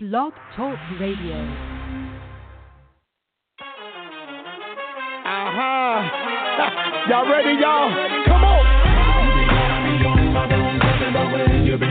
Blog Talk Radio. Uh huh. y'all ready, y'all? Come on. You've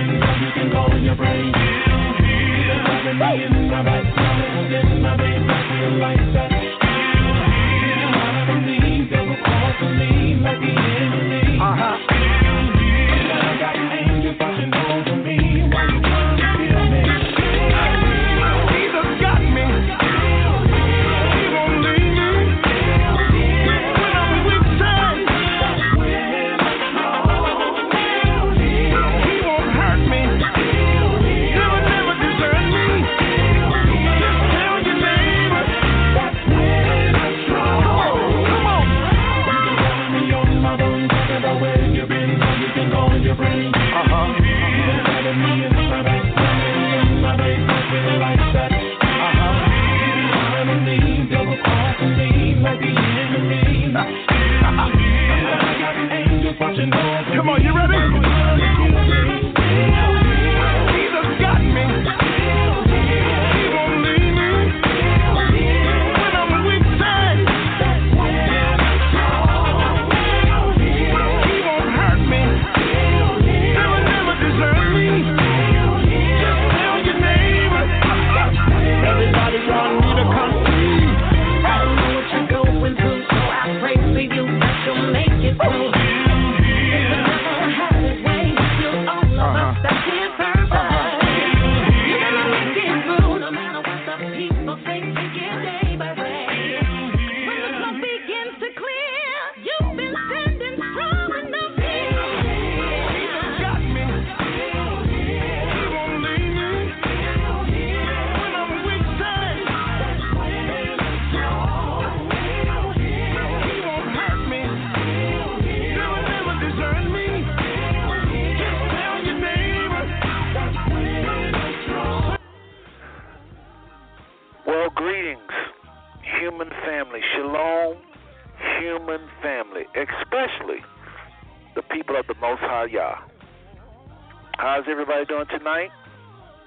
tonight?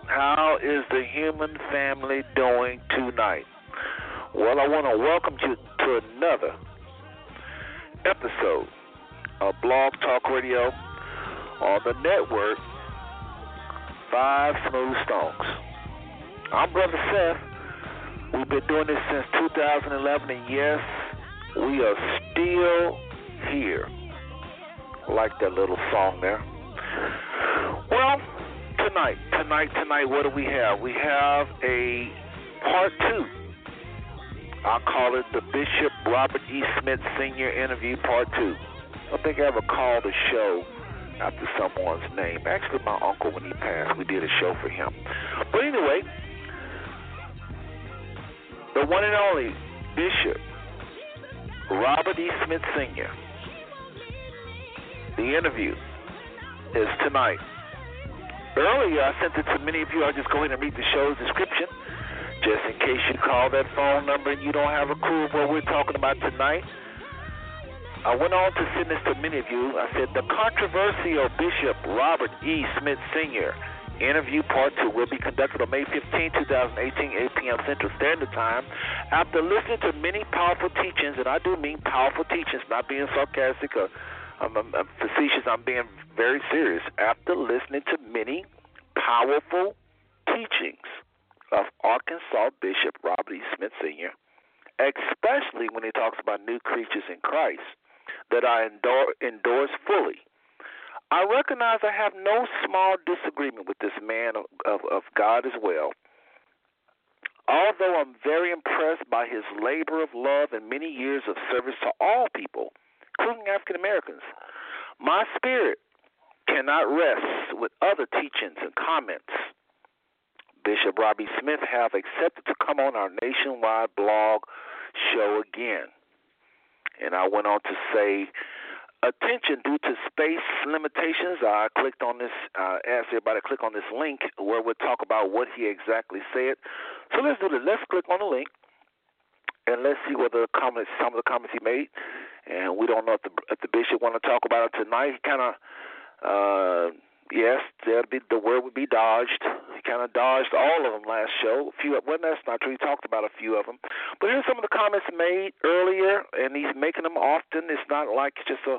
How is the human family doing tonight? Well, I want to welcome you to another episode of Blog Talk Radio on the network Five Smooth Stones. I'm Brother Seth. We've been doing this since 2011, and yes, we are still here. Like that little song there. Well, tonight, tonight, tonight, what do we have? We have a part two. I call it the Bishop Robert E. Smith Sr. interview part two. I don't think I ever called a show after someone's name. Actually, my uncle, when he passed, we did a show for him. But anyway, the one and only Bishop Robert E. Smith Sr. The interview is tonight. Earlier, I sent it to many of you. I'll just go ahead and read the show's description, just in case you call that phone number and you don't have a clue what we're talking about tonight. I went on to send this to many of you. I said, The controversial Bishop Robert E. Smith Sr. interview part two will be conducted on May 15, 2018, 8 p.m. Central Standard Time. After listening to many powerful teachings, and I do mean powerful teachings, not being sarcastic or I'm, I'm, I'm facetious, I'm being very serious. After listening to many powerful teachings of Arkansas Bishop Robert E. Smith Sr., especially when he talks about new creatures in Christ, that I endor- endorse fully. I recognize I have no small disagreement with this man of, of, of God as well. Although I'm very impressed by his labor of love and many years of service to all people, including African Americans, my spirit cannot rest with other teachings and comments. Bishop Robbie Smith have accepted to come on our nationwide blog show again. And I went on to say, attention due to space limitations. I clicked on this, uh, asked everybody to click on this link where we'll talk about what he exactly said. So let's do this. Let's click on the link and let's see what the comments, some of the comments he made. And we don't know if the, if the bishop want to talk about it tonight. Kind of, uh, yes, that'd be the word would be dodged. He kind of dodged all of them last show. A few, well, that's not true. He talked about a few of them. But here's some of the comments made earlier, and he's making them often. It's not like it's just a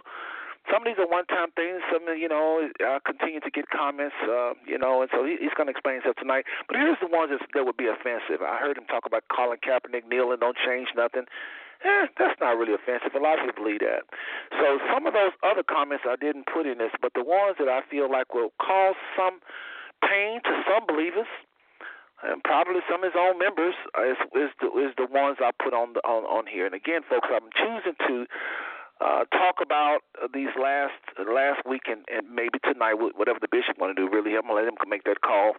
some of these are one-time things. Some, you know, I continue to get comments, uh, you know, and so he, he's going to explain himself tonight. But here's the ones that, that would be offensive. I heard him talk about Colin Kaepernick kneeling, don't change nothing. Eh, that's not really offensive. A lot of people believe that. So some of those other comments I didn't put in this, but the ones that I feel like will cause some pain to some believers, and probably some of his own members, is, is the is the ones I put on the on on here. And again, folks, I'm choosing to uh, talk about these last last week and, and maybe tonight, whatever the bishop want to do. Really, I'm gonna let him make that call.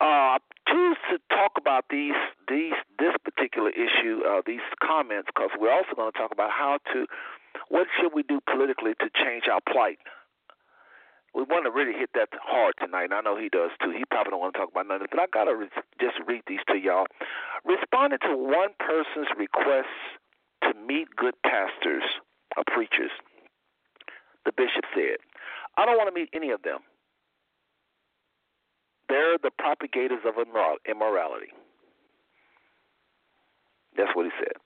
Uh, choose to talk about these these this particular issue, uh, these comments, because we're also going to talk about how to what should we do politically to change our plight. We want to really hit that hard tonight. And I know he does too. He probably don't want to talk about nothing, but I gotta re- just read these to y'all. Responding to one person's request to meet good pastors of preachers. The bishop said, I don't want to meet any of them. They're the propagators of immorality. That's what he said.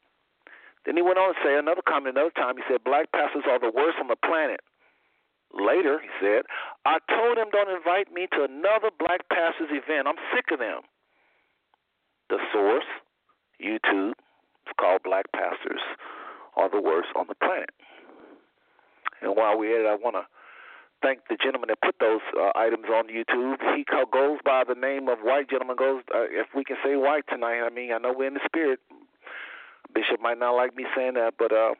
Then he went on to say another comment another time. He said, Black pastors are the worst on the planet. Later, he said, I told him don't invite me to another black pastors event. I'm sick of them. The source, YouTube, it's called Black Pastors are the worst on the planet. And while we're at it, I want to thank the gentleman that put those uh, items on YouTube. He goes by the name of White Gentleman. Goes uh, if we can say white tonight. I mean, I know we're in the spirit. Bishop might not like me saying that, but uh,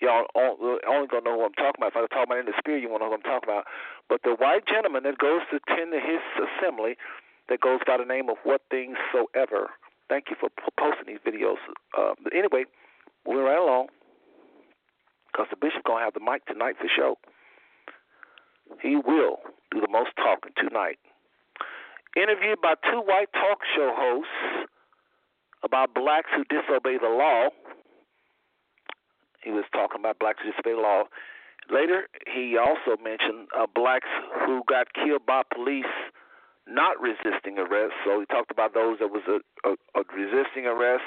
y'all only gonna know who I'm talking about. If I talk about in the spirit, you won't know who I'm talking about. But the white gentleman that goes to attend his assembly, that goes by the name of what things soever. Thank you for posting these videos. Uh, anyway, Moving right along, because the bishop gonna have the mic tonight for show. He will do the most talking tonight. Interviewed by two white talk show hosts about blacks who disobey the law. He was talking about blacks who disobey the law. Later, he also mentioned uh, blacks who got killed by police not resisting arrest. So he talked about those that was a, a, a resisting arrest,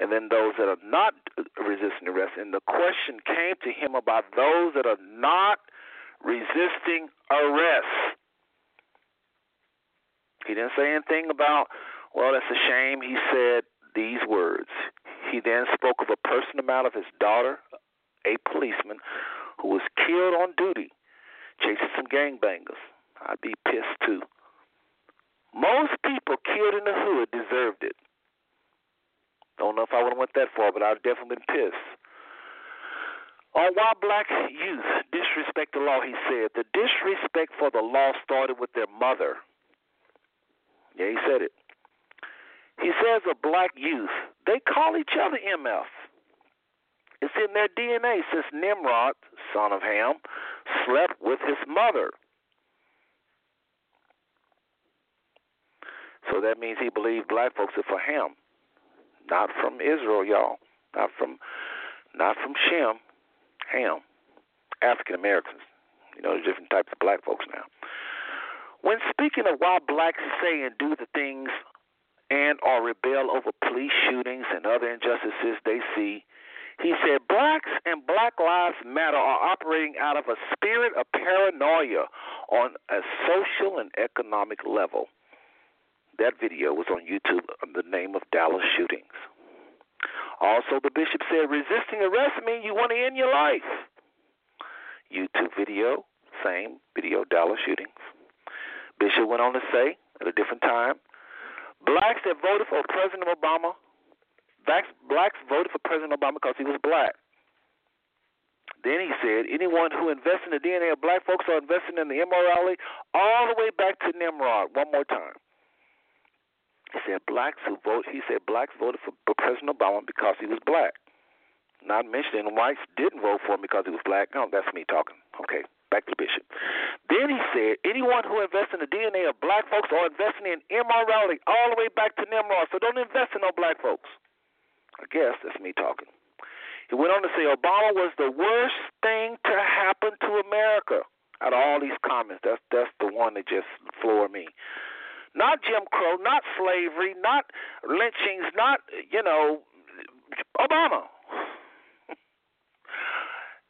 and then those that are not resisting arrest. And the question came to him about those that are not resisting arrest. He didn't say anything about, well, that's a shame. He said these words. He then spoke of a personal matter of his daughter, a policeman, who was killed on duty chasing some gangbangers. I'd be pissed too. Most people killed in the hood deserved it. Don't know if I would have went that far, but I've definitely been pissed. On why black youth disrespect the law, he said, the disrespect for the law started with their mother. Yeah, he said it. He says of black youth, they call each other MF. It's in their DNA since Nimrod, son of Ham, slept with his mother. So that means he believed black folks are for him, not from Israel, y'all, not from not from Shem, Ham, African Americans. You know, there's different types of black folks now. When speaking of why blacks say and do the things and or rebel over police shootings and other injustices they see, he said blacks and Black Lives Matter are operating out of a spirit of paranoia on a social and economic level. That video was on YouTube under the name of Dallas Shootings. Also, the bishop said resisting arrest means you want to end your life. YouTube video, same video, Dallas Shootings. Bishop went on to say at a different time, blacks that voted for President Obama, blacks, blacks voted for President Obama because he was black. Then he said, anyone who invests in the DNA of black folks are investing in the immorality all the way back to Nimrod. One more time. He said blacks who vote. He said blacks voted for President Obama because he was black. Not mentioning whites didn't vote for him because he was black. No, that's me talking. Okay, back to bishop. Then he said anyone who invests in the DNA of black folks are investing in immorality all the way back to Nimrod. So don't invest in no black folks. I guess that's me talking. He went on to say Obama was the worst thing to happen to America. Out of all these comments, that's that's the one that just floored me. not Jim Crow, not slavery, not lynchings, not you know Obama.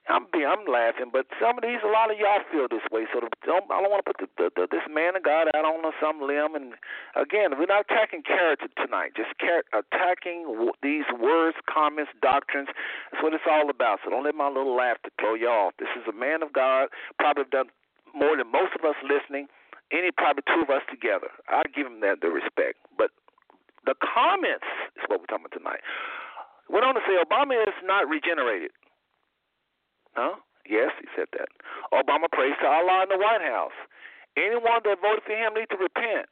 I'm I'm laughing, but some of these, a lot of y'all feel this way. So don't, I don't want to put the, the, the, this man of God out on some limb. And again, we're not attacking character tonight. Just char- attacking w- these words, comments, doctrines. That's what it's all about. So don't let my little laughter throw you off. This is a man of God. Probably done more than most of us listening. Any probably two of us together. I give him that the respect. But the comments is what we're talking about tonight. Went on to say Obama is not regenerated. Huh? Yes, he said that. Obama prays to Allah in the White House. Anyone that voted for him needs to repent.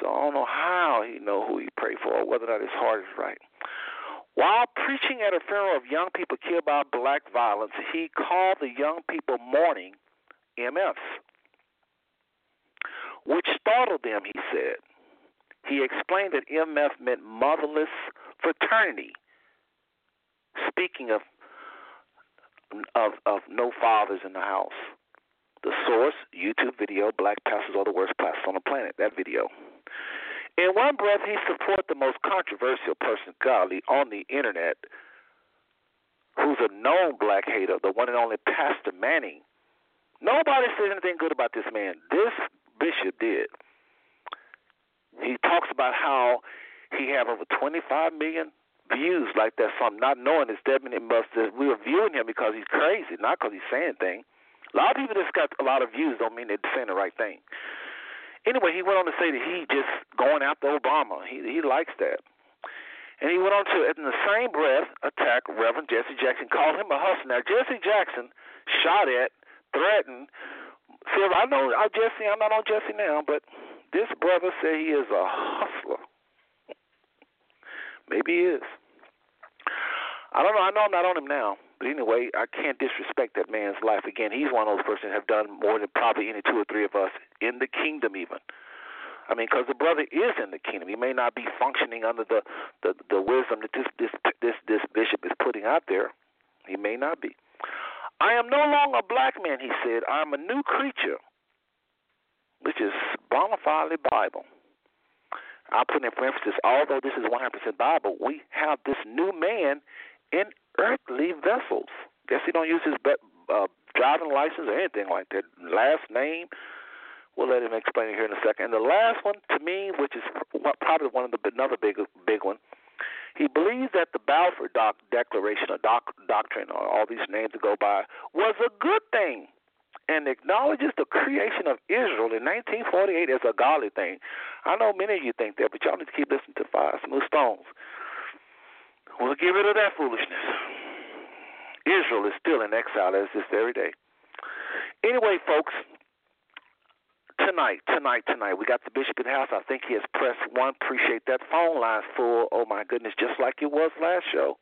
So I don't know how he know who he prayed for or whether or not his heart is right. While preaching at a funeral of young people killed by black violence, he called the young people mourning MFs, which startled them, he said. He explained that MF meant motherless fraternity. Speaking of of of no fathers in the house. The source, YouTube video, Black Pastors Are the Worst Pastors on the Planet, that video. In one breath, he supports the most controversial person, godly, on the internet, who's a known black hater, the one and only Pastor Manning. Nobody says anything good about this man. This bishop did. He talks about how he have over 25 million views like that from not knowing it's definitely must we were viewing him because he's crazy, not because he's saying things. A lot of people that's got a lot of views don't mean they're saying the right thing. Anyway, he went on to say that he just going after Obama. He he likes that. And he went on to, in the same breath, attack Reverend Jesse Jackson, call him a hustler. Now, Jesse Jackson shot at, threatened. See, I know I Jesse, I'm not on Jesse now, but this brother said he is a hustler. Maybe he is. I don't know. I know I'm not on him now. But anyway, I can't disrespect that man's life. Again, he's one of those persons that have done more than probably any two or three of us in the kingdom, even. I mean, because the brother is in the kingdom. He may not be functioning under the, the the wisdom that this this this this bishop is putting out there. He may not be. I am no longer a black man, he said. I am a new creature, which is bona fide Bible. I put in for emphasis, although this is 100% Bible, we have this new man in earthly vessels. Guess he don't use his uh, driving license or anything like that. Last name, we'll let him explain it here in a second. And the last one, to me, which is probably one of the another big big one, he believes that the Balfour doc, Declaration or doc, doctrine, or all these names to go by, was a good thing and acknowledges the creation of Israel in 1948 as a godly thing. I know many of you think that, but y'all need to keep listening to Five Smooth Stones. We'll get rid of that foolishness. Israel is still in exile as this very day. Anyway, folks, tonight, tonight, tonight. We got the bishop in the house. I think he has pressed one. Appreciate that. Phone line's full. Oh my goodness, just like it was last show.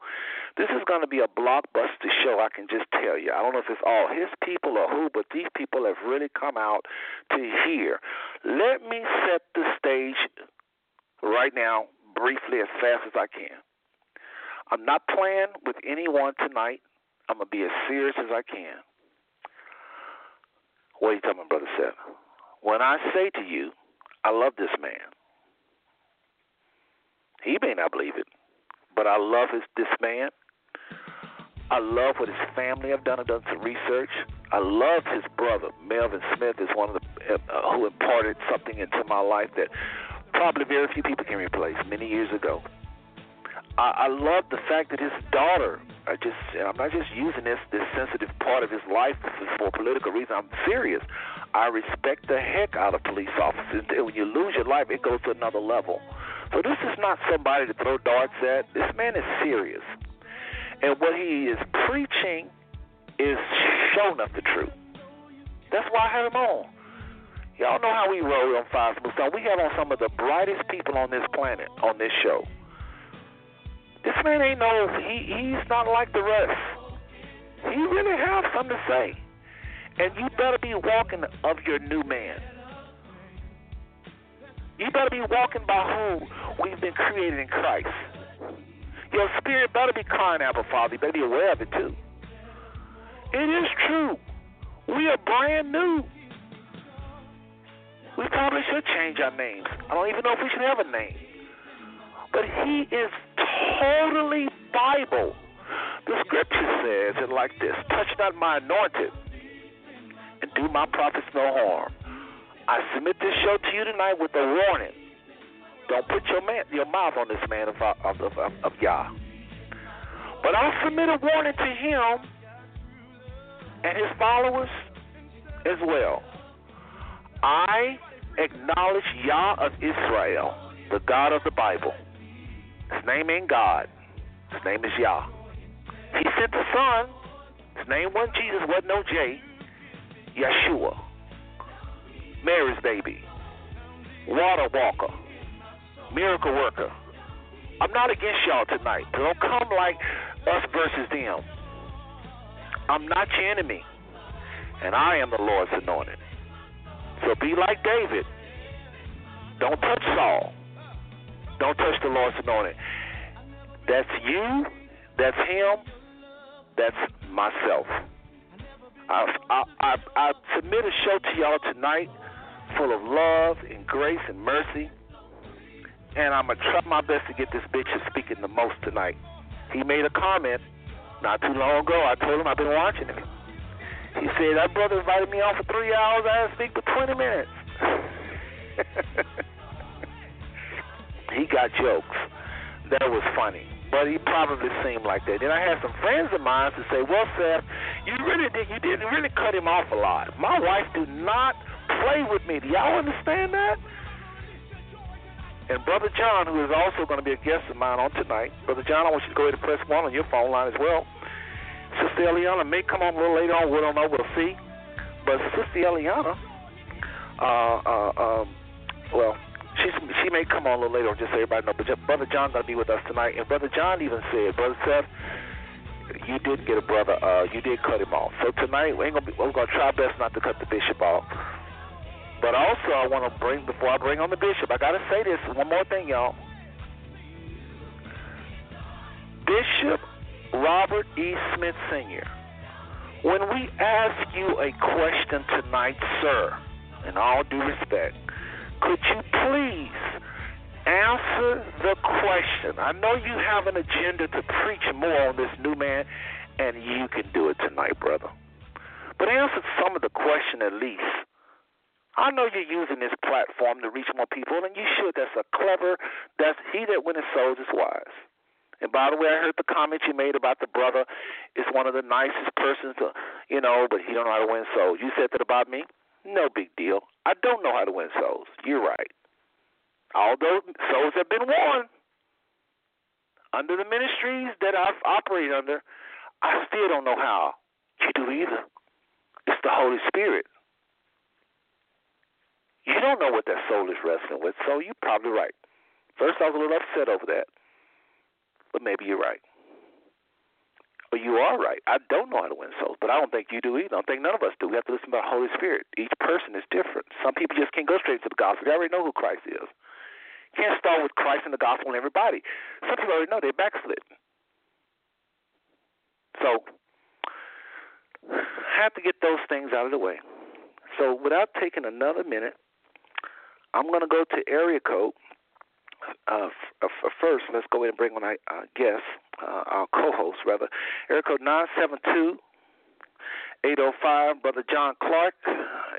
This is going to be a blockbuster show. I can just tell you. I don't know if it's all his people or who, but these people have really come out to hear. Let me set the stage right now, briefly, as fast as I can. I'm not playing with anyone tonight. I'm gonna be as serious as I can. What are you talking about, brother Seth? When I say to you, I love this man, he may not believe it, but I love his, this man. I love what his family have done. I've done some research. I love his brother, Melvin Smith, is one of the uh, who imparted something into my life that probably very few people can replace. Many years ago, I, I love the fact that his daughter. I just, I'm not just using this this sensitive part of his life for political reasons. I'm serious. I respect the heck out of police officers. And When you lose your life, it goes to another level. So this is not somebody to throw darts at. This man is serious. And what he is preaching is showing up the truth. That's why I have him on. Y'all know how we roll on Five Smooth. We have on some of the brightest people on this planet on this show. This man ain't no he he's not like the rest. He really has something to say. And you better be walking of your new man. You better be walking by who we've been created in Christ. Your spirit better be crying out for Father. You better be aware of it too. It is true. We are brand new. We probably should change our names. I don't even know if we should have a name. But he is totally Bible. The scripture says it like this Touch not my anointed and do my prophets no harm. I submit this show to you tonight with a warning. Don't put your man, your mouth on this man of, of, of, of, of Yah. But I submit a warning to him and his followers as well. I acknowledge Yah of Israel, the God of the Bible. His name ain't God. His name is Yah. He sent the Son. His name wasn't Jesus, wasn't no J. Yeshua. Mary's baby. Water walker. Miracle worker. I'm not against y'all tonight. Don't come like us versus them. I'm not your enemy. And I am the Lord's anointed. So be like David. Don't touch Saul. Don't touch the Lord's anointed. That's you. That's him. That's myself. I, I, I, I submit a show to y'all tonight full of love and grace and mercy. And I'm going to try my best to get this bitch who's speaking the most tonight. He made a comment not too long ago. I told him I've been watching him. He said, That brother invited me on for three hours. I had to speak for 20 minutes. he got jokes. That was funny. But he probably seemed like that. Then I had some friends of mine to say, Well, Seth, you really did you didn't really cut him off a lot. My wife do not play with me. Do y'all understand that? And Brother John, who is also going to be a guest of mine on tonight, Brother John, I want you to go ahead and press one on your phone line as well. Sister Eliana may come on a little later on. We don't know. We'll see. But Sister Eliana, uh, uh, um, well, she's, she may come on a little later on, just so everybody know. But Brother John's to be with us tonight. And Brother John even said, Brother Seth, you did get a brother. Uh, you did cut him off. So tonight we ain't gonna be, we're gonna try best not to cut the bishop off. But also, I want to bring before I bring on the bishop. I gotta say this one more thing, y'all. Bishop Robert E. Smith Sr. When we ask you a question tonight, sir, in all due respect, could you please answer the question? I know you have an agenda to preach more on this new man, and you can do it tonight, brother. But answer some of the question at least. I know you're using this platform to reach more people, and you should. That's a clever. That's he that winneth souls is wise. And by the way, I heard the comment you made about the brother is one of the nicest persons, to, you know, but he don't know how to win souls. You said that about me. No big deal. I don't know how to win souls. You're right. Although souls have been won under the ministries that I've operated under, I still don't know how. You do either. It's the Holy Spirit. You don't know what that soul is wrestling with, so you're probably right. First, I was a little upset over that, but maybe you're right. Or you are right. I don't know how to win souls, but I don't think you do either. I don't think none of us do. We have to listen to the Holy Spirit. Each person is different. Some people just can't go straight to the gospel. They already know who Christ is. You can't start with Christ and the gospel and everybody. Some people already know they're backslid. So, I have to get those things out of the way. So, without taking another minute, I'm going to go to area code. Uh, f- uh, first, let's go ahead and bring on our uh, guest, uh, our co-host rather. Area code nine seven two eight zero five. Brother John Clark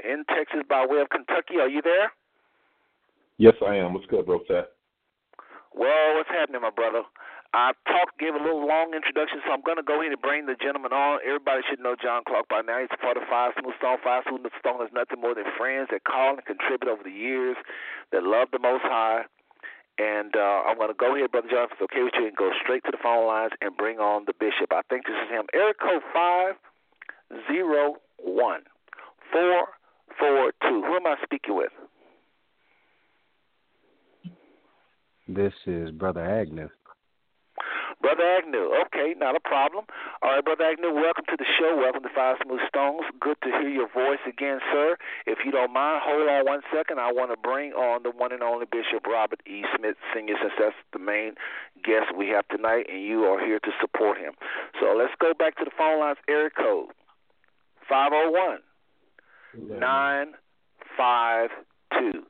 in Texas by way of Kentucky. Are you there? Yes, I am. What's good, bro? Seth? Well, what's happening, my brother? I talked, gave a little long introduction, so I'm going to go ahead and bring the gentleman on. Everybody should know John Clark by now. He's part of Five Smooth Stone. Five Smooth Stone is nothing more than friends that call and contribute over the years, that love the Most High. And uh, I'm going to go ahead, Brother John, if it's okay with you, and go straight to the phone lines and bring on the bishop. I think this is him. Eric code 501 442. Who am I speaking with? This is Brother Agnew. Brother Agnew, okay, not a problem. All right, Brother Agnew, welcome to the show. Welcome to Five Smooth Stones. Good to hear your voice again, sir. If you don't mind, hold on one second. I want to bring on the one and only Bishop Robert E. Smith Sr., since that's the main guest we have tonight, and you are here to support him. So let's go back to the phone lines. Area code 501 952.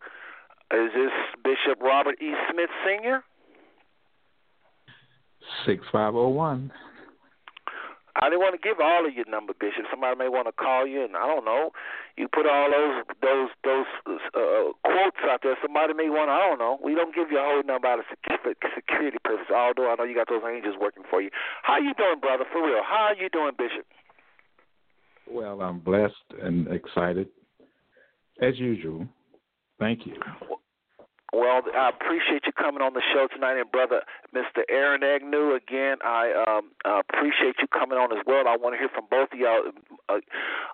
Is this Bishop Robert E. Smith Sr.? 6501. I didn't want to give all of your number, Bishop. Somebody may want to call you, and I don't know. You put all those those those uh, quotes out there. Somebody may want. to, I don't know. We don't give you a whole number out of security purposes. Although I know you got those angels working for you. How you doing, brother? For real? How are you doing, Bishop? Well, I'm blessed and excited, as usual. Thank you. Well, I appreciate you coming on the show tonight, and brother, Mr. Aaron Agnew. Again, I um, appreciate you coming on as well. I want to hear from both of y'all. Uh,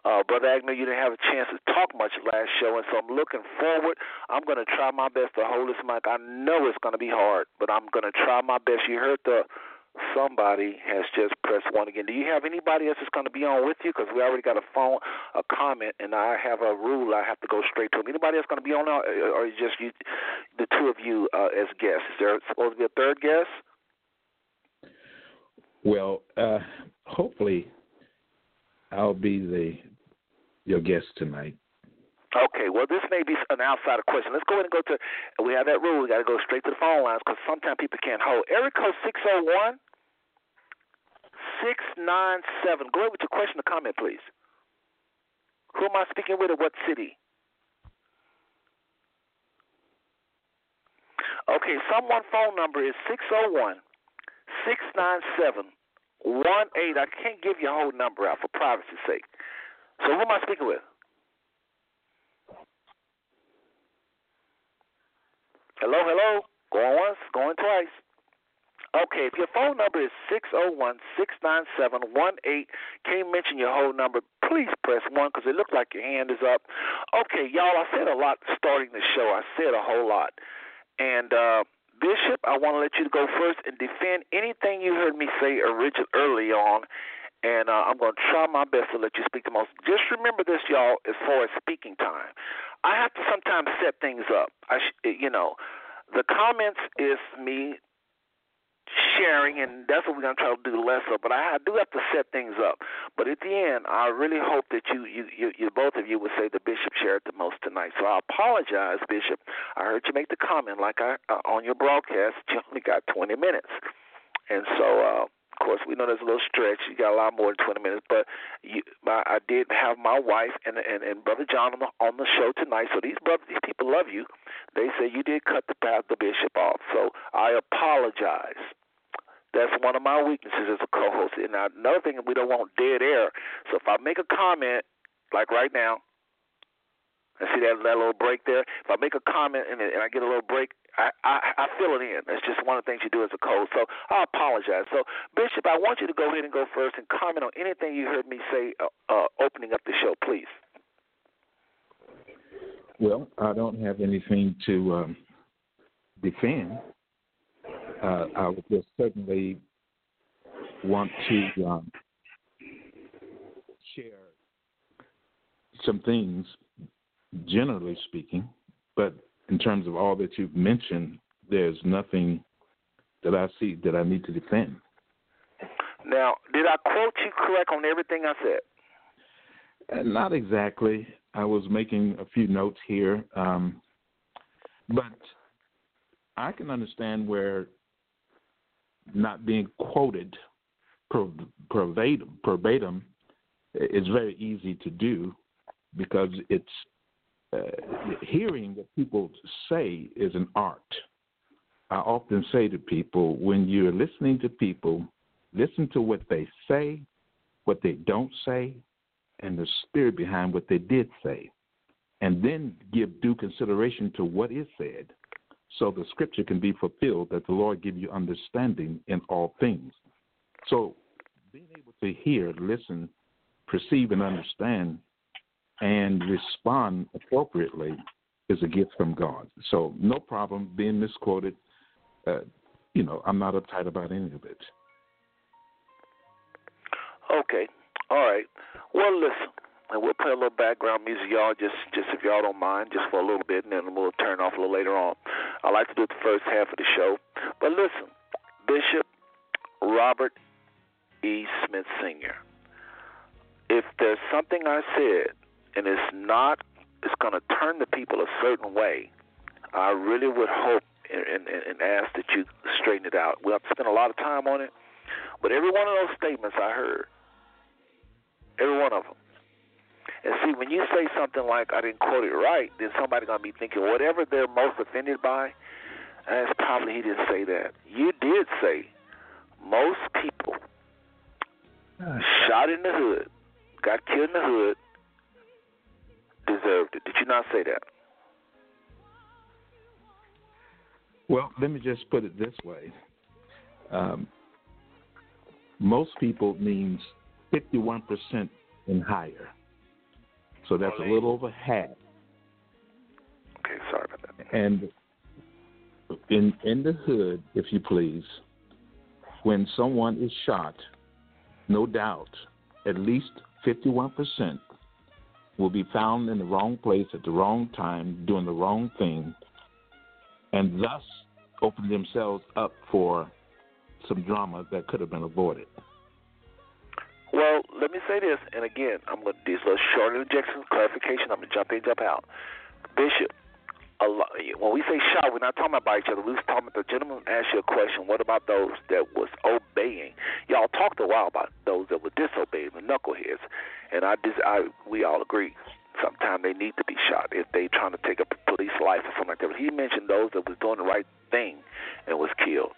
uh, brother Agnew, you didn't have a chance to talk much last show, and so I'm looking forward. I'm going to try my best to hold this mic. I know it's going to be hard, but I'm going to try my best. You heard the somebody has just pressed one again. Do you have anybody else that's going to be on with you? Because we already got a phone, a comment, and I have a rule. I have to go straight to them. Anybody else going to be on, or, or just you, the two of you uh, as guests? Is there supposed to be a third guest? Well, uh, hopefully, I'll be the your guest tonight. Okay, well, this may be an outsider question. Let's go ahead and go to. We have that rule. We got to go straight to the phone lines because sometimes people can't hold. Area code six zero oh one six nine seven. Go ahead with your question or comment, please. Who am I speaking with, or what city? Okay, someone phone number is six zero one six nine seven one eight. I can't give you a whole number out for privacy's sake. So who am I speaking with? Hello, hello. Going once, going twice. Okay, if your phone number is six zero oh one six nine seven one eight, can't mention your whole number, please press 1 because it looks like your hand is up. Okay, y'all, I said a lot starting the show. I said a whole lot. And, uh, Bishop, I want to let you go first and defend anything you heard me say originally early on. And uh, I'm going to try my best to let you speak the most. Just remember this, y'all, as far as speaking time. I have to sometimes set things up. I, sh- you know, the comments is me sharing, and that's what we're gonna try to do less of. But I, I do have to set things up. But at the end, I really hope that you, you, you, you both of you would say the bishop shared the most tonight. So I apologize, Bishop. I heard you make the comment like I uh, on your broadcast. You only got 20 minutes, and so. uh course, we know there's a little stretch. You got a lot more than 20 minutes, but you, my, I did have my wife and and, and brother John on the on the show tonight. So these brothers, these people love you. They say you did cut the path the bishop off. So I apologize. That's one of my weaknesses as a co-host. And another thing, we don't want dead air. So if I make a comment, like right now, and see that that little break there. If I make a comment and, and I get a little break, I, I I fill it in. That's just one of the things you do as a coach. So I apologize. So Bishop, I want you to go ahead and go first and comment on anything you heard me say uh, uh, opening up the show, please. Well, I don't have anything to um, defend. Uh, I would just certainly want to um, share some things, generally speaking, but in terms of all that you've mentioned, there's nothing that I see that I need to defend. Now, did I quote you correct on everything I said? Uh, not exactly. I was making a few notes here, um, but I can understand where not being quoted verbatim, verbatim is very easy to do because it's uh, hearing what people say is an art. I often say to people, when you're listening to people, listen to what they say, what they don't say, and the spirit behind what they did say, and then give due consideration to what is said, so the scripture can be fulfilled that the Lord give you understanding in all things. So being able to hear, listen, perceive, and understand and respond appropriately is a gift from God. So no problem being misquoted. Uh, you know, I'm not uptight about any of it. Okay. All right. Well, listen, and we'll play a little background music, y'all, just just if y'all don't mind, just for a little bit, and then we'll turn off a little later on. I like to do the first half of the show. But listen, Bishop Robert E. Smith Sr. If there's something I said and it's not is going to turn the people a certain way, I really would hope and, and, and ask that you straighten it out. We have to spend a lot of time on it, but every one of those statements I heard, every one of them. And see, when you say something like "I didn't quote it right," then somebody's gonna be thinking whatever they're most offended by. That's probably he didn't say that. You did say most people oh, shot in the hood, got killed in the hood, deserved it. Did you not say that? Well, let me just put it this way. Um, most people means 51% and higher. So that's a little over half. Okay, sorry about that. And in in the hood, if you please, when someone is shot, no doubt, at least 51% will be found in the wrong place at the wrong time, doing the wrong thing, and thus open themselves up for some drama that could have been avoided. Well, let me say this, and again, I'm going to do these little short interjections, clarification. I'm going to jump in, jump out. Bishop, a lot, when we say shot, we're not talking about each other. We was talking about the gentleman asked you a question. What about those that was obeying? Y'all talked a while about those that were disobeying, the knuckleheads, and I, dis, I we all agree. Sometimes they need to be shot if they trying to take a police life or something like that. But he mentioned those that was doing the right thing and was killed.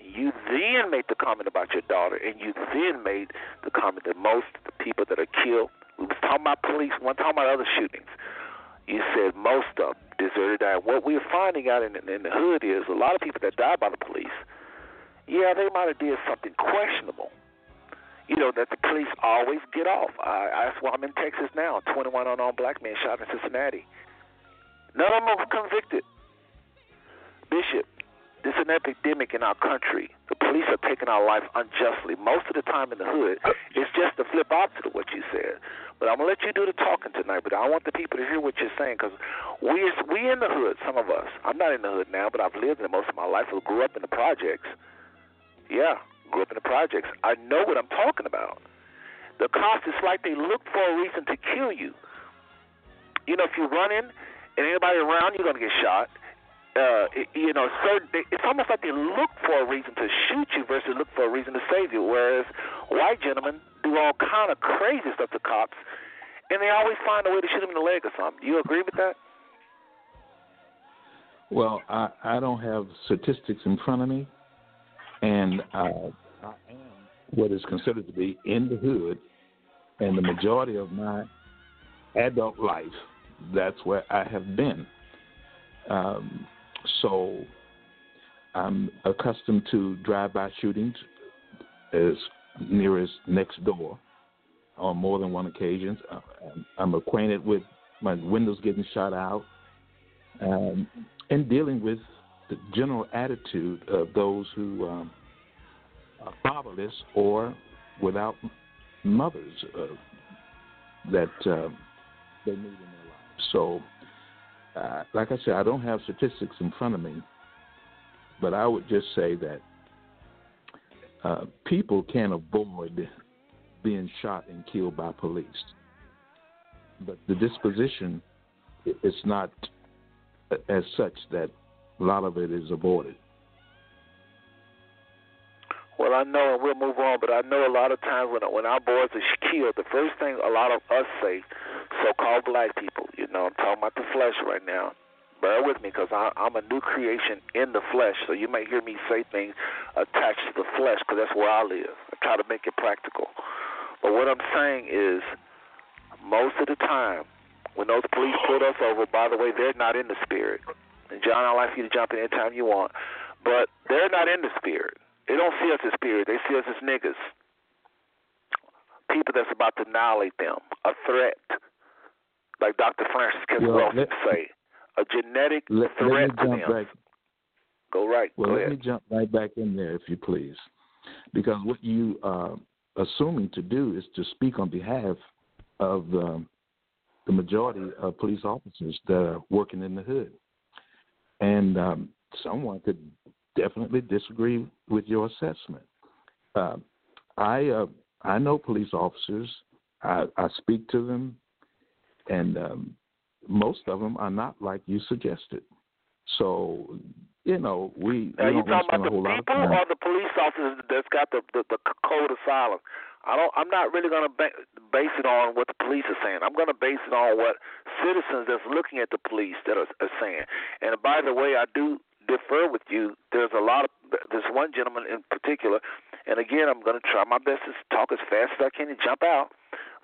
You then made the comment about your daughter, and you then made the comment that most of the people that are killed, we was talking about police, one talking about other shootings. You said most of them deserted die. What we're finding out in, in the hood is a lot of people that die by the police, yeah, they might have did something questionable. You know, that the police always get off. I, that's why I'm in Texas now. 21 unarmed black men shot in Cincinnati. None of them were convicted. Bishop, this is an epidemic in our country. The police are taking our life unjustly. Most of the time in the hood, it's just the flip opposite of what you said. But I'm gonna let you do the talking tonight. But I want the people to hear what you're saying because we we in the hood. Some of us. I'm not in the hood now, but I've lived in it most of my life. I grew up in the projects. Yeah, grew up in the projects. I know what I'm talking about. The cops, it's like they look for a reason to kill you. You know, if you're running and anybody around, you're gonna get shot uh, you know, certain. It's almost like they look for a reason to shoot you versus look for a reason to save you. Whereas white gentlemen do all kind of crazy stuff to cops, and they always find a way to shoot them in the leg or something. Do you agree with that? Well, I, I don't have statistics in front of me, and uh, I am what is considered to be in the hood, and the majority of my adult life, that's where I have been. Um, so I'm accustomed to drive-by shootings as near as next door on more than one occasion. Uh, I'm acquainted with my windows getting shot out um, and dealing with the general attitude of those who um, are fatherless or without mothers uh, that uh, they need in their lives. So uh, like I said, I don't have statistics in front of me, but I would just say that uh, people can't avoid being shot and killed by police, but the disposition is not as such that a lot of it is avoided. Well, I know, and we'll move on. But I know a lot of times when when our boys are killed, the first thing a lot of us say so-called black people. You know, I'm talking about the flesh right now. Bear with me because I'm a new creation in the flesh. So you may hear me say things attached to the flesh because that's where I live. I try to make it practical. But what I'm saying is, most of the time, when those police pull us over, by the way, they're not in the spirit. And John, I'd like for you to jump in anytime you want. But they're not in the spirit. They don't see us as spirit. They see us as niggas. People that's about to annihilate them. A threat like Dr. Frances Cress Welsing say, a genetic let, threat let to them. back. Go right. Well, Go let ahead. me jump right back in there, if you please, because what you are assuming to do is to speak on behalf of the, the majority of police officers that are working in the hood, and um, someone could definitely disagree with your assessment. Uh, I uh, I know police officers. I, I speak to them, and um, most of them are not like you suggested. So, you know, we, Now we you talking about the whole lot of people or the police officers that's got the the, the code of silence? I don't. I'm not really going to ba- base it on what the police are saying. I'm going to base it on what citizens that's looking at the police that are, are saying. And by the way, I do defer with you. There's a lot of there's one gentleman in particular, and again, I'm going to try my best to talk as fast as I can and jump out.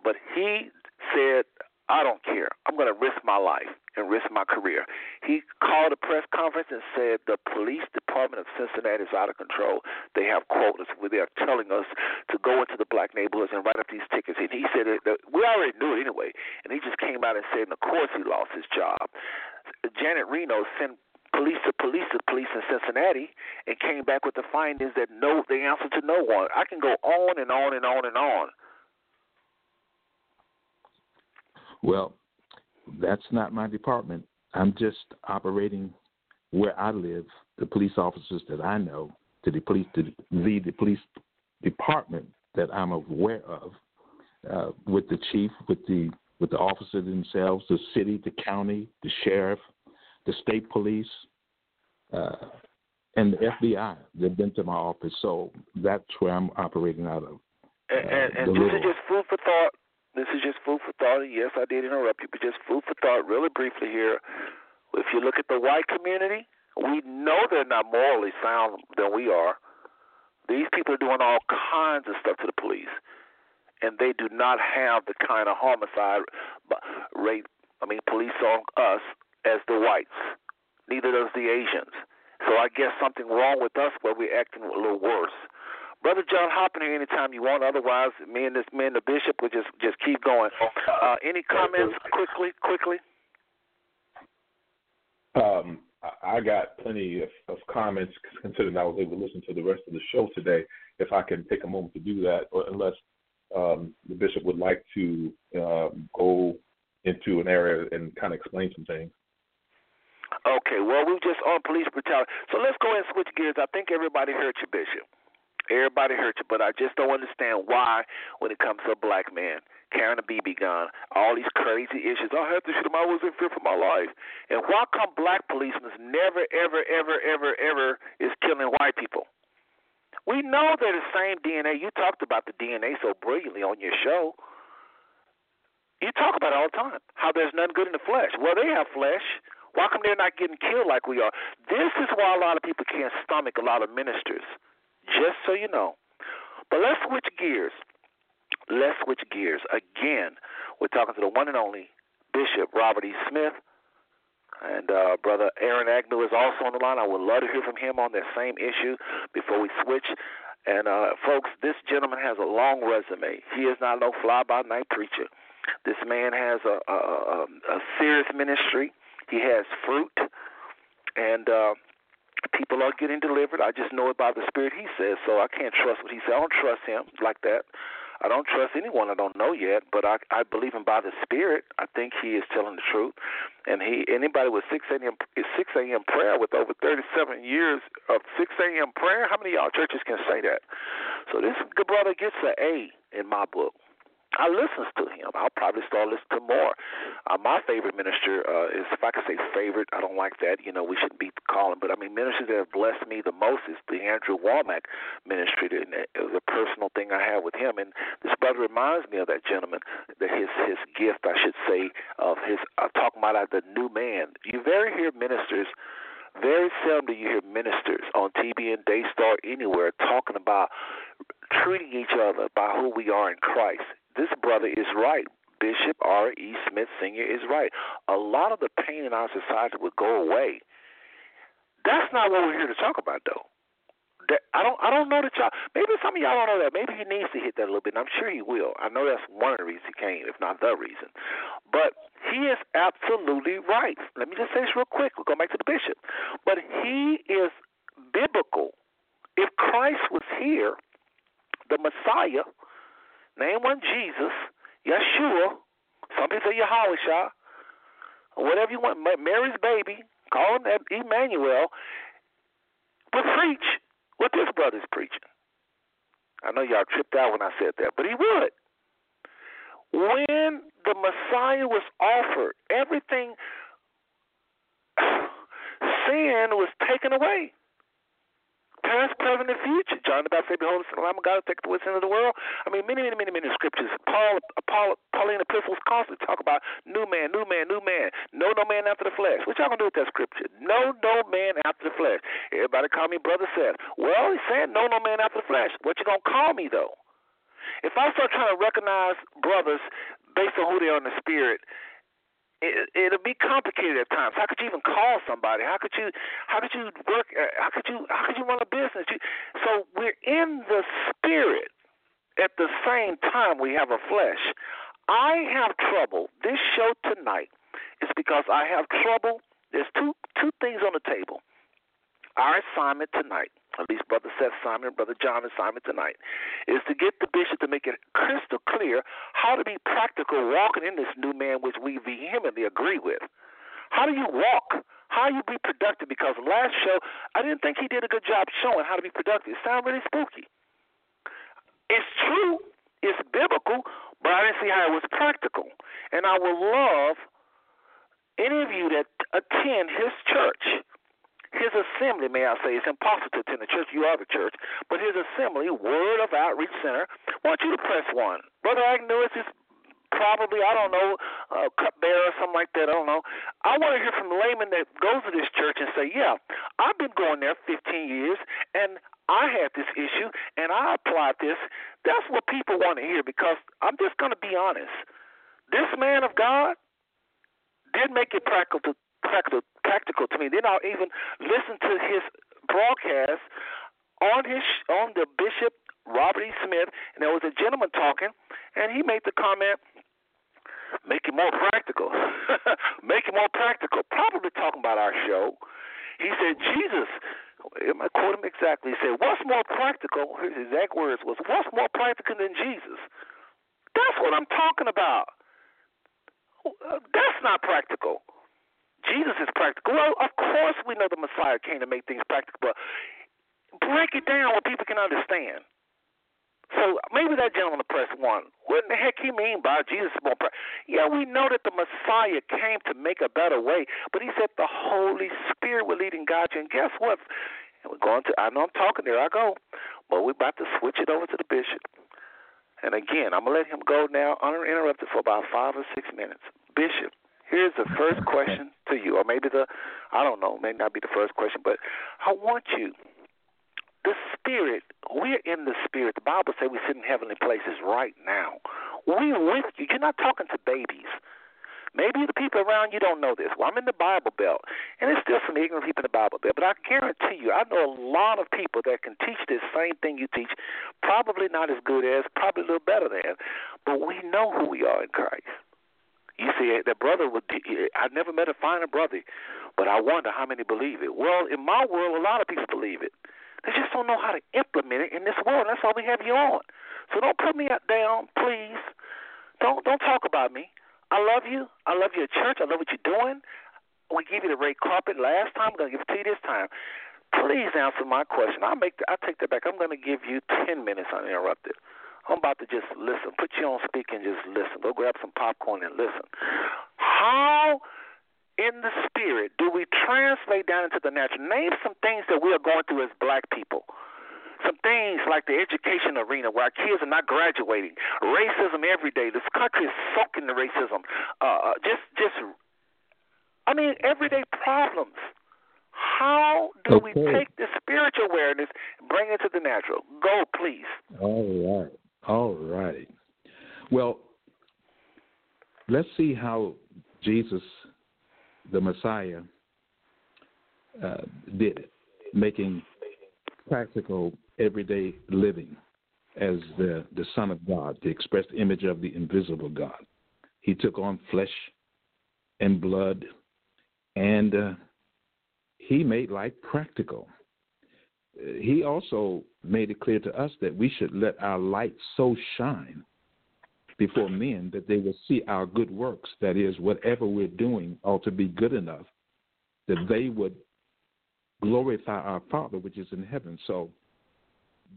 But he said, "I don't care. I'm going to risk my life and risk my career." He called a press conference and said the police department of Cincinnati is out of control. They have quotas where they are telling us to go into the black neighborhoods and write up these tickets. And he said we already knew it anyway. And he just came out and said, and of course he lost his job. Janet Reno sent police to police to police in Cincinnati and came back with the findings that no, they answer to no one. I can go on and on and on and on. Well, that's not my department. I'm just operating where I live. The police officers that I know, to the police, to the, the police department that I'm aware of, uh, with the chief, with the with the officers themselves, the city, the county, the sheriff, the state police, uh, and the FBI. They've been to my office, so that's where I'm operating out of. And, Uh, and, and the this is just food for thought. This is just food for thought. Yes, I did interrupt you, but just food for thought, really briefly here. If you look at the white community, we know they're not morally sound than we are. These people are doing all kinds of stuff to the police, and they do not have the kind of homicide rate. I mean, police on us as the whites. Neither does the Asians. So I guess something wrong with us, where we're acting a little worse. Brother John, hop in here anytime you want. Otherwise, me and this me and the bishop will just just keep going. Uh, any comments quickly, quickly? Um, I- I got plenty of, of comments considering I was able to listen to the rest of the show today. If I can take a moment to do that, or unless um, the bishop would like to um, go into an area and kind of explain some things. Okay, well, we're just on police brutality. So let's go ahead and switch gears. I think everybody heard you, Bishop. Everybody heard you, but I just don't understand why, when it comes to a black man carrying a BB gun, all these crazy issues. I had to shoot him. I was in fear for my life. And why come black policemen never, ever, ever, ever, ever is killing white people? We know they're the same DNA. You talked about the DNA so brilliantly on your show. You talk about it all the time. How there's nothing good in the flesh. Well, they have flesh. Why come they're not getting killed like we are? This is why a lot of people can't stomach a lot of ministers. Just so you know. But let's switch gears. Let's switch gears. Again, we're talking to the one and only Bishop Robert E. Smith. And uh, Brother Aaron Agnew is also on the line. I would love to hear from him on that same issue before we switch. And uh, folks, this gentleman has a long resume. He is not no fly by night preacher. This man has a, a, a, a serious ministry. He has fruit, and uh, people are getting delivered. I just know it by the Spirit. He says so. I can't trust what he says. I don't trust him like that. I don't trust anyone I don't know yet, but I I believe him by the Spirit. I think he is telling the truth. And he anybody with six a.m. six a.m. prayer with over thirty seven years of six a.m. prayer. How many of y'all churches can say that? So this good brother gets an A in my book. I listens to him. I'll probably start listening to more. Uh, my favorite minister uh, is, if I could say favorite, I don't like that. You know, we shouldn't be calling, but I mean, ministers that have blessed me the most is the Andrew Wommack ministry. And it was a personal thing I have with him, and this brother reminds me of that gentleman. That his his gift, I should say, of his. I'm talking about uh, the new man. You very hear ministers. Very seldom do you hear ministers on and Daystar anywhere talking about treating each other by who we are in Christ. This brother is right. Bishop R. E. Smith Sr. is right. A lot of the pain in our society would go away. That's not what we're here to talk about, though. That, I don't. I don't know that y'all. Maybe some of y'all don't know that. Maybe he needs to hit that a little bit. And I'm sure he will. I know that's one of the reasons he came, if not the reason. But he is absolutely right. Let me just say this real quick. We'll go back to the bishop. But he is biblical. If Christ was here, the Messiah, name one Jesus, Yeshua, some people say Yahweh whatever you want, Mary's baby, call him Emmanuel, would preach what this brother's preaching. I know y'all tripped out when I said that, but he would. When the Messiah was offered. Everything, sin was taken away. Past, present, and future. John the Baptist Behold, the Lamb of God take the sin of the world. I mean, many, many, many, many scriptures. Paul, Paul, Pauline epistles constantly talk about new man, new man, new man. No, no man after the flesh. What y'all gonna do with that scripture? No, no man after the flesh. Everybody call me brother Seth. Well, he's saying no, no man after the flesh. What you gonna call me though? If I start trying to recognize brothers based on who they are in the spirit, it, it'll be complicated at times. How could you even call somebody? How could you? How could you work? uh, How could you? How could you run a business? You, so we're in the spirit. At the same time, we have a flesh. I have trouble. This show tonight is because I have trouble. There's two two things on the table. Our assignment tonight, at least Brother Seth Simon and Brother John assignment tonight, is to get the bishop to make it crystal clear how to be practical walking in this new man which we vehemently agree with. How do you walk? How you be productive? Because last show, I didn't think he did a good job showing how to be productive. It sounded really spooky. It's true, it's biblical, but I didn't see how it was practical. And I would love any of you that attend his church his assembly, may I say, it's impossible to attend the church. You are the church. But his assembly, Word of Outreach Center, I want you to press one. Brother Agnew is probably, I don't know, uh, cupbearer or something like that. I don't know. I want to hear from layman that goes to this church and say, yeah, I've been going there 15 years, and I had this issue, and I applied this. That's what people want to hear because I'm just going to be honest. This man of God did make it practical practical practical to me. Then I'll even listen to his broadcast on his on the Bishop Robert E. Smith, and there was a gentleman talking, and he made the comment, "Make it more practical, make it more practical." Probably talking about our show. He said, "Jesus." I quote him exactly? He said, "What's more practical?" His exact words was, "What's more practical than Jesus?" That's what I'm talking about. That's not practical. Jesus is practical. Well, of course we know the Messiah came to make things practical, but break it down where people can understand. So maybe that gentleman press one. What in the heck he mean by Jesus is more practical? Yeah, we know that the Messiah came to make a better way, but he said the Holy Spirit will lead and guide you. And guess what? And we're going to. I know I'm talking there. I go, but we're about to switch it over to the bishop. And again, I'm gonna let him go now uninterrupted for about five or six minutes. Bishop, Here's the first question to you, or maybe the, I don't know, may not be the first question, but I want you, the Spirit, we're in the Spirit. The Bible says we sit in heavenly places right now. We're with you. You're not talking to babies. Maybe the people around you don't know this. Well, I'm in the Bible Belt, and there's still some ignorant people in the Bible Belt. But I guarantee you, I know a lot of people that can teach this same thing you teach. Probably not as good as, probably a little better than, but we know who we are in Christ. You see, that brother would. I never met a finer brother, but I wonder how many believe it. Well, in my world, a lot of people believe it. They just don't know how to implement it in this world. That's why we have you on. So don't put me down, please. Don't don't talk about me. I love you. I love your church. I love what you're doing. We gave you the red carpet last time. I'm gonna give it to you this time. Please answer my question. I make. I take that back. I'm gonna give you ten minutes uninterrupted. I'm about to just listen. Put you on speaker and just listen. Go grab some popcorn and listen. How in the spirit do we translate down into the natural? Name some things that we are going through as black people. Some things like the education arena where our kids are not graduating, racism every day. This country is soaking in racism. Uh, uh, just, just, I mean, everyday problems. How do Okay. we take the spiritual awareness and bring it to the natural? Go, please. All right. All right. Well, let's see how Jesus, the Messiah, uh, did it, making practical everyday living as the, the Son of God, the express image of the invisible God. He took on flesh and blood, and uh, he made life practical he also made it clear to us that we should let our light so shine before men that they will see our good works. That is, whatever we're doing ought to be good enough that they would glorify our Father which is in heaven. So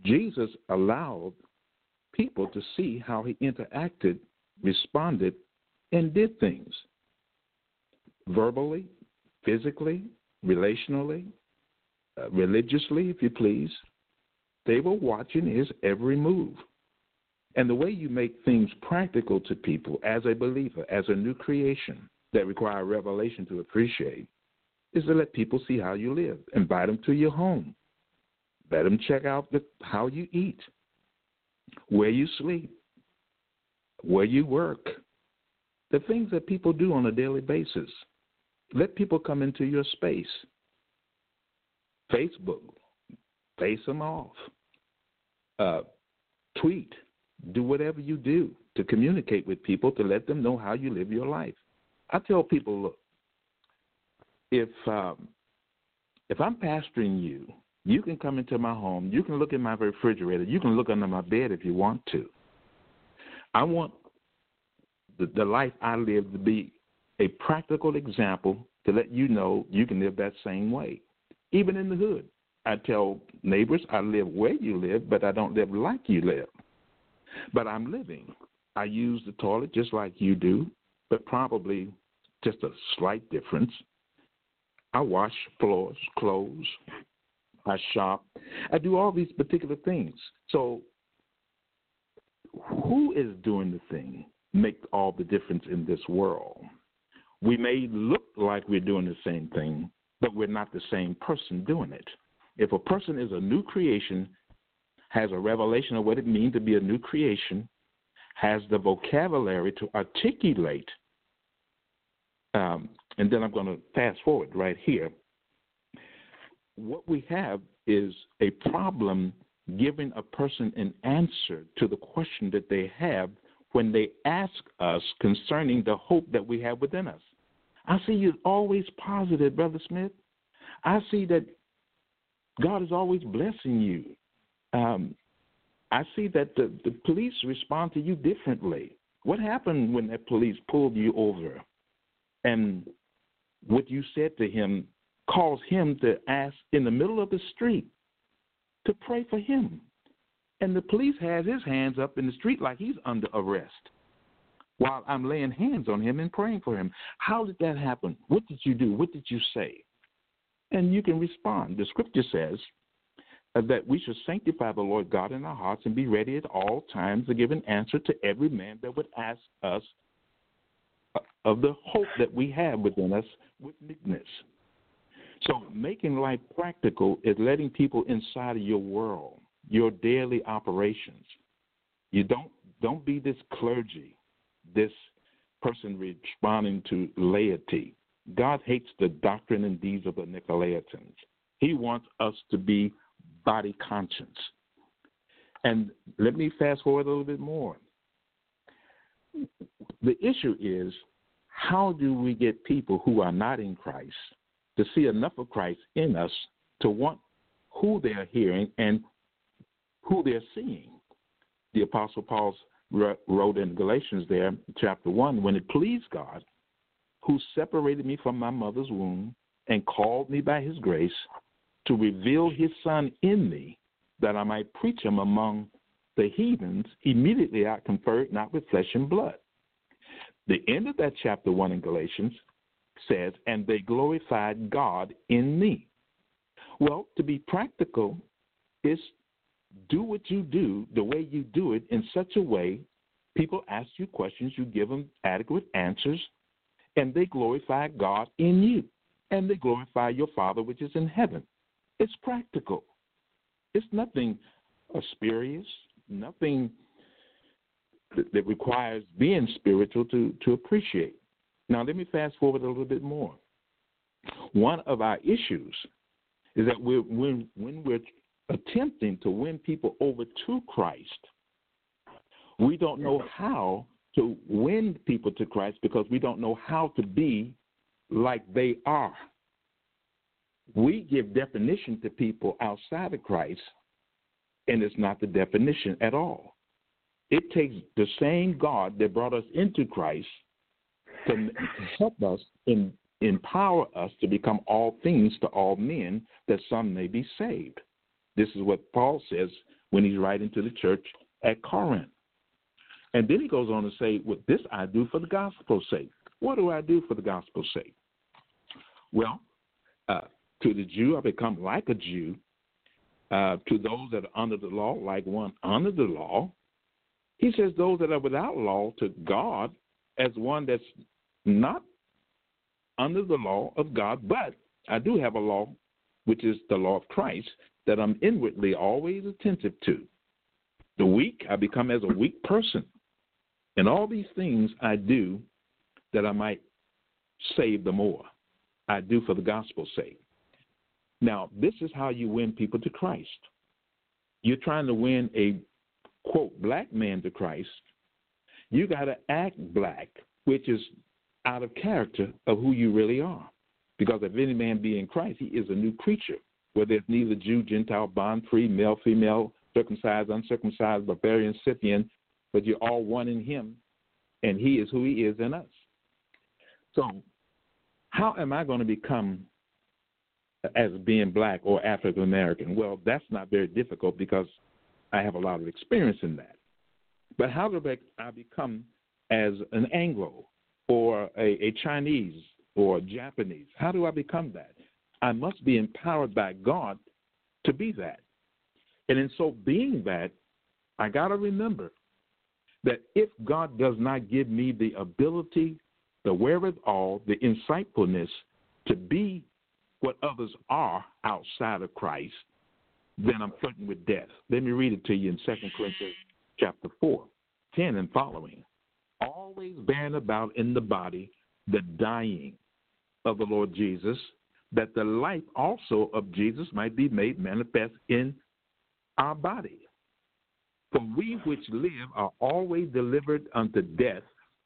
Jesus allowed people to see how he interacted, responded and did things verbally, physically, relationally, Uh, religiously, if you please. They were watching his every move. And the way you make things practical to people as a believer, as a new creation that require revelation to appreciate, is to let people see how you live. Invite them to your home. Let them check out the, how you eat, where you sleep, where you work, the things that people do on a daily basis. Let people come into your space. Facebook, face them off. Uh, tweet, do whatever you do to communicate with people to let them know how you live your life. I tell people, look, if um, if I'm pastoring you, you can come into my home, you can look in my refrigerator, you can look under my bed if you want to. I want the, the life I live to be a practical example to let you know you can live that same way, even in the hood. I tell neighbors I live where you live, but I don't live like you live. But I'm living. I use the toilet just like you do, but probably just a slight difference. I wash floors, clothes, I shop. I do all these particular things. So, who is doing the thing make all the difference in this world? We may look like we're doing the same thing, but we're not the same person doing it. If a person is a new creation, has a revelation of what it means to be a new creation, has the vocabulary to articulate, um, and then I'm going to fast forward right here. What we have is a problem giving a person an answer to the question that they have when they ask us concerning the hope that we have within us. I see you always positive, Brother Smith. I see that God is always blessing you. Um, I see that the, the police respond to you differently. What happened when that police pulled you over and what you said to him caused him to ask in the middle of the street to pray for him? And the police has his hands up in the street like he's under arrest while I'm laying hands on him and praying for him. How did that happen? What did you do? What did you say? And you can respond. The scripture says uh, that we should sanctify the Lord God in our hearts and be ready at all times to give an answer to every man that would ask us uh, of the hope that we have within us with meekness. So, making life practical is letting people inside of your world, your daily operations. You don't don't be this clergy this person responding to laity. God hates the doctrine and deeds of the Nicolaitans. He wants us to be body conscious. And let me fast forward a little bit more. The issue is how do we get people who are not in Christ to see enough of Christ in us to want who they're hearing and who they're seeing? The Apostle Paul's wrote in Galatians there, chapter 1, when it pleased God, who separated me from my mother's womb and called me by his grace to reveal his son in me, that I might preach him among the heathens, immediately I conferred not with flesh and blood. The end of that chapter 1 in Galatians says, And they glorified God in me. Well, to be practical is do what you do the way you do it in such a way people ask you questions, you give them adequate answers, and they glorify God in you, and they glorify your Father which is in heaven. It's practical. It's nothing spurious, nothing that, requires being spiritual to, to appreciate. Now, let me fast forward a little bit more. One of our issues is that we're, when, when we're attempting to win people over to Christ, we don't know how to win people to Christ because we don't know how to be like they are. We give definition to people outside of Christ, and it's not the definition at all. It takes the same God that brought us into Christ to, to help us and empower us to become all things to all men that some may be saved. This is what Paul says when he's writing to the church at Corinth. And then he goes on to say, Well, this I do for the gospel's sake. What do I do for the gospel's sake? Well, uh, to the Jew, I become like a Jew. Uh, to those that are under the law, like one under the law. He says, Those that are without law, to God, as one that's not under the law of God, but I do have a law, which is the law of Christ, that I'm inwardly always attentive to. The weak, I become as a weak person. And all these things I do that I might save the more. I do for the gospel's sake. Now, this is how you win people to Christ. You're trying to win a quote black man to Christ. You got to act black, which is out of character of who you really are. Because if any man be in Christ, he is a new creature, where there's neither Jew, Gentile, bond, free, male, female, circumcised, uncircumcised, barbarian, Scythian, but you're all one in him, and he is who he is in us. So, how am I going to become as being black or African American? Well, that's not very difficult because I have a lot of experience in that. But how do I become as an Anglo or a, a Chinese or Japanese? How do I become that? I must be empowered by God to be that. And in so being that, I got to remember that if God does not give me the ability, the wherewithal, the insightfulness to be what others are outside of Christ, then I'm flirting with death. Let me read it to you in 2 Corinthians chapter 4, 10 and following. Always bearing about in the body the dying of the Lord Jesus, that the life also of Jesus might be made manifest in our body. For we which live are always delivered unto death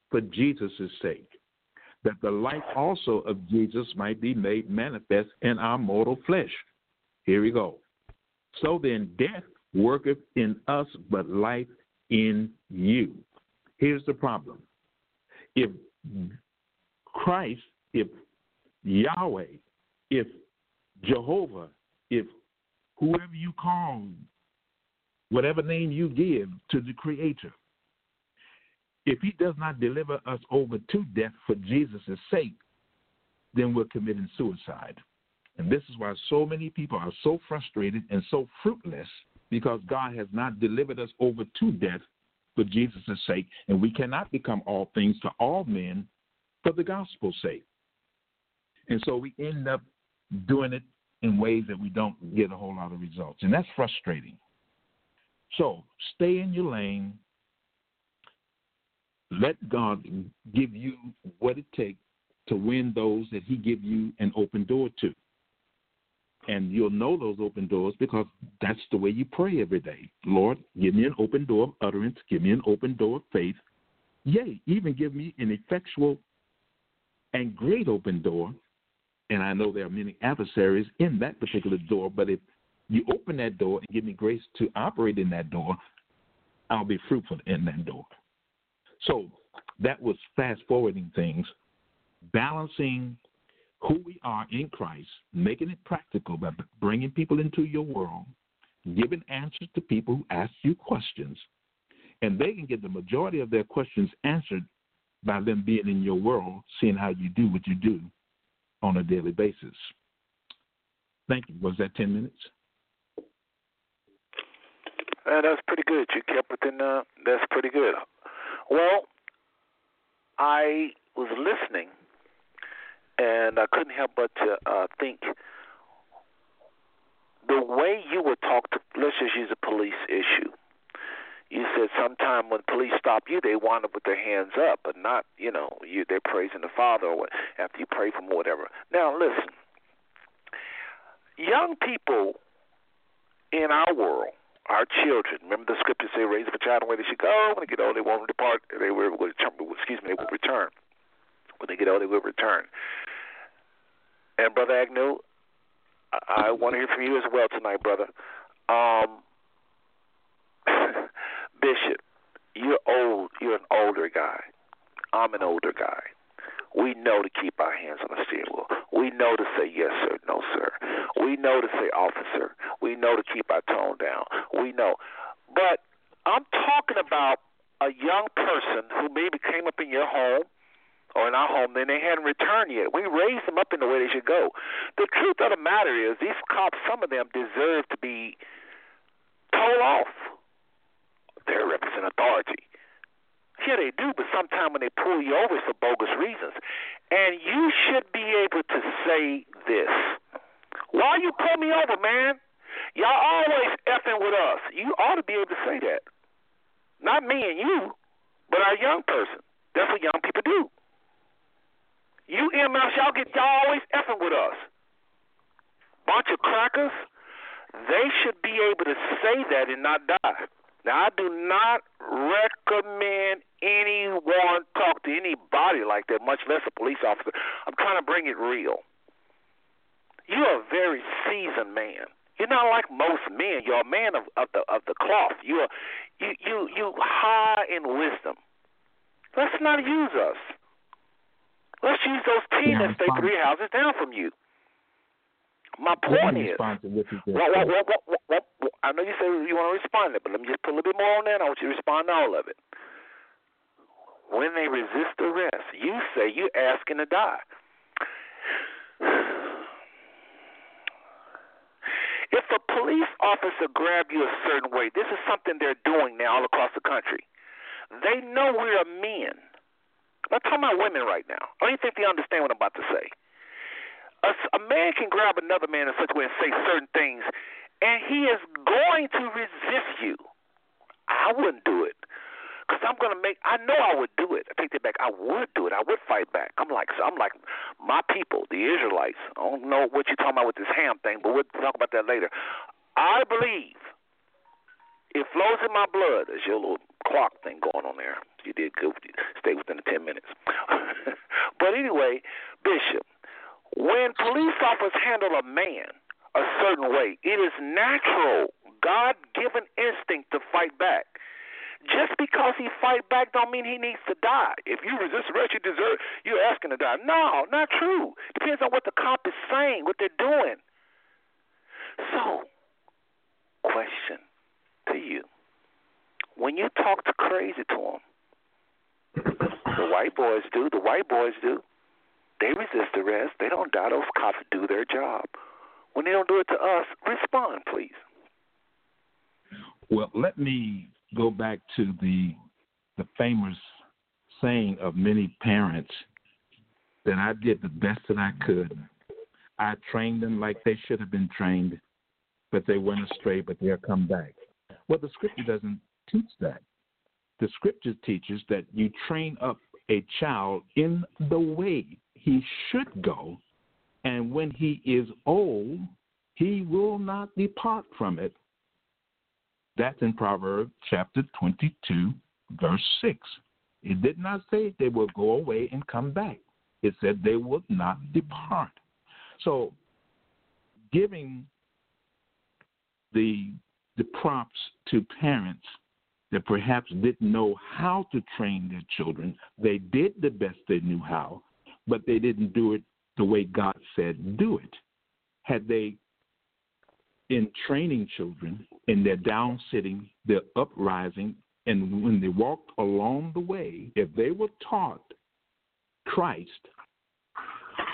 for Jesus' sake, that the life also of Jesus might be made manifest in our mortal flesh. Here we go. So then, death worketh in us, but life in you. Here's the problem. If Christ, if Yahweh, if Jehovah, if whoever you call, whatever name you give to the Creator, if He does not deliver us over to death for Jesus' sake, then we're committing suicide. And this is why so many people are so frustrated and so fruitless because God has not delivered us over to death for Jesus' sake, and we cannot become all things to all men for the gospel's sake. And so we end up doing it in ways that we don't get a whole lot of results. And that's frustrating. So stay in your lane. Let God give you what it takes to win those that He give you an open door to. And you'll know those open doors because that's the way you pray every day. Lord, give me an open door of utterance, give me an open door of faith. Yea, even give me an effectual and great open door. And I know there are many adversaries in that particular door, but if you open that door and give me grace to operate in that door, I'll be fruitful in that door. So that was fast forwarding things, balancing who we are in Christ, making it practical by bringing people into your world, giving answers to people who ask you questions, and they can get the majority of their questions answered by them being in your world, seeing how you do what you do on a daily basis. Thank you. Was that 10 minutes? Uh, that's pretty good. You kept within. Uh, that's pretty good. Well, I was listening, and I couldn't help but to uh, think the way you would talk to. Let's just use a police issue. You said sometime when police stop you, they wind up with their hands up, but not, you know, you they're praising the Father or what, after you pray for them or whatever. Now, listen, young people in our world our children. Remember the scriptures say, "Raise up a child the way they should go. When they get old, they won't depart. They will return. Excuse me, they will return. When they get old, they will return." And brother Agnew, I, I want to hear from you as well tonight, brother. Um, Bishop, you're old. You're an older guy. I'm an older guy. We know to keep our hands on the steering wheel. We know to say yes, sir, no, sir. We know to say officer. We know to keep our tone down. We know. But I'm talking about a young person who maybe came up in your home or in our home, then they hadn't returned yet. We raised them up in the way they should go. The truth of the matter is, these cops, some of them deserve to be told off. They represent authority. Yeah, they do, but sometimes when they pull you over, it's for bogus reasons. And you should be able to say this. Why you pull me over, man? Y'all always effing with us. You ought to be able to say that. Not me and you, but our young person. That's what young people do. You EMFs, y'all get y'all always effing with us. Bunch of crackers. They should be able to say that and not die. Now I do not recommend anyone talk to anybody like that, much less a police officer. I'm trying to bring it real. You're a very seasoned man. You're not like most men. You're a man of, of the of the cloth. You're you you you high in wisdom. Let's not use us. Let's use those teens Yeah, that stay fine. three houses down from you. What, what, said. what, what, what, what, I know you say you want to respond to it, but let me just put a little bit more on that. I want you to respond to all of it. When they resist arrest, you say you're asking to die. If a police officer grab you a certain way, this is something they're doing now all across the country. They know we're men. I'm talking about women right now. I don't even think they understand what I'm about to say. A, a man can grab another man in such a way and say certain things, and he is going to resist you. I wouldn't do it. Because I'm gonna make. I know I would do it. I take that back. I would do it. I would fight back. I'm like, I'm like my people, the Israelites. I don't know what you're talking about with this ham thing, but we'll talk about that later. I believe it flows in my blood. There's your little clock thing going on there. You did good. Stay within the ten minutes. but anyway, Bishop, when police officers handle a man a certain way, it is natural, God-given instinct to fight back. Just because he fight back don't mean he needs to die. If you resist arrest, you deserve you're asking to die. No, not true. Depends on what the cop is saying, what they're doing. So, question to you: When you talk to crazy to them, the white boys do. The white boys do. They resist arrest. They don't die. Those cops do their job. When they don't do it to us, respond, please. Well, let me go back to the the famous saying of many parents that I did the best that I could. I trained them like they should have been trained, but they went astray, but they'll come back. Well, the scripture doesn't teach that. The scripture teaches that you train up a child in the way he should go, and when he is old, he will not depart from it. That's in Proverbs chapter 22, verse 6. It did not say they will go away and come back. It said they would not depart. So, giving the the props to parents that perhaps didn't know how to train their children, they did the best they knew how, but they didn't do it the way God said do it. Had they in training children in their down sitting, their uprising, and when they walked along the way, if they were taught Christ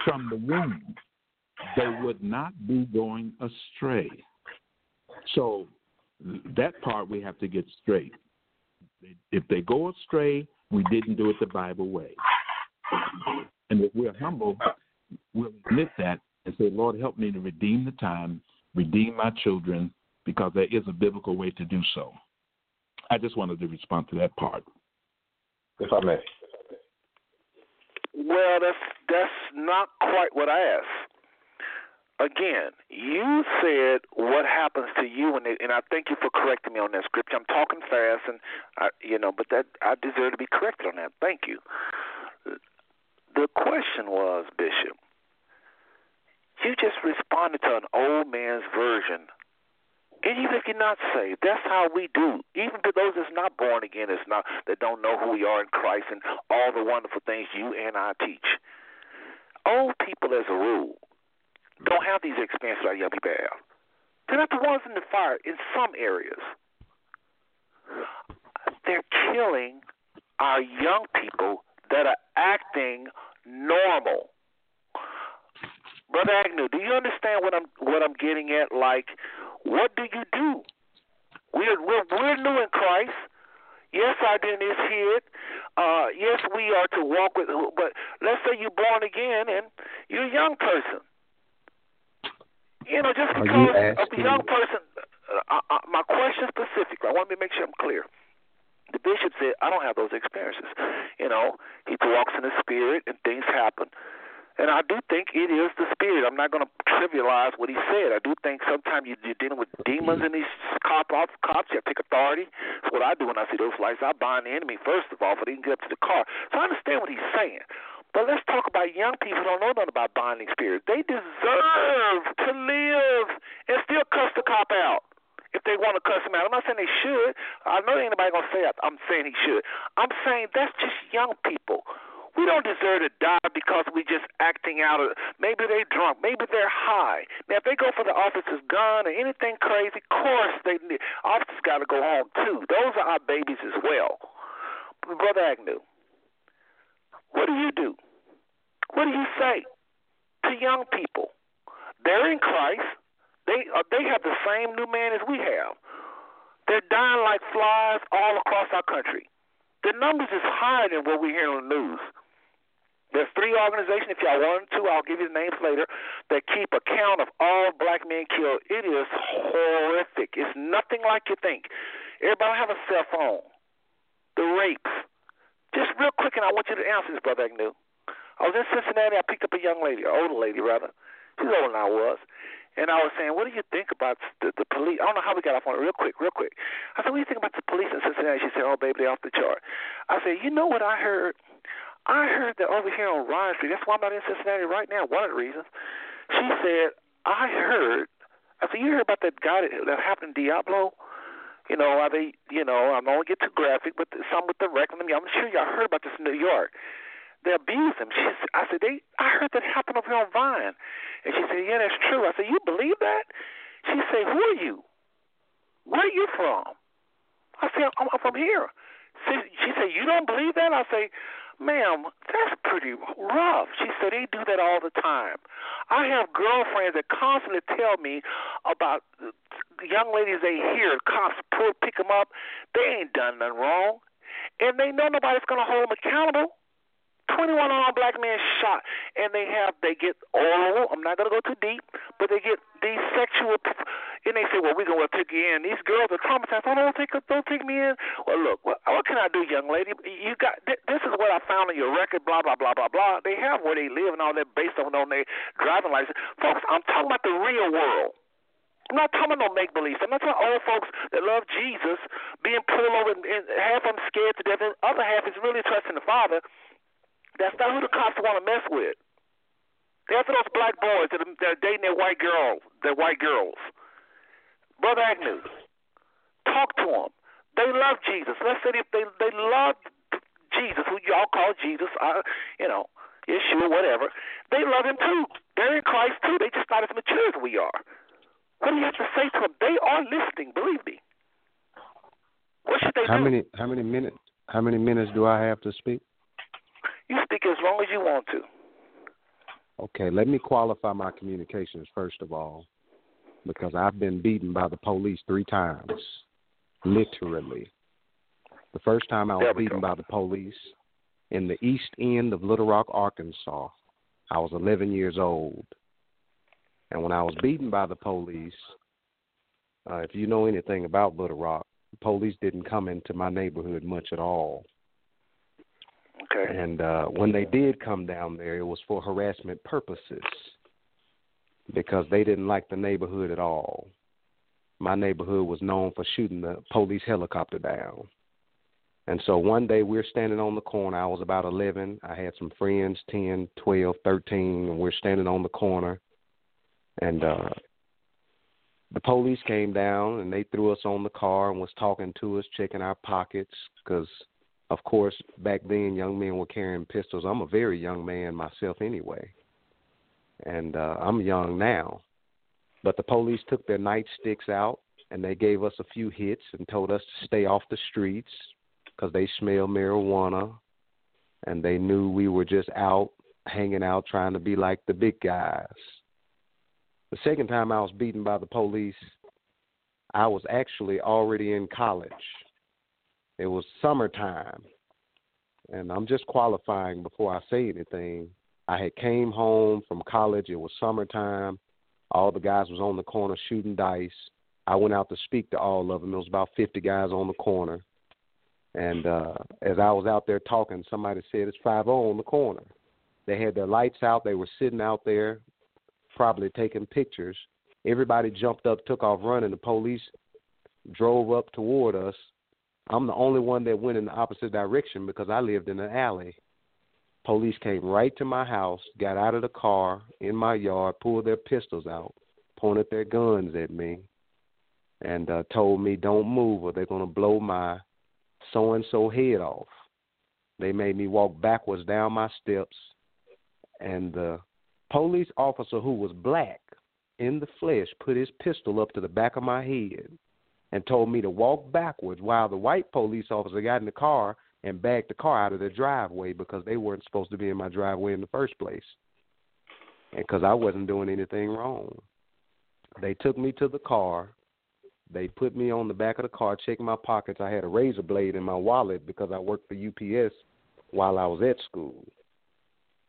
from the womb, they would not be going astray. So that part we have to get straight. If they go astray, we didn't do it the Bible way. And if we're humble, we'll admit that and say, Lord, help me to redeem the time, redeem my children, because there is a biblical way to do so. I just wanted to respond to that part. If I may. Well, that's that's not quite what I asked. Again, you said what happens to you, and and I thank you for correcting me on that scripture. I'm talking fast, and I, you know, but that I deserve to be corrected on that. Thank you. The question was, Bishop, you just responded to an old man's version. And even if you're not saved, that's how we do. Even to those that's not born again, that's not that don't know who we are in Christ and all the wonderful things you and I teach. Old people, as a rule, don't have these experiences like young people have. They're not the ones in the fire in some areas. they're killing our young people that are acting normal. Brother Agnew, do you understand what I'm what I'm getting at? Like, what do you do? We're we're, we're new in Christ. Yes, our identity is hid. Uh, yes, we are to walk with. But let's say you're born again and you're a young person. You know, just because a young person. Uh, uh, my question specifically, I want to make sure I'm clear. The bishop said, I don't have those experiences. You know, he walks in the spirit and things happen. And I do think it is the spirit. I'm not going to trivialize what he said. I do think sometimes you, you're dealing with demons in these cop off cops. You have to take authority. That's what I do when I see those lights. I bind the enemy first of all, so they can get up to the car. So I understand what he's saying. But let's talk about young people who don't know nothing about binding spirits. They deserve to live and still cuss the cop out if they want to cuss him out. I'm not saying they should. I know ain't nobody gonna say that. I'm saying he should. I'm saying that's just young people. We don't deserve to die because we just acting out. Maybe they drunk, maybe they're high. Now, if they go for the officer's gun or anything crazy, of course they need officers got to go home too. Those are our babies as well. Brother Agnew, what do you do? What do you say to young people? They're in Christ. They uh, they have the same new man as we have. They're dying like flies all across our country. The numbers is higher than what we hear on the news. There's three organizations, if y'all want to, I'll give you the names later, that keep account of all black men killed. It is horrific. It's nothing like you think. Everybody have a cell phone. The rapes. Just real quick, and I want you to answer this, Brother Agnew. I was in Cincinnati. I picked up a young lady, an older lady, rather. She's older than I was. And I was saying, what do you think about the, the police? I don't know how we got off on it. Real quick, real quick. I said, what do you think about the police in Cincinnati? She said, oh, baby, they're off the chart. I said, you know what I heard? I heard that over here on Ryan Street. That's why I'm not in Cincinnati right now. One of the reasons. She said, I heard. I said, you heard about that guy that, that happened in Diablo? You know, are they? You know, I'm not get too graphic, but some with the rectum. I'm sure y'all heard about this in New York. They abused him. She, I said, they. I heard that happened over here on Vine, and she said, yeah, that's true. I said, you believe that? She said, who are you? Where are you from? I said, I'm, I'm from here. She, she said, you don't believe that? I say, ma'am, that's pretty rough. She said, they do that all the time. I have girlfriends that constantly tell me about young ladies they hear, cops pull, pick them up. They ain't done nothing wrong. And they know nobody's going to hold them accountable. 21 unarmed black men shot, and they have they get oral. I'm not gonna go too deep, but they get these sexual, and they say, well, we're gonna take you in. These girls are traumatized. Oh, don't take don't take me in. Well, look, what, what can I do, young lady? You got this is what I found on your record. Blah blah blah blah blah. They have where they live and all that based on on their driving license. Folks, I'm talking about the real world. I'm not talking about no make believe. I'm not talking old folks that love Jesus being pulled over and, and half of them scared to death, and the other half is really trusting the Father. That's not who the cops want to mess with. They're after those black boys that are, that are dating their white girls, their white girls. Brother Agnew, talk to them. They love Jesus. Let's say if they they love Jesus, who y'all call Jesus, uh, you know, Yeshua, whatever. They love him too. They're in Christ too. They just not as mature as we are. What do you have to say to them? They are listening. Believe me. What should they How do? many how many minutes how many minutes do I have to speak? You speak as long as you want to. Okay, let me qualify my communications first of all, because I've been beaten by the police three times, literally. The first time I was beaten go. by the police in the east end of Little Rock, Arkansas. I was 11 years old. And when I was beaten by the police, uh, if you know anything about Little Rock, the police didn't come into my neighborhood much at all. Okay. And uh, when they did come down there, it was for harassment purposes because they didn't like the neighborhood at all. My neighborhood was known for shooting the police helicopter down. And so one day we're standing on the corner. I was about 11. I had some friends, 10, 12, 13, and we're standing on the corner. And uh, the police came down and they threw us on the car and was talking to us, checking our pockets because of course, back then young men were carrying pistols. I'm a very young man myself anyway. And uh I'm young now. But the police took their nightsticks out and they gave us a few hits and told us to stay off the streets. because they smelled marijuana, and they knew we were just out hanging out trying to be like the big guys. The second time I was beaten by the police, I was actually already in college. It was summertime, and I'm just qualifying before I say anything. I had came home from college. It was summertime. All the guys was on the corner shooting dice. I went out to speak to all of them. There was about 50 guys on the corner. And uh as I was out there talking, somebody said it's 5 on the corner. They had their lights out. They were sitting out there, probably taking pictures. Everybody jumped up, took off running. The police drove up toward us. I'm the only one that went in the opposite direction because I lived in an alley. Police came right to my house, got out of the car in my yard, pulled their pistols out, pointed their guns at me, and uh, told me, "Don't move, or they're going to blow my so and so head off." They made me walk backwards down my steps, and the police officer who was black in the flesh put his pistol up to the back of my head and told me to walk backwards while the white police officer got in the car and backed the car out of their driveway because they weren't supposed to be in my driveway in the first place. And because I wasn't doing anything wrong. They took me to the car. They put me on the back of the car, checked my pockets. I had a razor blade in my wallet because I worked for UPS while I was at school.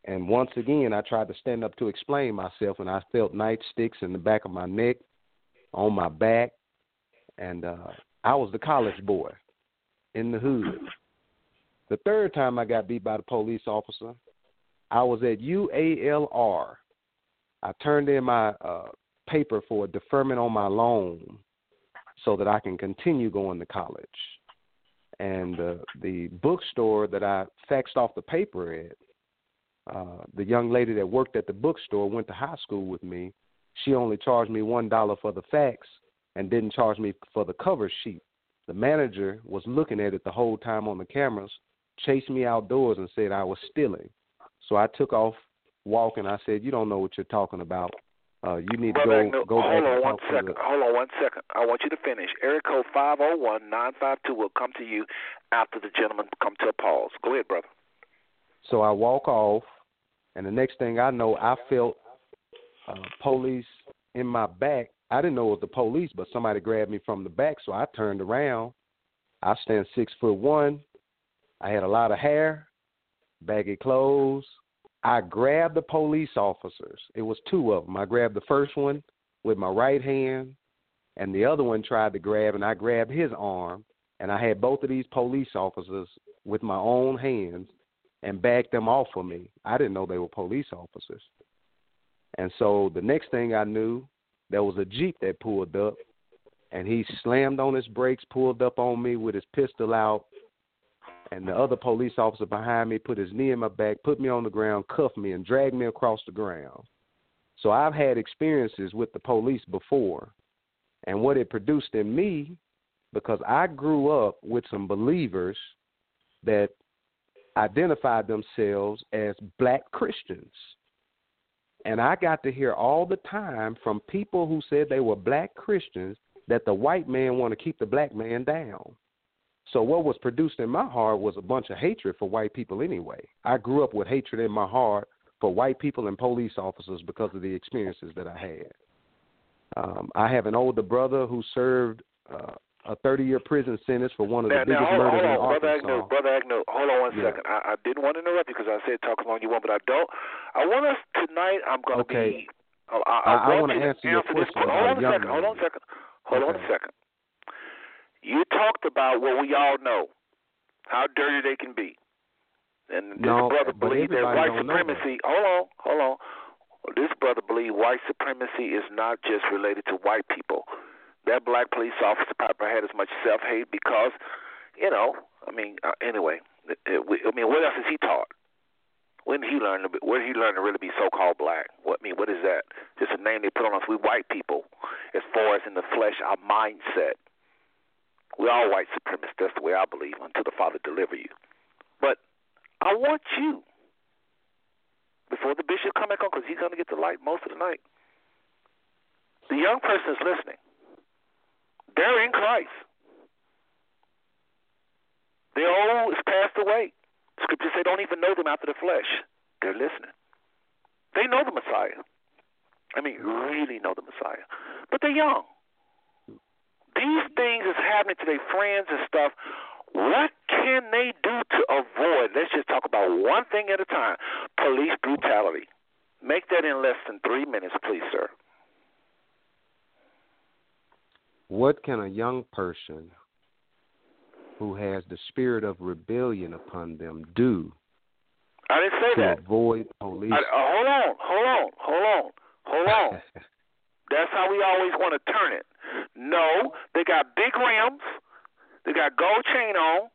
And once again, I tried to stand up to explain myself, and I felt nightsticks in the back of my neck, on my back, and uh, I was the college boy in the hood. The third time I got beat by the police officer, I was at UALR. I turned in my uh, paper for a deferment on my loan so that I can continue going to college. And uh, the bookstore that I faxed off the paper at, uh, the young lady that worked at the bookstore went to high school with me. She only charged me one dollar for the fax and didn't charge me for the cover sheet. The manager was looking at it the whole time on the cameras, chased me outdoors and said I was stealing. So I took off walking. I said, "You don't know what you're talking about. Uh, you need to go go back hold on and one to the." Hold on one second. I want you to finish. Area code five zero one nine five two will come to you after the gentleman come to a pause. Go ahead, brother. So I walk off, and the next thing I know, I felt uh, police in my back. I didn't know it was the police, but somebody grabbed me from the back, so I turned around. I stand six foot one. I had a lot of hair, baggy clothes. I grabbed the police officers. It was two of them. I grabbed the first one with my right hand, and the other one tried to grab, and I grabbed his arm, and I had both of these police officers with my own hands and backed them off of me. I didn't know they were police officers. And so the next thing I knew, there was a Jeep that pulled up, and he slammed on his brakes, pulled up on me with his pistol out, and the other police officer behind me put his knee in my back, put me on the ground, cuffed me, and dragged me across the ground. So I've had experiences with the police before, and what it produced in me, because I grew up with some believers that identified themselves as black Christians. And I got to hear all the time from people who said they were black Christians that the white man want to keep the black man down. So what was produced in my heart was a bunch of hatred for white people anyway. I grew up with hatred in my heart for white people and police officers because of the experiences that I had. Um, I have an older brother who served uh, a 30-year prison sentence for one of the biggest now hold, murders hold in on, brother Arkansas. Agnew, brother Agnew, hold on one Yeah. second. I, I didn't want to interrupt you because I said talk as long as you want, but I don't. I want us tonight. I'm going to Okay. be. Oh, I, I, I- I want to answer your this. question Hold uh, on a second. Hold on a second. Hold on a second. You talked about what we all know, how dirty they can be, and this No, brother but believed that white don't know that. supremacy. Hold on, hold on. This brother believed white supremacy is not just related to white people. That black police officer probably had as much self hate because, you know, I mean, uh, anyway, it, it, I mean, what else is he taught? When did he learn to be, where did he learn to really be so called black? What I mean, what is that? Just a name they put on us. We white people, as far as in the flesh, our mindset. We're all white supremacists. That's the way I believe. Until the Father deliver you. But I want you before the bishop come back on, because he's going to get the light most of the night. The young person is listening. They're in Christ. They're old, it's passed away. Scripture say don't even know them after the flesh. They're listening. They know the Messiah. I mean, really know the Messiah. But they're young. These things is happening to their friends and stuff. What can they do to avoid? Let's just talk about one thing at a time. Police brutality. Make that in less than three minutes, please, sir. What can a young person who has the spirit of rebellion upon them do I didn't say to that. avoid police? I, uh, hold on, hold on, hold on, hold on. That's how we always want to turn it. No, they got big rims. They got gold chain on.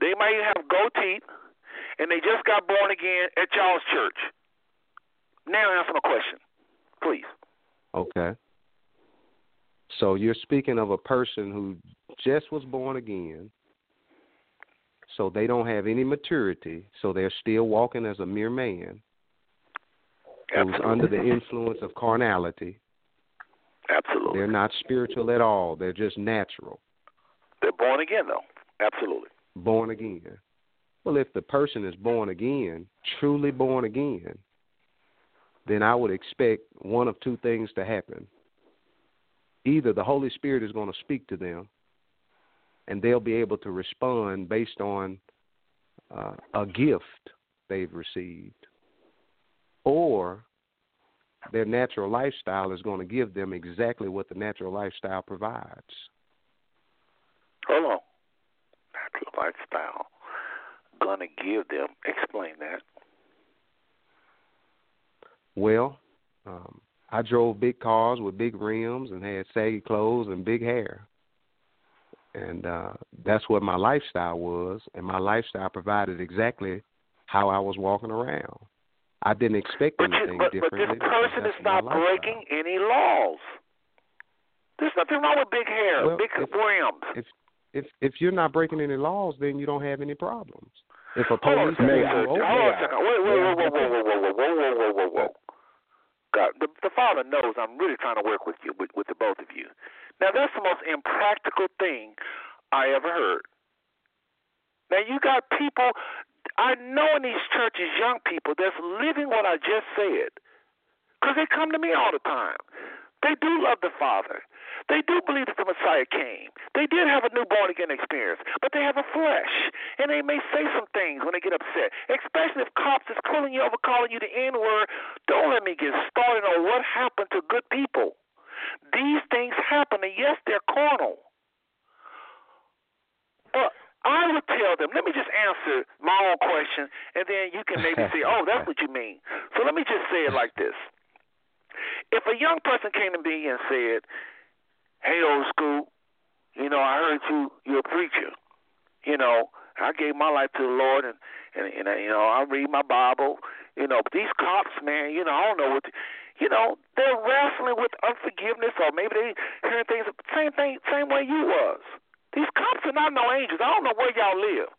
They might even have gold teeth, and they just got born again at y'all's church. Now answer my question, please. Okay. So you're speaking of a person who just was born again, so they don't have any maturity, so they're still walking as a mere man Absolutely. who's under the influence of carnality. Absolutely. They're not spiritual at all. They're just natural, They're born again, though. Absolutely. born again. Well, if the person is born again, truly born again, then I would expect one of two things to happen. Either the Holy Spirit is going to speak to them, and they'll be able to respond based on uh, a gift they've received, or their natural lifestyle is going to give them exactly what the natural lifestyle provides. Hold on. Natural lifestyle. Gonna give them. Explain that. Well, um, I drove big cars with big rims and had saggy clothes and big hair. And uh that's what my lifestyle was and my lifestyle provided exactly how I was walking around. I didn't expect But, anything but, but differently. this person is not breaking any laws. There's nothing wrong with big hair, Well, big if- rims. If if if you're not breaking any laws, then you don't have any problems. If a Hold on police a second. May officer I- Hold over- on may a second. Wait, wait, wait, whoa, whoa, whoa, whoa, whoa, whoa, whoa, whoa, whoa, whoa. God, the, the Father knows I'm really trying to work with you, with, with the both of you. Now, that's the most impractical thing I ever heard. Now, you got people, I know in these churches, young people that's living what I just said. Because they come to me all the time. They do love the Father. They do believe that the Messiah came. They did have a new born again experience, but they have a flesh, and they may say some things when they get upset. Especially if cops is pulling you over, calling you the N word. Don't let me get started on what happened to good people. These things happen, and yes, they're carnal. But I would tell them, let me just answer my own question, and then you can maybe say, oh, that's what you mean. So let me just say it like this. If a young person came to me and said, hey, old school, you know, I heard you, you're a preacher. You know, I gave my life to the Lord, and, and, and you know, I read my Bible. You know, but these cops, man, you know, I don't know what, you know, they're wrestling with unforgiveness, or maybe they hearing things, same thing, same way you was. These cops are not no angels. I don't know where y'all live.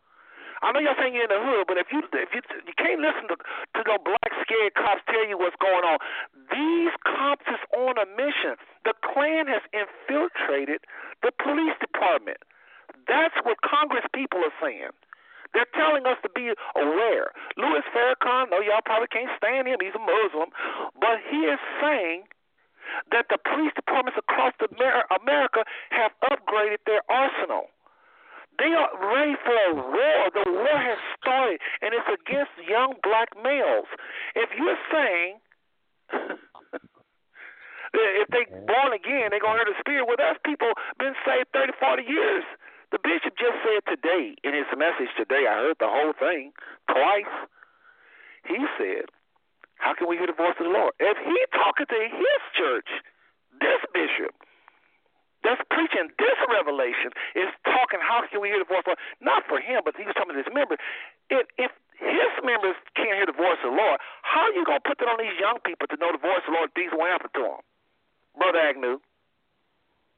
I know y'all saying you're in the hood, but if you if you you can't listen to to no black scared cops tell you what's going on, these cops is on a mission. The Klan has infiltrated the police department. That's what Congress people are saying. They're telling us to be aware. Louis Farrakhan, no, y'all probably can't stand him. He's a Muslim, but he is saying that the police departments across the America have upgraded their arsenal. They are ready for a war. The war has started, and it's against young black males. If you're saying if they born again, they're gonna hear the spirit. Well, that's people been saved 30, 40 years. The bishop just said today in his message today. I heard the whole thing twice. He said, "How can we hear the voice of the Lord?" If he talking to his church, this bishop that's preaching this revelation is talking how can we hear the voice of the Lord? Not for him, but he was talking to his members. If if his members can't hear the voice of the Lord, how are you gonna put that on these young people to know the voice of the Lord? These won't happen to them, brother Agnew.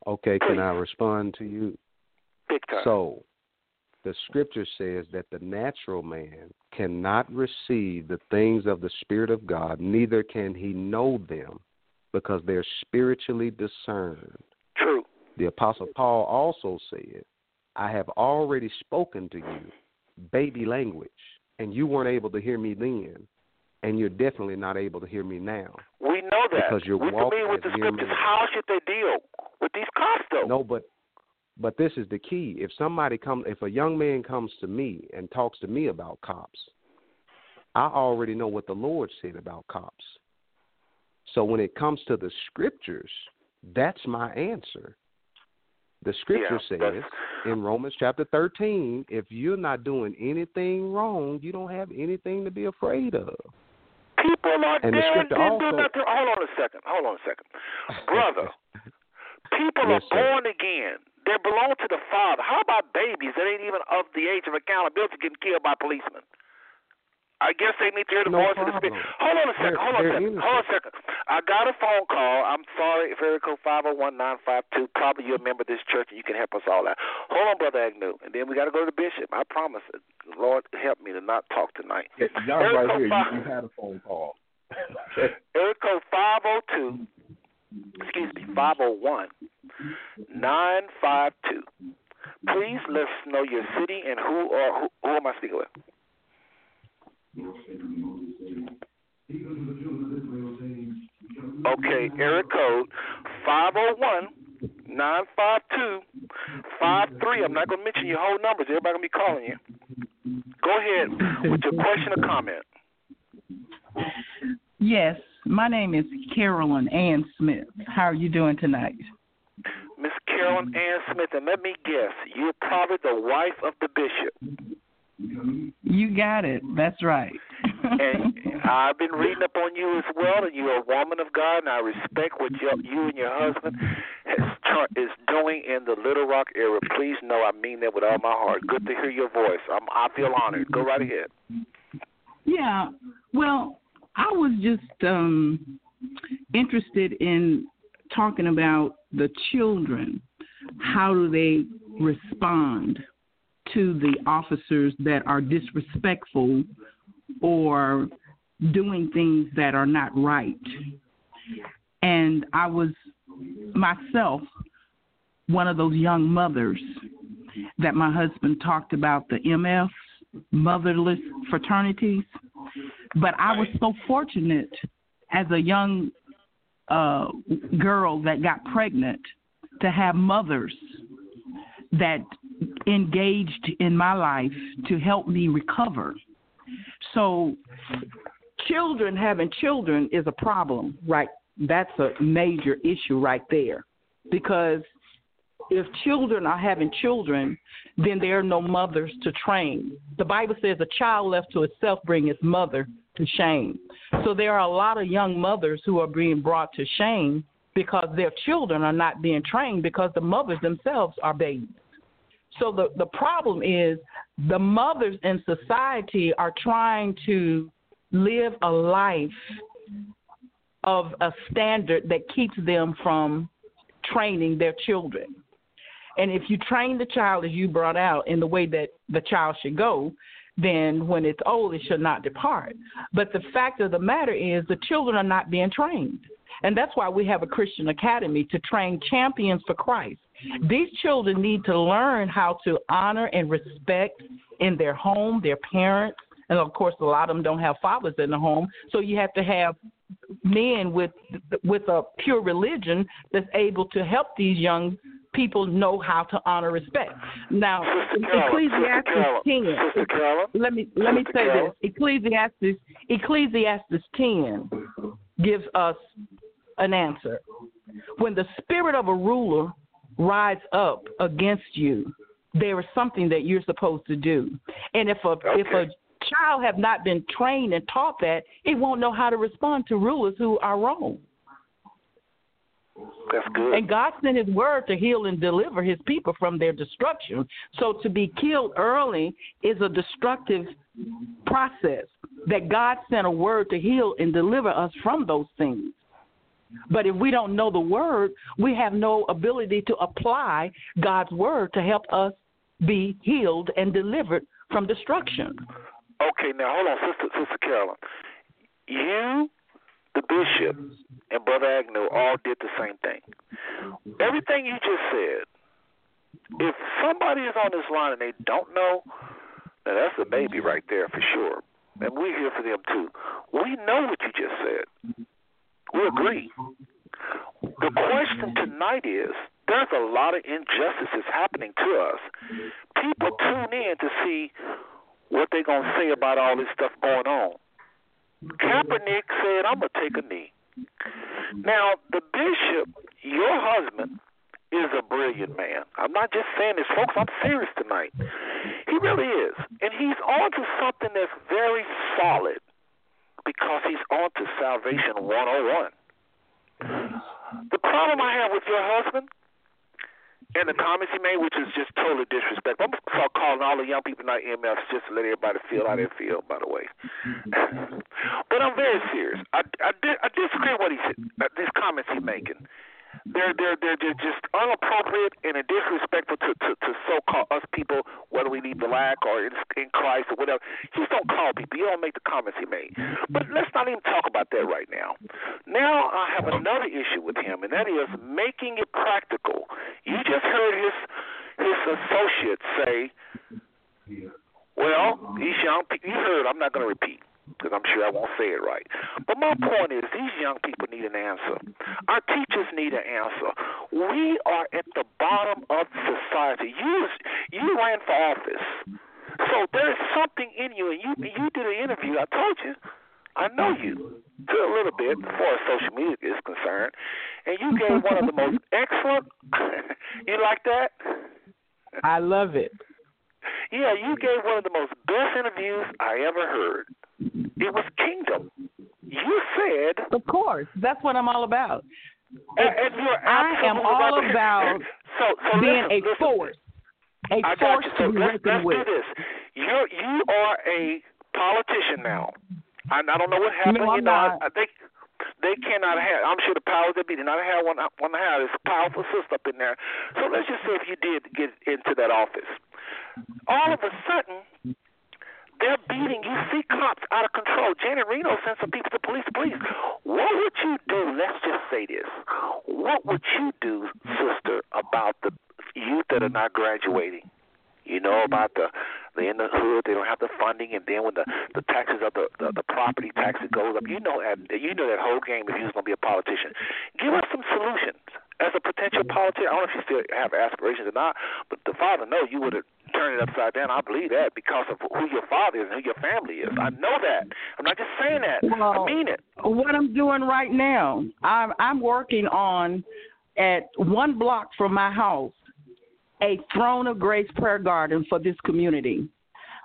Okay, Please. can I respond to you? Big time. So, the scripture says that the natural man cannot receive the things of the Spirit of God, neither can he know them, because they're spiritually discerned. The Apostle Paul also said I have already spoken to you baby language, and you weren't able to hear me then, and you're definitely not able to hear me now. We know that. Because you're We're walking with the scriptures. How should they deal with these cops, though? No, but but this is the key. If somebody comes, if a young man comes to me and talks to me about cops, I already know what the Lord said about cops. So when it comes to the scriptures, that's my answer. The scripture Yeah, says in Romans chapter 13, if you're not doing anything wrong, you don't have anything to be afraid of. People are And the dead. scripture didn't do also-. Hold on a second. Hold on a second, brother. People Yes, are sir. born again. They belong to the Father. How about babies that ain't even of the age of accountability getting killed by policemen? I guess they need to hear the No voice of the Spirit. Hold on a second. They're- hold on a second. Hold on a second. I got a phone call. I'm sorry if area code five zero one nine five two. Probably you're a member of this church and you can help us all out. Hold on, brother Agnew, and then we got to go to the bishop. I promise. Lord help me to not talk tonight. Yeah, Area right here, you, five- you had a phone call. Area code 502, excuse me, five zero one nine five two. Please let us know your city and who or who, who am I speaking with? Okay, area code 501 952 53. I'm not going to mention your whole numbers. Everybody going to be calling you. Go ahead with your question or comment. Yes, my name is Carolyn Ann Smith. How are you doing tonight? Miss Carolyn Ann Smith, and let me guess, you're probably the wife of the bishop. You got it. That's right. And I've been reading up on you as well, and you're a woman of God, and I respect what you, you and your husband has, is doing in the Little Rock area. Please know I mean that with all my heart. Good to hear your voice. I'm, I feel honored. Go right ahead. yeah. Well, I was just um interested in talking about the children. How do they respond to the officers that are disrespectful or doing things that are not right? And I was myself one of those young mothers that my husband talked about the MF motherless fraternities. But I was so fortunate as a young uh, girl that got pregnant to have mothers that engaged in my life to help me recover. So, children having children is a problem, right? That's a major issue right there. Because if children are having children, then there are no mothers to train. The Bible says a child left to itself bring its mother to shame. So there are a lot of young mothers who are being brought to shame because their children are not being trained because the mothers themselves are babies. So the, the problem is the mothers in society are trying to live a life of a standard that keeps them from training their children. And if you train the child as you brought out in the way that the child should go, then when it's old, it should not depart. But the fact of the matter is, the children are not being trained. And that's why we have a Christian academy to train champions for Christ. These children need to learn how to honor and respect in their home, their parents. And of course, a lot of them don't have fathers in the home. So you have to have men with with a pure religion that's able to help these young people know how to honor respect. Now, Sister Ecclesiastes Carolyn, ten. Sister Carolyn, Let me let me Sister say Carolyn. this. Ecclesiastes Ecclesiastes ten gives us an answer. When the spirit of a ruler rides up against you, there is something that you're supposed to do. And if a if a child have not been trained and taught that, it won't know how to respond to rulers who are wrong. that's good. And God sent His word to heal and deliver His people from their destruction. So to be killed early is a destructive process. That God sent a word to heal and deliver us from those things. But if we don't know the word, we have no ability to apply God's word to help us be healed and delivered from destruction. Okay, now hold on, Sister Sister Carolyn. You, the bishop, and Brother Agnew all did the same thing. Everything you just said If somebody is on this line and they don't know, now that's a baby right there for sure. And we're here for them too. We know what you just said. We agree. The question tonight is there's a lot of injustices happening to us. People tune in to see what they're going to say about all this stuff going on. Kaepernick said, I'm going to take a knee. Now, the bishop, your husband, is a brilliant man. I'm not just saying this, folks. I'm serious tonight. He really is. And he's on to something that's very solid because he's on to Salvation 101. The problem I have with your husband and the comments he made, which is just totally disrespectful. I'm start calling all the young people in our EMFs just to let everybody feel how they feel. By the way, but I'm very serious. I I, I disagree with what he said. Uh, these comments he's making. They're they're they're just inappropriate and disrespectful to to, to so called us people, whether we be black or in, in Christ or whatever. Just don't call people. You don't make the comments he made. But let's not even talk about that right now. Now I have another issue with him, and that is making it practical. You just heard his his associates say, "Well, these young people." You heard. I'm not going to repeat because I'm sure I won't say it right. But my point is, these young people need an answer. Our teachers need an answer. We are at the bottom of society. You you ran for office, so there's something in you, and you you did an interview. I told you. I know you to a little bit as far as social media is concerned, and you gave one of the most excellent. you like that? I love it. Yeah, you gave one of the most best interviews I ever heard. It was kingdom. You said. Of course, that's what I'm all about. And, and you're I am all absolutely- about so, so being listen, a listen. force, a I got force you. So to let's, let's with. do this. You're you are a politician now. I, I don't know what happened. No, I'm you know, not. I, I think they cannot have. I'm sure the powers that be did not have one. One have this powerful sister up in there. So let's just say if you did get into that office, all of a sudden they're beating. You see cops out of control. Janet Reno sent some people to police. Police. What would you do? Let's just say this. What would you do, sister, about the youth that are not graduating? You know about the they're in the hood, they don't have the funding, and then when the the taxes of the the, the property taxes goes up, you know that you know that whole game if you was going to be a politician. Give us some solutions as a potential mm-hmm. politician. I don't know if you still have aspirations or not, but the father knows you would have turned it upside down. I believe that because of who your father is and who your family is. I know that. I'm not just saying that. I mean it. What I'm doing right now, I'm I'm working on at one block from my house a throne of grace prayer garden for this community.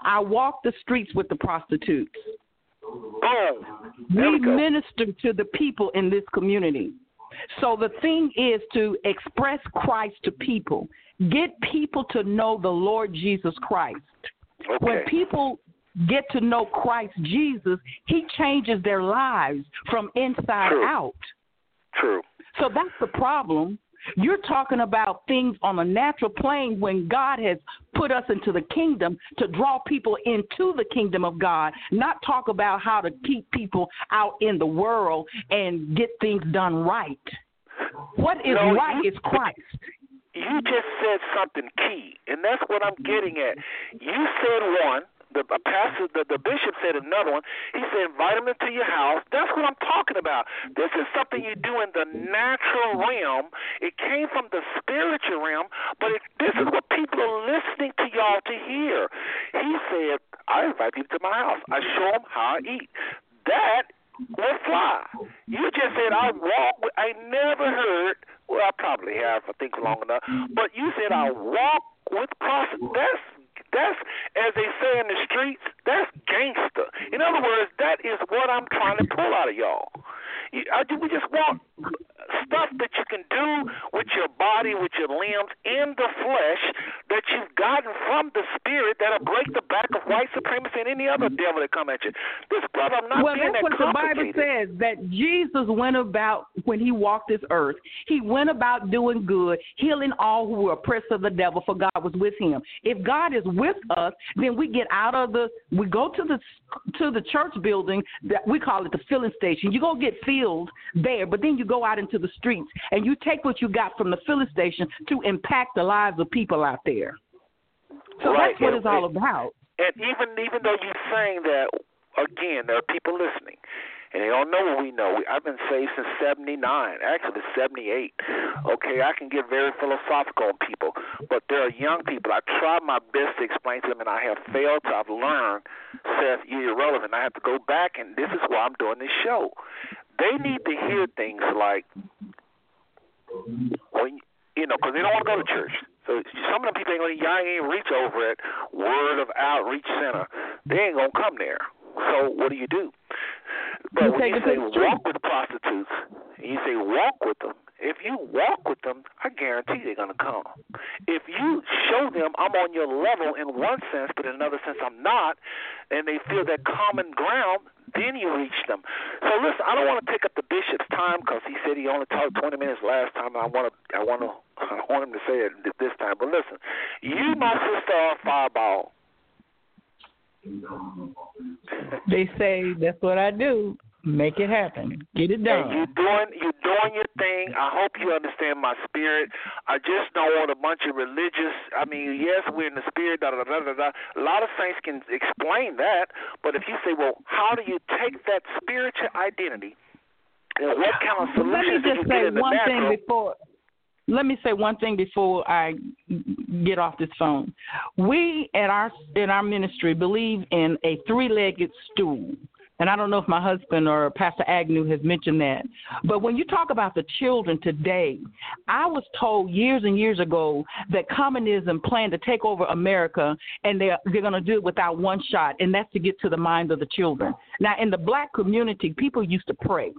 I walk the streets with the prostitutes. Oh, there We we minister to the people in this community. So the thing is to express Christ to people. Get people to know the Lord Jesus Christ. When people get to know Christ Jesus, he changes their lives from inside True. out. True. So that's the problem. You're talking about things on a natural plane when God has put us into the kingdom to draw people into the kingdom of God, not talk about how to keep people out in the world and get things done right. What is No, right you- is Christ. you just said something key, and that's what I'm getting at. You said one. The pastor, the, the bishop said another one. He said, invite them into your house. That's what I'm talking about. This is something you do in the natural realm. It came from the spiritual realm, but it, this is what people are listening to y'all to hear. He said, I invite people to my house. I show them how I eat. That will fly. You just said I walk. With, I never heard. Well, I probably have. I think long enough. But you said I walk with prostitutes. That's that's as they say in the streets. That's gangster. In other words, that is what I'm trying to pull out of y'all. I, we just want stuff that you can do with your body, with your limbs, in the flesh that you've gotten from the spirit that'll break the back of white supremacy and any other devil that come at you. This brother, I'm not well, being that's that what the Bible says that Jesus went about when he walked this earth. He went about doing good, healing all who were oppressed of the devil, for God was with him. If God is with us, then we get out of the we go to the to the church building that we call it the filling station. You go get filled there, but then you go out into the streets and you take what you got from the filling station to impact the lives of people out there. So Right, that's what and- it's all about. And even even though you're saying that, again, there are people listening, and they don't know what we know. I've been saved since '79, actually '78. Okay, I can get very philosophical on people, but there are young people. I try my best to explain to them, and I have failed. To, I've learned, Seth, you're irrelevant. I have to go back, and this is why I'm doing this show. They need to hear things like when you know, because they don't want to go to church. So some of them people ain't gonna y'all ain't reach over at Word of Outreach Center. They ain't gonna come there. So what do you do? But You when take you say the walk with prostitutes, and you say walk with them. If you walk with them, I guarantee they're gonna come. If you show them I'm on your level in one sense, but in another sense I'm not, and they feel that common ground, then you reach them. So listen, I don't want to take up the bishop's time because he said he only talked 20 minutes last time. And I want to, I want to, I want him to say it this time. But listen, you, my sister, are fireball. They say that's what I do. Make it happen. Get it And done. you doing you're doing your thing. I hope you understand my spirit. I just don't want a bunch of religious. I mean, yes, we're in the spirit. Da da da da da. A lot of saints can explain that, but if you say, well, how do you take that spiritual identity and what kind of Let me solutions do you just say one natural? thing before. Let me say one thing before I get off this phone. We at our in our ministry believe in a three-legged stool. And I don't know if my husband or Pastor Agnew has mentioned that. But when you talk about the children today, I was told years and years ago that communism planned to take over America and they're, they're going to do it without one shot, and that's to get to the mind of the children. Now, in the black community, people used to pray.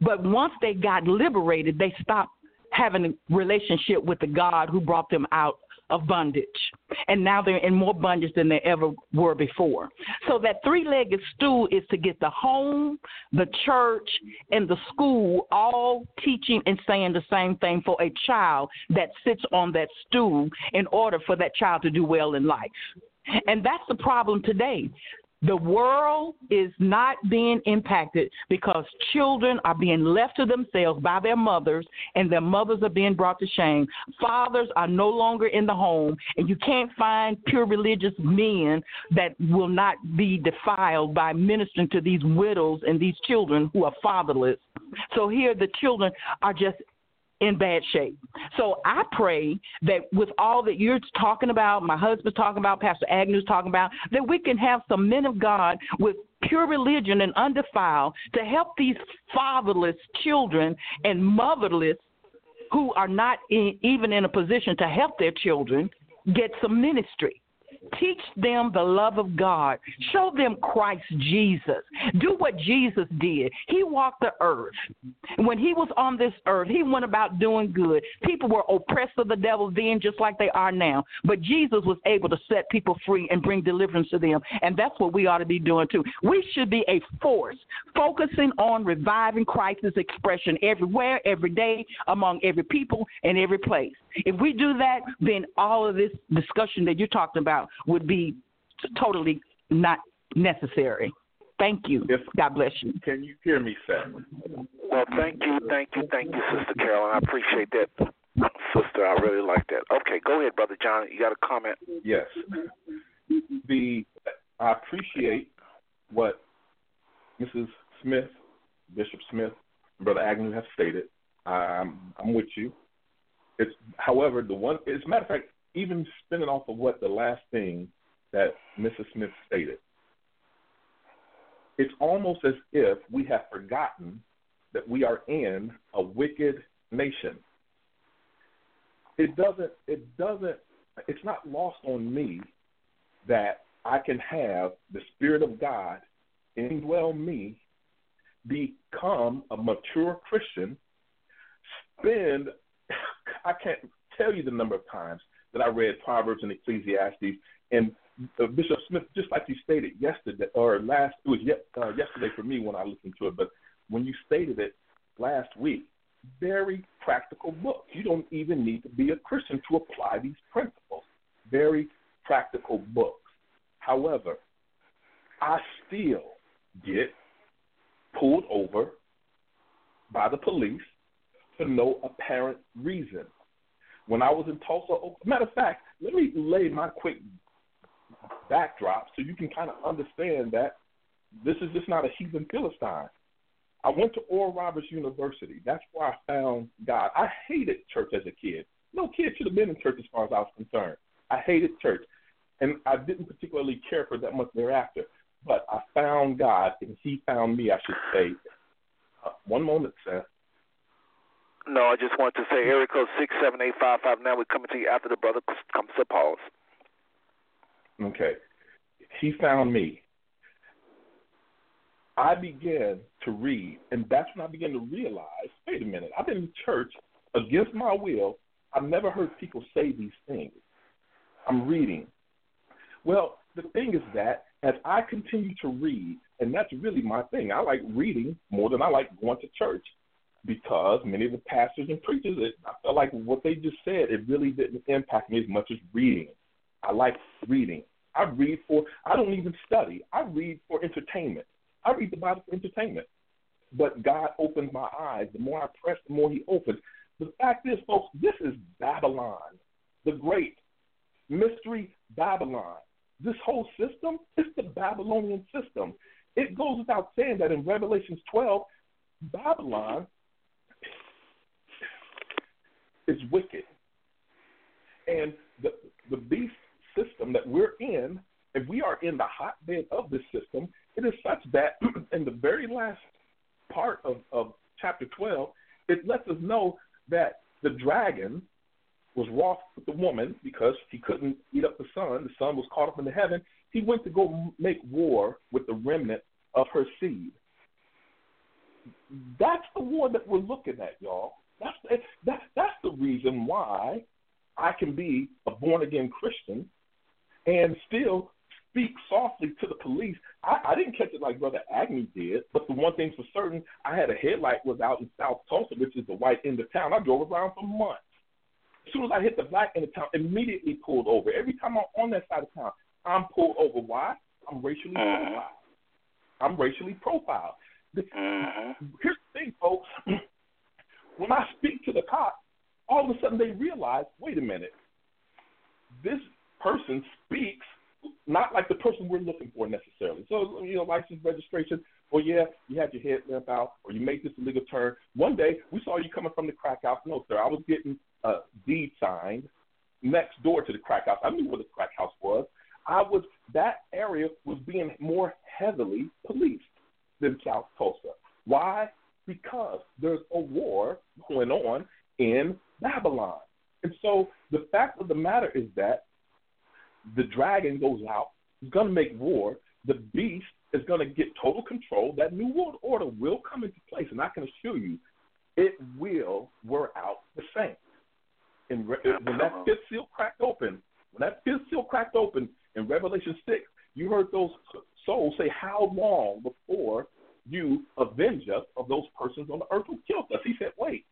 But once they got liberated, they stopped having a relationship with the God who brought them out of bondage. And now they're in more bondage than they ever were before. So that three legged stool is to get the home, the church, and the school all teaching and saying the same thing for a child that sits on that stool in order for that child to do well in life. And that's the problem today. The world is not being impacted because children are being left to themselves by their mothers, and their mothers are being brought to shame. Fathers are no longer in the home, and you can't find pure religious men that will not be defiled by ministering to these widows and these children who are fatherless. So here, the children are just in bad shape. So I pray that with all that you're talking about, my husband's talking about, Pastor Agnew's talking about, that we can have some men of God with pure religion and undefiled to help these fatherless children and motherless who are not in, even in a position to help their children get some ministry. Teach them the love of God. Show them Christ Jesus. Do what Jesus did. He walked the earth. When he was on this earth, he went about doing good. People were oppressed of the devil then, just like they are now. But Jesus was able to set people free and bring deliverance to them. And that's what we ought to be doing too. We should be a force focusing on reviving Christ's expression everywhere, every day, among every people and every place. If we do that, then all of this discussion that you're talking about would be totally not necessary. Thank you. Yes. God bless you. Can you hear me, Seth? Well, thank you, thank you, thank you, Sister Carolyn. I appreciate that, sister. I really like that. Okay, go ahead, Brother John. You got a comment? Yes. The I appreciate what Mrs. Smith, Bishop Smith, Brother Agnew have stated. I'm I'm with you. It's however the one as a matter of fact, even spinning off of what the last thing that Mrs. Smith stated, it's almost as if we have forgotten that we are in a wicked nation. It doesn't it doesn't it's not lost on me that I can have the Spirit of God indwell me, become a mature Christian, spend, I can't tell you the number of times that I read Proverbs and Ecclesiastes, and uh, Bishop Smith, just like you stated yesterday or last, it was ye- uh, yesterday for me when I listened to it, but when you stated it last week, very practical book. You don't even need to be a Christian to apply these principles. Very practical books. However, I still get pulled over by the police for no apparent reason. When I was in Tulsa, matter of fact, let me lay my quick backdrop so you can kind of understand that this is just not a heathen Philistine. I went to Oral Roberts University. That's where I found God. I hated church as a kid. No kid should have been in church as far as I was concerned. I hated church. And I didn't particularly care for that much thereafter. But I found God, and He found me, I should say. Uh, one moment, Seth. No, I just wanted to say area code six seven eight five five. Now we're coming to you after the brother comes to pause. Okay. He found me. I began to read, and that's when I began to realize wait a minute, I've been in church against my will. I've never heard people say these things. I'm reading. Well, the thing is that as I continue to read, and that's really my thing, I like reading more than I like going to church because many of the pastors and preachers, I felt like what they just said, it really didn't impact me as much as reading. I like reading. I read for, I don't even study. I read for entertainment. I read the Bible for entertainment. But God opened my eyes. The more I press, the more He opens. The fact is, folks, this is Babylon, the great mystery Babylon. This whole system is the Babylonian system. It goes without saying that in Revelations 12, Babylon is wicked. And the, the beast system that we're in, if we are in the hotbed of this system, it is such that in the very last part of, of chapter 12, it lets us know that the dragon was wroth with the woman because he couldn't eat up the son. The son was caught up into heaven. He went to go make war with the remnant of her seed. That's the war that we're looking at, y'all. That's that, that's the reason why I can be a born again Christian and still speak softly to the police. I, I didn't catch it like Brother Agnew did, but the one thing for certain, I had a headlight was out in South Tulsa, which is the white end of town. I drove around for months. As soon as I hit the black end of town, immediately pulled over. Every time I'm on that side of town, I'm pulled over. Why? I'm racially Mm-hmm. profiled. I'm racially profiled. Mm-hmm. Here's the thing, folks. When I speak to the cop, all of a sudden they realize, wait a minute, this person speaks not like the person we're looking for necessarily. So, you know, license registration, well, yeah, you had your head headlamp out or you made this illegal turn. One day we saw you coming from the crack house. No, sir, I was getting a deed signed next door to the crack house. I knew where the crack house was. I was that area was being more heavily policed than South Tulsa. Why? Because there's a war going on in Babylon. And so the fact of the matter is that the dragon goes out, he's going to make war, the beast is going to get total control. That new world order will come into place, and I can assure you, it will wear out the saints. And re- when that fifth seal cracked open, when that fifth seal cracked open in Revelation 6, you heard those souls say, How long before you avenge us of those persons on the earth who killed us? He said, Wait.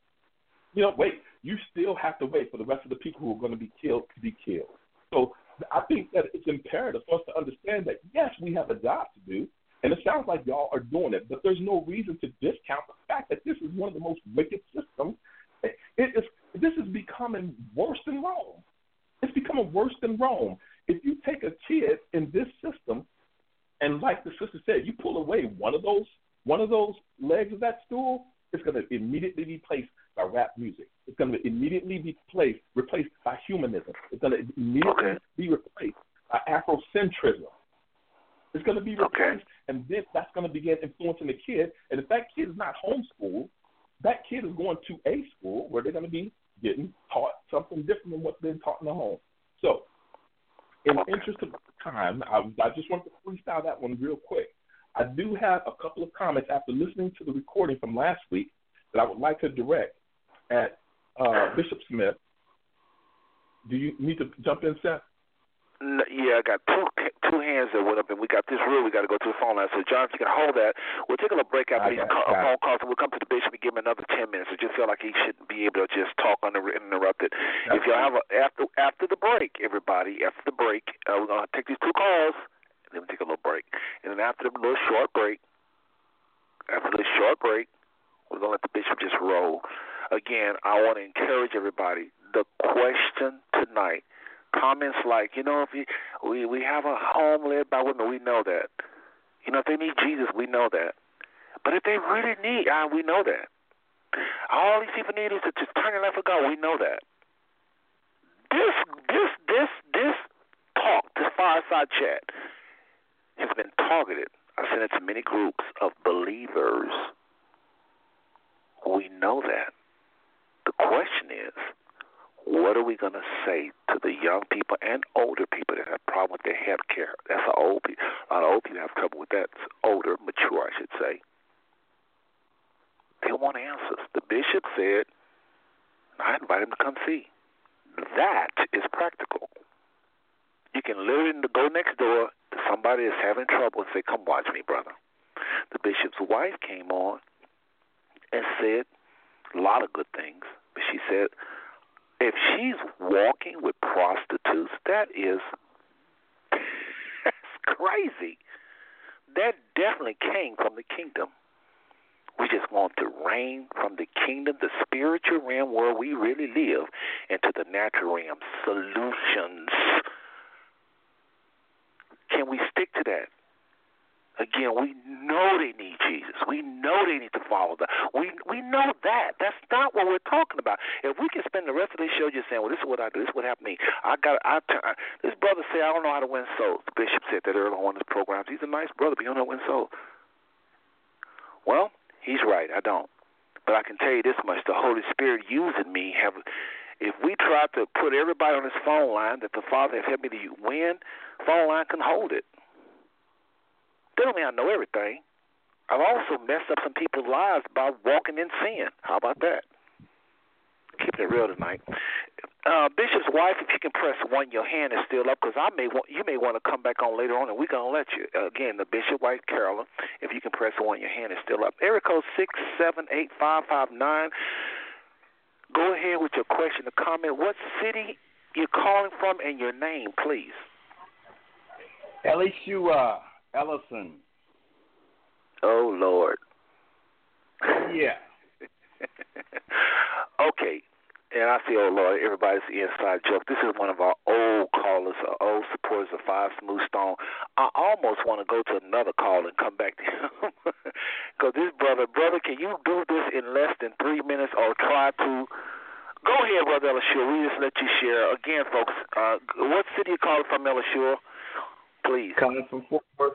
You know, wait, you still have to wait for the rest of the people who are going to be killed to be killed. So I think that it's imperative for us to understand that, yes, we have a job to do, and it sounds like y'all are doing it, but there's no reason to discount the fact that this is one of the most wicked systems. It, is, this is becoming worse than Rome. It's becoming worse than Rome. If you take a kid in this system, and like the sister said, you pull away one of those one of those legs of that stool, it's going to immediately be replaced by rap music. It's going to immediately be placed, replaced by humanism. It's going to immediately Okay. be replaced by Afrocentrism. It's going to be replaced, Okay. and then that's going to begin influencing the kid. And if that kid is not homeschooled, that kid is going to a school where they're going to be getting taught something different than what's been taught in the home. So, in the interest of time, I, I just want to freestyle that one real quick. I do have a couple of comments after listening to the recording from last week that I would like to direct at uh, Bishop Smith do you need to jump in, Seth? Yeah, I got two two hands that went up, and we got this rule. We got to go to the phone line. So, John, if you can hold that, we'll take a little break after these it. phone calls, and we'll come to the bishop and give him another ten minutes. I just feel like he shouldn't be able to just talk uninterrupted. If y'all have a, after after the break, everybody, after the break, uh, we're gonna take these two calls, and then we take a little break, and then after the little short break, after this short break, we're gonna let the bishop just roll. Again, I want to encourage everybody. The question tonight comments like, you know, if you, we we have a home led by women, we know that. You know, if they need Jesus, we know that. But if they really need, uh, we know that. All these people need is to just turn their life for God. We know that. This this this this talk, this fireside chat, has been targeted. I sent it to many groups of believers. We know that. The question is, what are we going to say to the young people and older people that have problem with their health care? That's a old people. A lot of old people have trouble with that. It's older, mature, I should say. They want answers. The bishop said, I invite him to come see. That is practical. You can literally go next door to somebody that's having trouble and say, Come watch me, brother. The bishop's wife came on and said a lot of good things. But she said, if she's walking with prostitutes, that is that's crazy. That definitely came from the kingdom. We just want to reign from the kingdom, the spiritual realm where we really live, into the natural realm. Solutions. Can we stick to that? Again, we know they need Jesus. We know they need to follow that. We we know that. That's not what we're talking about. If we can spend the rest of this show just saying, "Well, this is what I do. This is what happened to me." I got. I, I this brother said, "I don't know how to win souls." The bishop said that earlier on in his programs. He's a nice brother, but you don't know how to win souls. Well, he's right. I don't. But I can tell you this much: the Holy Spirit using me have. If we try to put everybody on this phone line that the Father has helped me to win, phone line can hold it. Don't mean I know everything. I've also messed up some people's lives by walking in sin. How about that? Keeping it real tonight. Uh, Bishop's wife, if you can press one, your hand is still up because I may want you may want to come back on later on, and we're gonna let you. Uh, again, the Bishop wife Carolyn, if you can press one, your hand is still up. Area code six seven eight five five nine. Go ahead with your question or comment. What city you're calling from and your name, please. Elishua Ellison. Oh Lord. Yeah. okay. And I say, oh Lord, everybody's inside joke. This is one of our old callers, our old supporters of Five Smooth Stone. I almost want to go to another call and come back to him. Because this brother, brother, can you do this in less than three minutes or try to? Go ahead, Brother Elishua. We just let you share. Again, folks, uh, what city you calling from, Elishua? Please. Coming from Fort Worth,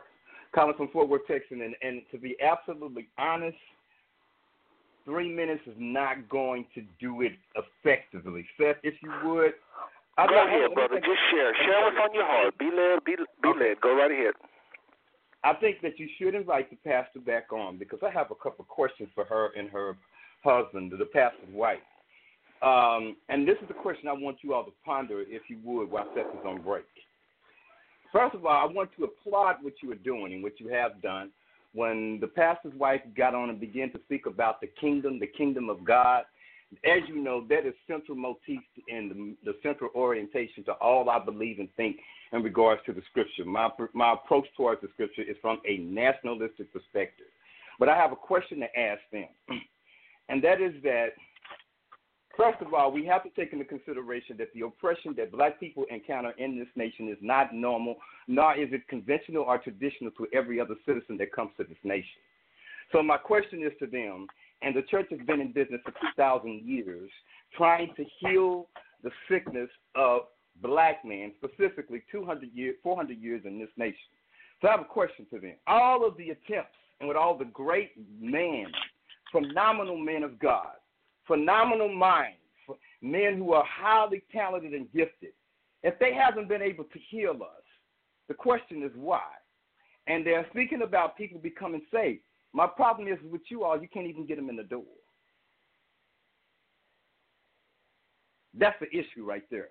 coming from Fort Worth, Texas, and, and to be absolutely honest, three minutes is not going to do it effectively. Seth, if you would, I'd Go like- ahead, brother. Just share. Share what's on your heart. Be led. Be be Okay. led. Go right ahead. I think that you should invite the pastor back on because I have a couple of questions for her and her husband, the pastor's wife. Um, and this is the question I want you all to ponder, if you would, while Seth is on break. First of all, I want to applaud what you are doing and what you have done. When the pastor's wife got on and began to speak about the kingdom, the kingdom of God, as you know, that is central motif and the, the central orientation to all I believe and think in regards to the scripture. My my approach towards the scripture is from a nationalistic perspective. But I have a question to ask them, and that is that first of all, we have to take into consideration that the oppression that black people encounter in this nation is not normal, nor is it conventional or traditional to every other citizen that comes to this nation. So my question is to them, and the church has been in business for 2,000 years, trying to heal the sickness of black men, specifically 200 years, 400 years in this nation. So I have a question to them. All of the attempts, and with all the great men, phenomenal men of God, phenomenal minds, men who are highly talented and gifted, if they haven't been able to heal us, the question is why? And they're speaking about people becoming saved. My problem is with you all, you can't even get them in the door. That's the issue right there.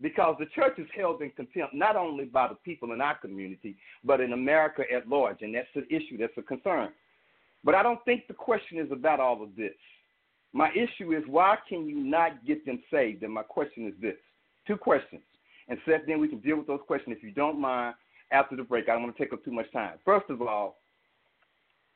because the church is held in contempt not only by the people in our community, but in America at large, and that's an issue, that's a concern. But I don't think the question is about all of this. My issue is why can you not get them saved? And my question is this two questions. And Seth, then we can deal with those questions if you don't mind after the break. I don't want to take up too much time. First of all,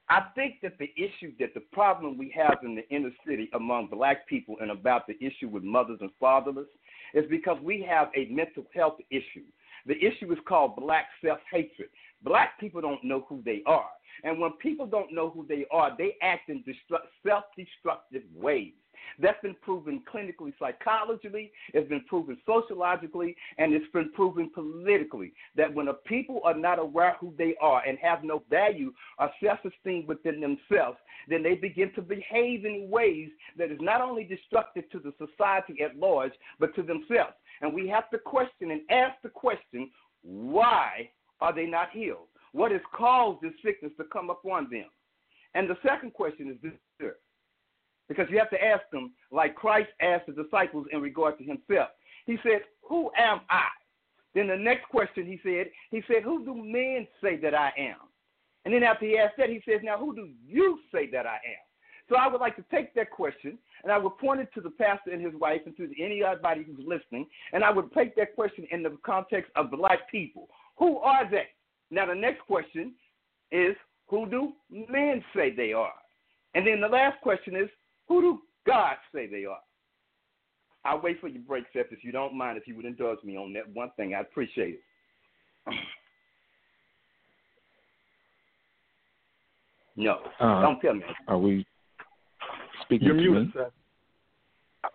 I think that the issue, that the problem we have in the inner city among black people and about the issue with mothers and fatherless is because we have a mental health issue. The issue is called black self hatred. Black people don't know who they are. And when people don't know who they are, they act in destru- self destructive ways. That's been proven clinically, psychologically, it's been proven sociologically, and it's been proven politically. That when a people are not aware who they are and have no value or self esteem within themselves, then they begin to behave in ways that is not only destructive to the society at large, but to themselves. And we have to question and ask the question why are they not healed? What has caused this sickness to come upon them? And the second question is this. Because you have to ask them, like Christ asked the disciples in regard to himself. He said, Who am I? Then the next question he said, he said, Who do men say that I am? And then after he asked that, he says, Now who do you say that I am? So I would like to take that question and I would point it to the pastor and his wife and to anybody who's listening, and I would take that question in the context of black people. Who are they? Now the next question is, who do men say they are? And then the last question is, who do God say they are? I'll wait for your break, Seth, if you don't mind, if you would indulge me on that one thing. I appreciate it. No, Uh, don't tell me. Are we speaking You're to muted, me? Seth.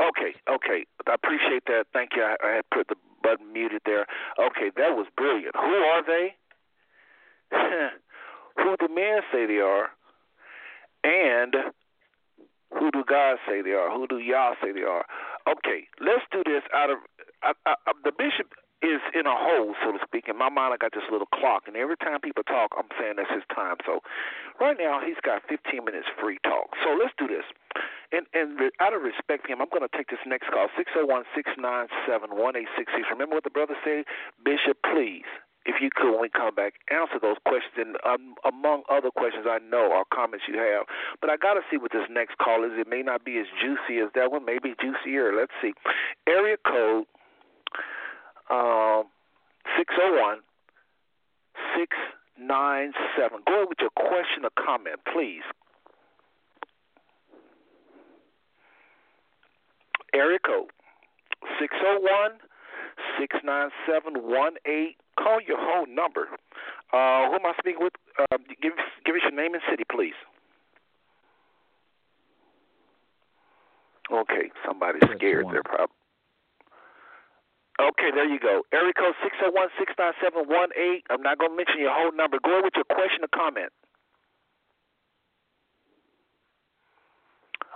Okay, okay. I appreciate that. Thank you. I, I had put the button muted there. Okay, that was brilliant. Who are they? who do men say they are? And who do God say they are? Who do y'all say they are? Okay, let's do this out of I, I, the bishop is in a hole, so to speak. In my mind, I got this little clock, and every time people talk, I'm saying that's his time. So, right now, he's got 15 minutes free talk. So let's do this. And and re- out of respect for him, I'm going to take this next call, 601-697-1866. Remember what the brother said, Bishop? Please, if you could, when we come back, answer those questions, and um, among other questions I know or comments you have. But I got to see what this next call is. It may not be as juicy as that one, maybe juicier. Let's see. Area code um, 601 697. Go ahead with your question or comment, please. Area code 601 697 18. Call your whole number. Uh, who am I speaking with? Uh, give, give us your name and city, please. Okay, somebody's scared. one. They're probably. Okay, there you go. Area code six zero one six nine seven one eight. I'm not going to mention your whole number. Go ahead with your question or comment.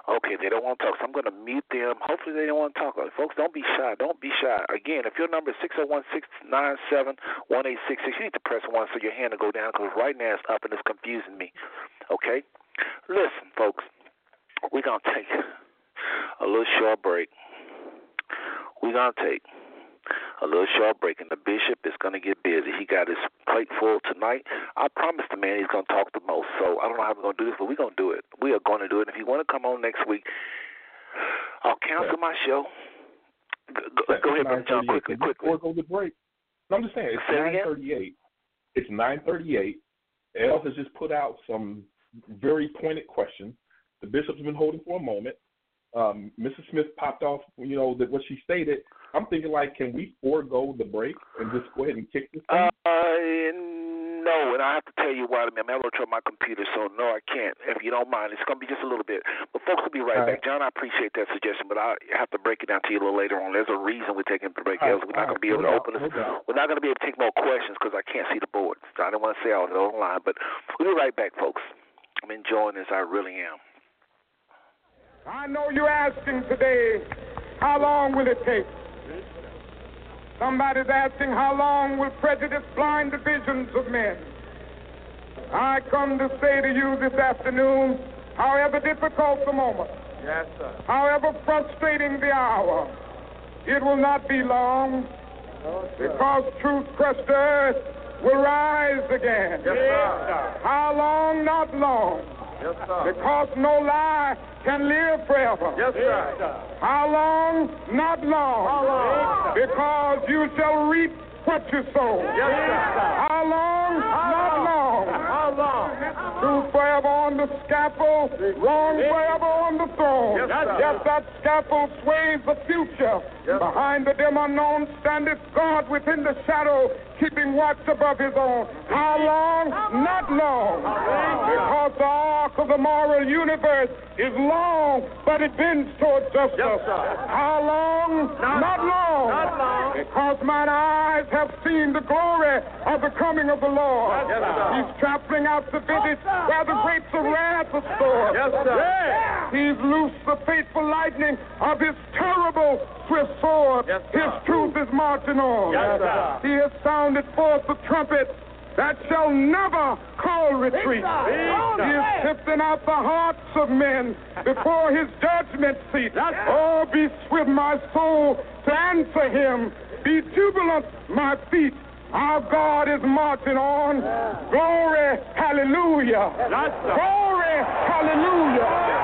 Okay, they don't want to talk, so I'm going to mute them. Hopefully, they don't want to talk. Uh, folks, don't be shy. Don't be shy. Again, if your number is six zero one six nine seven one eight six six, you need to press one so your hand will go down because right now it's up and it's confusing me. Okay, listen, folks, we're gonna take a little short break. We're gonna take a little short break, and the bishop is going to get busy. He got his plate full tonight. I promised the man he's going to talk the most, so I don't know how we're going to do this, but we're going to do it. We are going to do it. If you want to come on next week, I'll cancel my show. Go, go, go ahead, Brother John, 9:38. quickly, quickly. Before go to break. No, I'm just saying, it's Say it 938. It's 938. Elle has just put out some very pointed questions. The bishop's been holding for a moment. Um, Mrs. Smith popped off, you know, that what she stated. I'm thinking like, can we forego the break and just go ahead and kick this thing? Uh, no, and I have to tell you why. I mean, I'm having trouble with my computer, so no, I can't. If you don't mind, it's going to be just a little bit. But folks will be right All back. John, I appreciate that suggestion, but I have to break it down to you a little later on. There's a reason we're taking the break. All else right, we're not all going to be able to open this. no. We're not going to be able to take more questions because I can't see the board. So I didn't want to say I was online, but we'll be right back, folks. I'm enjoying this. I really am. I know you're asking today, how long will it take? Somebody's asking, how long will prejudice blind the visions of men? I come to say to you this afternoon, however difficult the moment, yes, sir. however frustrating the hour, it will not be long no, because truth crushed earth will rise again. Yes, sir. How long? Not long. Yes, sir. Because no lie can live forever. Yes, sir. How long? Not long. How long? Because you shall reap what you sow. Yes, sir. How long? How not long. How long? True forever on the scaffold, wrong forever on the throne. Yes, sir. Yes, that scaffold sways the future. Yes, Behind the dim unknown standeth God within the shadow keeping watch above his own. How long? Not long. Because the arc of the moral universe is long, but it bends toward justice. Yes, How long? Not, Not long. Not long. Because mine eyes have seen the glory of the coming of the Lord. Yes, He's trampling out the vintage yes, where the grapes of wrath are stored. Yes, sir. Yeah. He's loosed the fateful lightning of his terrible swift sword. Yes, sir. His truth is marching on. Yes, sir. He has sounded sounded forth the trumpet that shall never call retreat. He is sifting out the hearts of men before his judgment seat. Oh, be swift, my soul, to answer him. Be jubilant, my feet. Our God is marching on. Glory, hallelujah. Glory, hallelujah.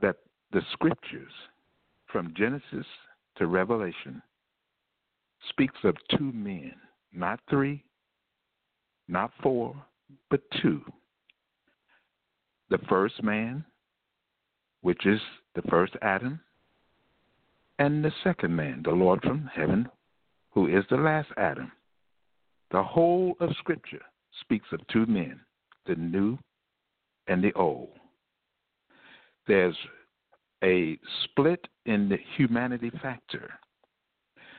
That the scriptures from Genesis to Revelation speaks of two men, not three, not four, but two. The first man, which is the first Adam, and the second man, the Lord from heaven, who is the last Adam. The whole of Scripture speaks of two men, the new and the old. There's a split in the humanity factor.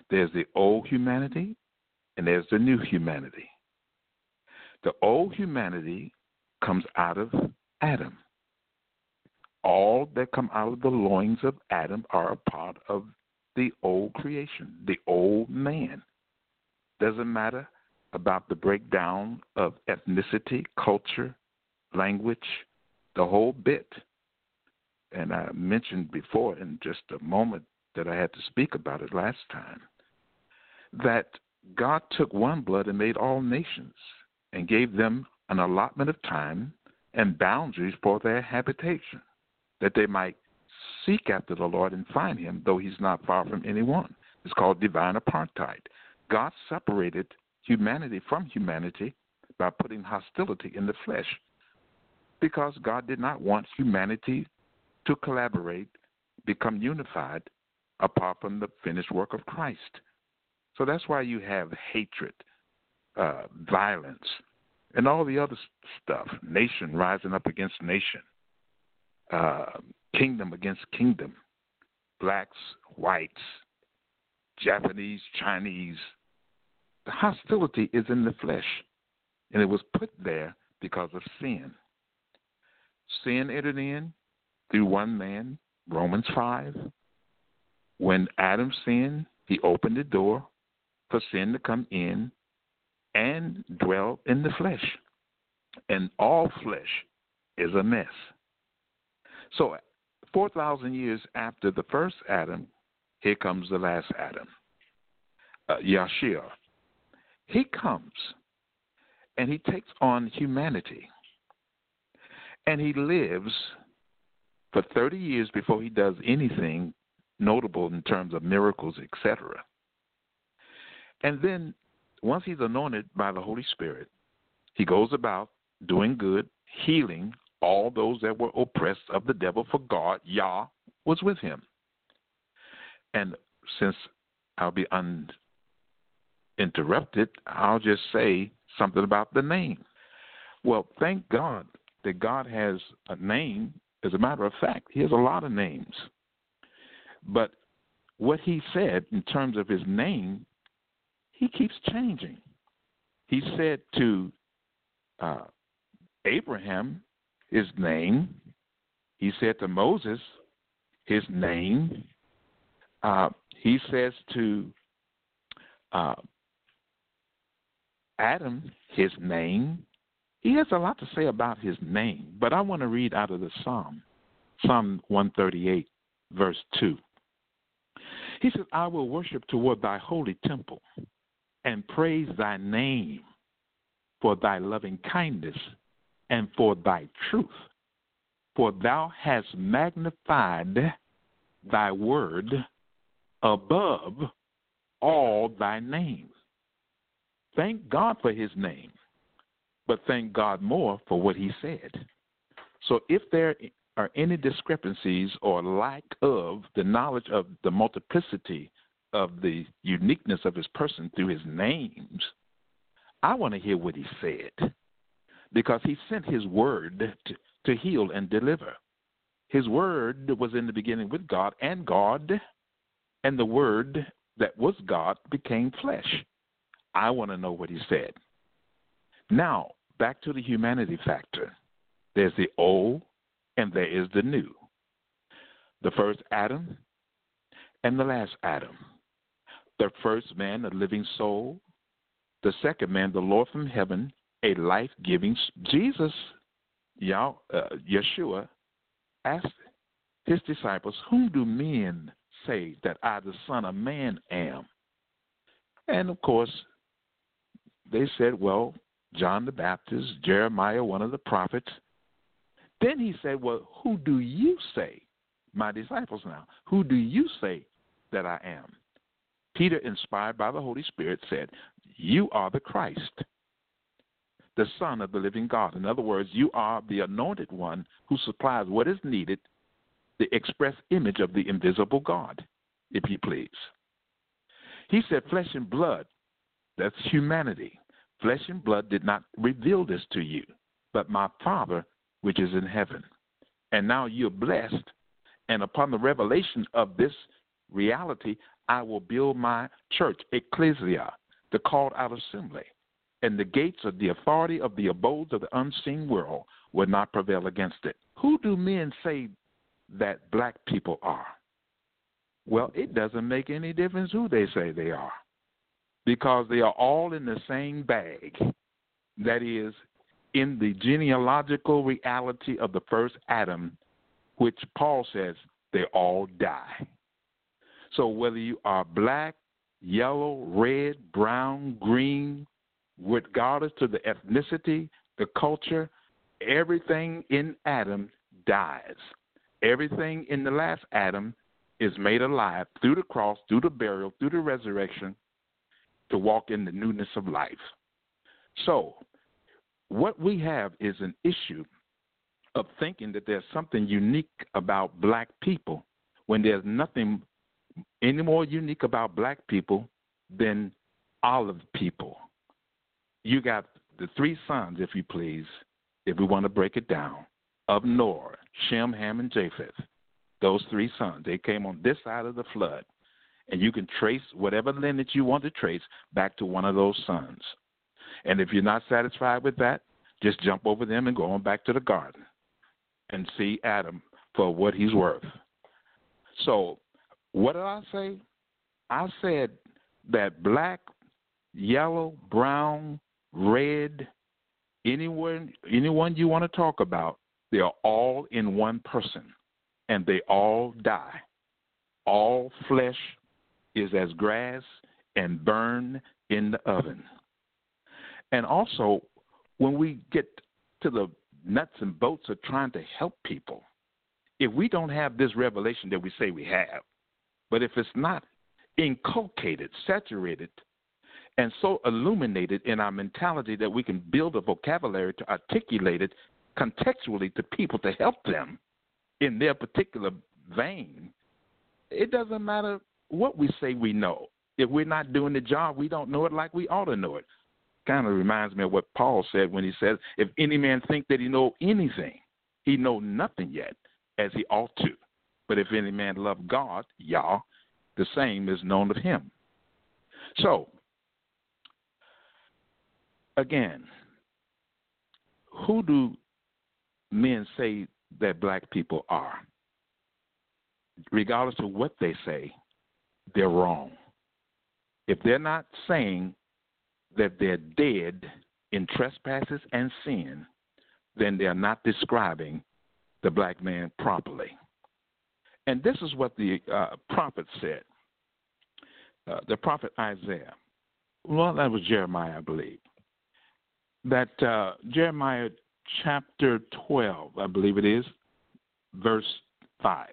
There's the old humanity and there's the new humanity. The old humanity comes out of Adam. All that come out of the loins of Adam are a part of the old creation, the old man. Doesn't matter about the breakdown of ethnicity, culture, language, the whole bit. And I mentioned before in just a moment that I had to speak about it last time that God took one blood and made all nations and gave them an allotment of time and boundaries for their habitation, that they might seek after the Lord and find him, though he's not far from anyone. It's called divine apartheid. God separated humanity from humanity by putting hostility in the flesh because God did not want humanity to collaborate, become unified apart from the finished work of Christ. So that's why you have hatred, uh, violence, and all the other stuff nation rising up against nation, uh, kingdom against kingdom, blacks, whites, Japanese, Chinese, the hostility is in the flesh, and it was put there because of sin. Sin entered in through one man, Romans 5. When Adam sinned, he opened the door for sin to come in and dwell in the flesh. And all flesh is a mess. So, 4,000 years after the first Adam, here comes the last Adam, uh, Yahshua. He comes and he takes on humanity. And he lives for 30 years before he does anything notable in terms of miracles, etc. And then once he's anointed by the Holy Spirit, he goes about doing good, healing all those that were oppressed of the devil, for God, Yah, was with him. And since I'll be un, interrupted, I'll just say something about the name. Well, thank God that God has a name. As a matter of fact, He has a lot of names. But what He said in terms of His name, He keeps changing. He said to uh, Abraham, his name. He said to Moses, his name. Uh, he says to uh, Adam, his name. He has a lot to say about his name, but I want to read out of the Psalm, Psalm 138, verse 2. He says, I will worship toward thy holy temple and praise thy name for thy loving kindness and for thy truth. For thou hast magnified thy word above all thy names. Thank God for his name, but thank God more for what he said. So if there are any discrepancies or lack of the knowledge of the multiplicity of the uniqueness of his person through his names, I want to hear what he said because he sent his word to, to heal and deliver. His word was in the beginning with God, and God, and the word that was God became flesh. I want to know what he said. Now, back to the humanity factor. There's the old and there is the new. The first Adam and the last Adam. The first man, a living soul. The second man, the Lord from heaven, a life giving Jesus, y'all, uh, Yeshua, asked his disciples, Whom do men say that I, the Son of Man, am? And of course, they said, Well, John the Baptist, Jeremiah, one of the prophets. Then he said, Well, who do you say, my disciples now, who do you say that I am? Peter, inspired by the Holy Spirit, said, You are the Christ, the Son of the living God. In other words, you are the anointed one who supplies what is needed, the express image of the invisible God, if you please. He said, Flesh and blood, that's humanity. Flesh and blood did not reveal this to you, but my Father which is in heaven. And now you're blessed. And upon the revelation of this reality, I will build my church, ecclesia, the called out assembly. And the gates of the authority of the abodes of the unseen world will not prevail against it. Who do men say that black people are? Well, it doesn't make any difference who they say they are because they are all in the same bag. That is, in the genealogical reality of the first Adam, which Paul says they all die. So whether you are black, yellow, red, brown, green, regardless to the ethnicity, the culture, everything in Adam dies. Everything in the last Adam is made alive through the cross, through the burial, through the resurrection, to walk in the newness of life. So, what we have is an issue of thinking that there's something unique about black people when there's nothing any more unique about black people than olive people. You got the three sons, if you please, if we want to break it down, of Noah, Shem, Ham, and Japheth. Those three sons, they came on this side of the flood. And you can trace whatever lineage you want to trace back to one of those sons. And if you're not satisfied with that, just jump over them and go on back to the garden and see Adam for what he's worth. So, what did I say? I said that black, yellow, brown, red, anyone anyone you want to talk about, they are all in one person and they all die. All flesh is as grass and burn in the oven. And also, when we get to the nuts and bolts of trying to help people, if we don't have this revelation that we say we have, but if it's not inculcated, saturated, and so illuminated in our mentality that we can build a vocabulary to articulate it contextually to people to help them in their particular vein, it doesn't matter what we say we know. If we're not doing the job, we don't know it like we ought to know it kind of reminds me of what Paul said when he says, "If any man think that he know anything, he know nothing yet, as he ought to. But if any man love God, Yah, the same is known of him." So, again, who do men say that black people are? Regardless of what they say, they're wrong. If they're not saying that they're dead in trespasses and sin, then they're not describing the black man properly. And this is what the uh, prophet said. Uh, the prophet Isaiah. Well, that was Jeremiah, I believe. That uh, Jeremiah chapter 12, I believe it is, verse 5.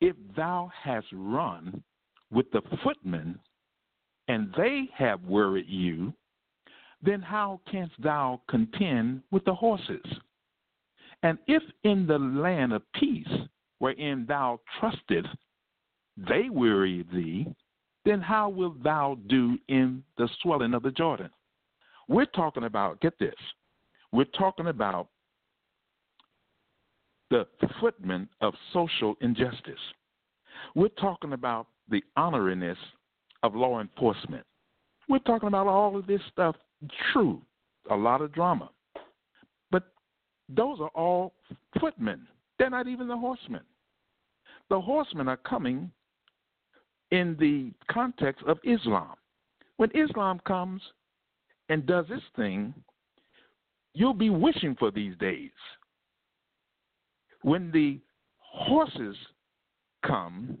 If thou hast run with the footmen, and they have worried you, then how canst thou contend with the horses? And if in the land of peace, wherein thou trustest, they weary thee, then how wilt thou do in the swelling of the Jordan? We're talking about, get this, we're talking about the footmen of social injustice. We're talking about the honoriness of law enforcement. We're talking about all of this stuff, true, a lot of drama. But those are all footmen. They're not even the horsemen. The horsemen are coming in the context of Islam. When Islam comes and does its thing, you'll be wishing for these days. When the horses come,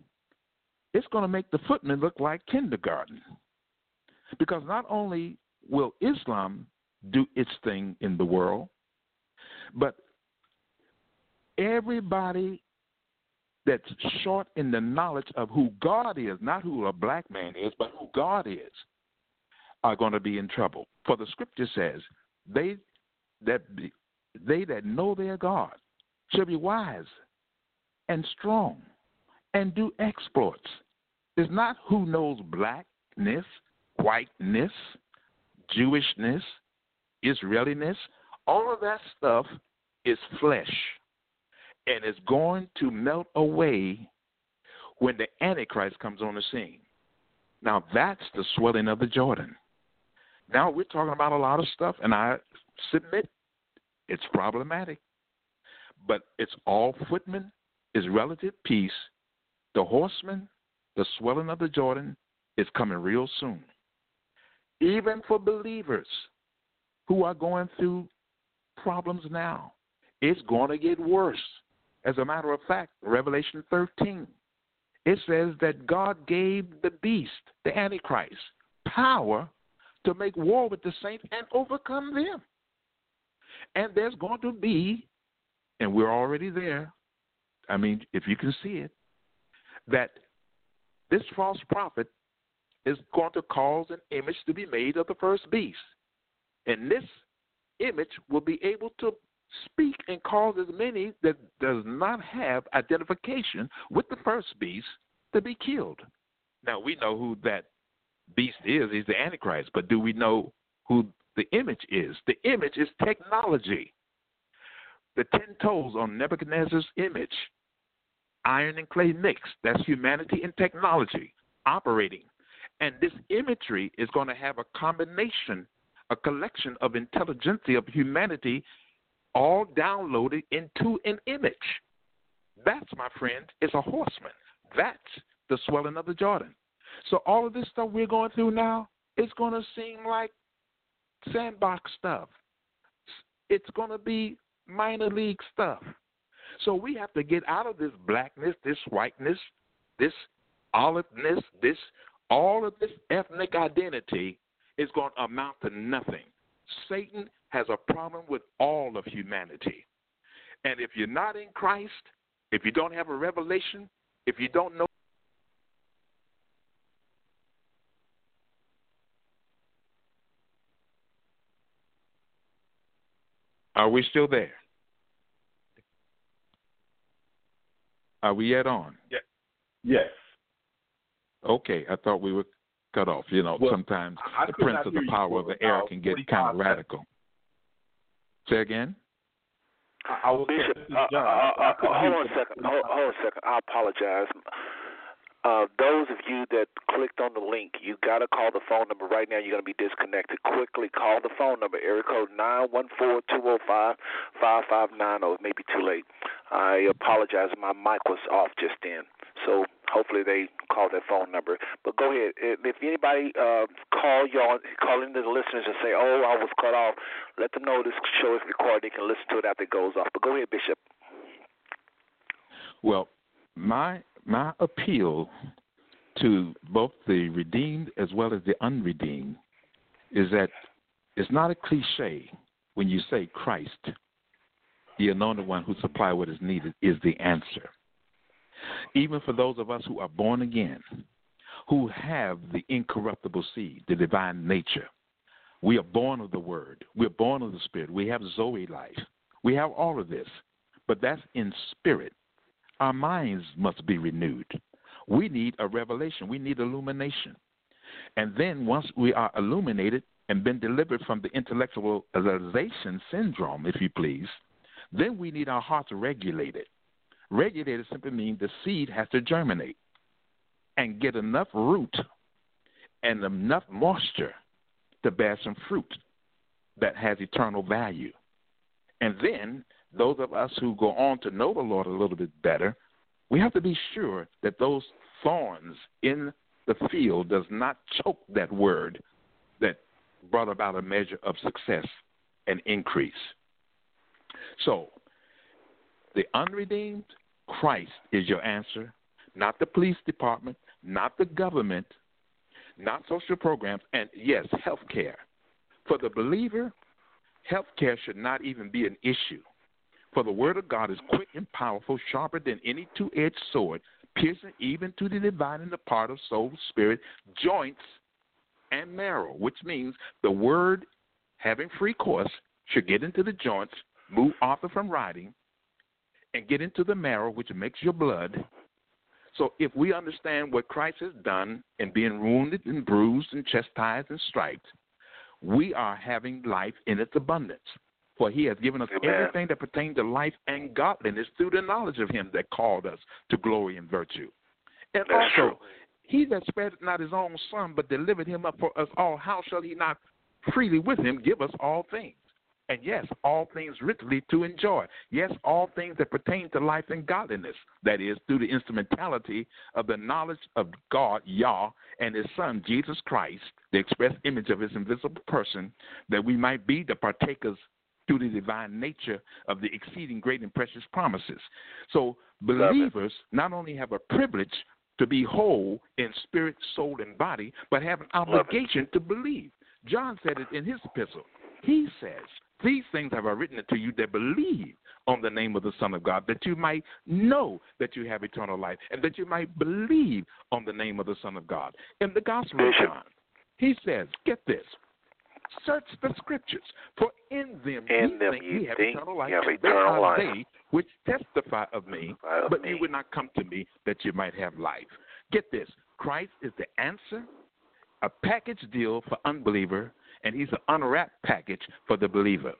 it's going to make the footmen look like kindergarten. Because not only will Islam do its thing in the world, but everybody that's short in the knowledge of who God is, not who a black man is, but who God is, are going to be in trouble. For the scripture says, they that be, they that know their God shall be wise and strong and do exploits. It's not who knows blackness, whiteness, Jewishness, Israeliness. All of that stuff is flesh and it's going to melt away when the Antichrist comes on the scene. Now, that's the swelling of the Jordan. Now, we're talking about a lot of stuff, and I submit it's problematic. But it's all footmen, is relative peace. The horsemen, the swelling of the Jordan is coming real soon. Even for believers who are going through problems now, it's going to get worse. As a matter of fact, Revelation 13, it says that God gave the beast, the Antichrist, power to make war with the saints and overcome them. And there's going to be, and we're already there, I mean, if you can see it, that this false prophet is going to cause an image to be made of the first beast. And this image will be able to speak and cause as many that does not have identification with the first beast to be killed. Now we know who that beast is, he's the Antichrist, but do we know who the image is? The image is technology. The ten toes on Nebuchadnezzar's image, iron and clay mixed, that's humanity and technology operating. And this imagery is going to have a combination, a collection of intelligentsia of humanity all downloaded into an image. That's, my friend, is a horseman. That's the swelling of the Jordan. So all of this stuff we're going through now, it's going to seem like sandbox stuff. It's going to be minor league stuff. So we have to get out of this blackness, this whiteness, this oliveness, this all of this ethnic identity is going to amount to nothing. Satan has a problem with all of humanity. And if you're not in Christ, if you don't have a revelation, if you don't know Are we still there? Are we yet on? Yeah. Yes. Okay, I thought we were cut off. You know, Well, sometimes I- I the prince of the power of the air can get kind of radical. Say again? I, I was Bishop, uh, uh, I uh, hold on a second. Hold, hold on a second. I apologize. uh, those of you that clicked on the link, you got to call the phone number right now. You're going to be disconnected. Quickly call the phone number, area code nine one four two zero five five five nine zero. It may be too late. I apologize. My mic was off just then. So hopefully they call that phone number. But go ahead. If anybody uh, call y'all, call into the listeners and say, "Oh, I was cut off," let them know this show is recorded. They can listen to it after it goes off. But go ahead, Bishop. Well, my my appeal to both the redeemed as well as the unredeemed is that it's not a cliche when you say Christ, the anointed one who supply what is needed, is the answer. Even for those of us who are born again, who have the incorruptible seed, the divine nature, we are born of the Word. We're born of the Spirit. We have Zoe life. We have all of this, but that's in spirit. Our minds must be renewed. We need a revelation. We need illumination. And then once we are illuminated and been delivered from the intellectualization syndrome, if you please, then we need our hearts regulated. Regulated simply means the seed has to germinate and get enough root and enough moisture to bear some fruit that has eternal value. And then those of us who go on to know the Lord a little bit better, we have to be sure that those thorns in the field does not choke that word that brought about a measure of success and increase. So, the unredeemed, Christ is your answer, not the police department, not the government, not social programs, and yes, health care. For the believer, health care should not even be an issue. For the word of God is quick and powerful, sharper than any two edged sword, piercing even to the dividing the part of soul, spirit, joints, and marrow, which means the word having free course should get into the joints, move author from writing, and get into the marrow, which makes your blood. So if we understand what Christ has done in being wounded and bruised and chastised and striped, we are having life in its abundance. For he has given us Amen. everything that pertains to life and godliness through the knowledge of him that called us to glory and virtue. And That's also, true. he that spared not his own son, but delivered him up for us all, how shall he not freely with him give us all things? And yes, all things richly to enjoy. Yes, all things that pertain to life and godliness. That is, through the instrumentality of the knowledge of God, Yah, and his Son, Jesus Christ, the express image of his invisible person, that we might be the partakers through the divine nature of the exceeding great and precious promises. So, believers not only have a privilege to be whole in spirit, soul, and body, but have an obligation to believe. John said it in his epistle. He says, These things have I written unto you that believe on the name of the Son of God, that you might know that you have eternal life, and that you might believe on the name of the Son of God. In the Gospel of John, he says, Get this. Search the scriptures, for in them In ye them think ye have think eternal life. have eternal are life. they which testify of me, Testify of but me. you would not come to me that you might have life. Get this Christ is the answer, a package deal for unbeliever, and he's an unwrapped package for the believer.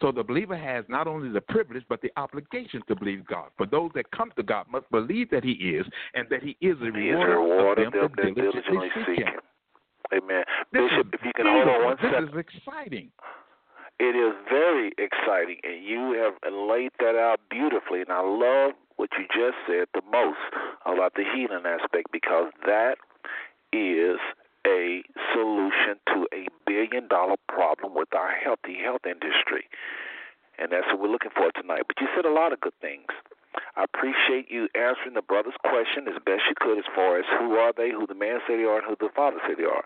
So the believer has not only the privilege but the obligation to believe God. For those that come to God must believe that He is, and that He is a He is a rewarder reward of of them them that diligently seek Him. Amen. This Bishop, if you can hold on one beautiful. second. This is exciting. It is very exciting, and you have laid that out beautifully. And I love what you just said the most about the healing aspect because that is a solution to a billion dollar problem with our healthy health industry. And that's what we're looking for tonight. But you said a lot of good things. I appreciate you answering the brother's question as best you could as far as who are they, who the man said they are, and who the father said they are.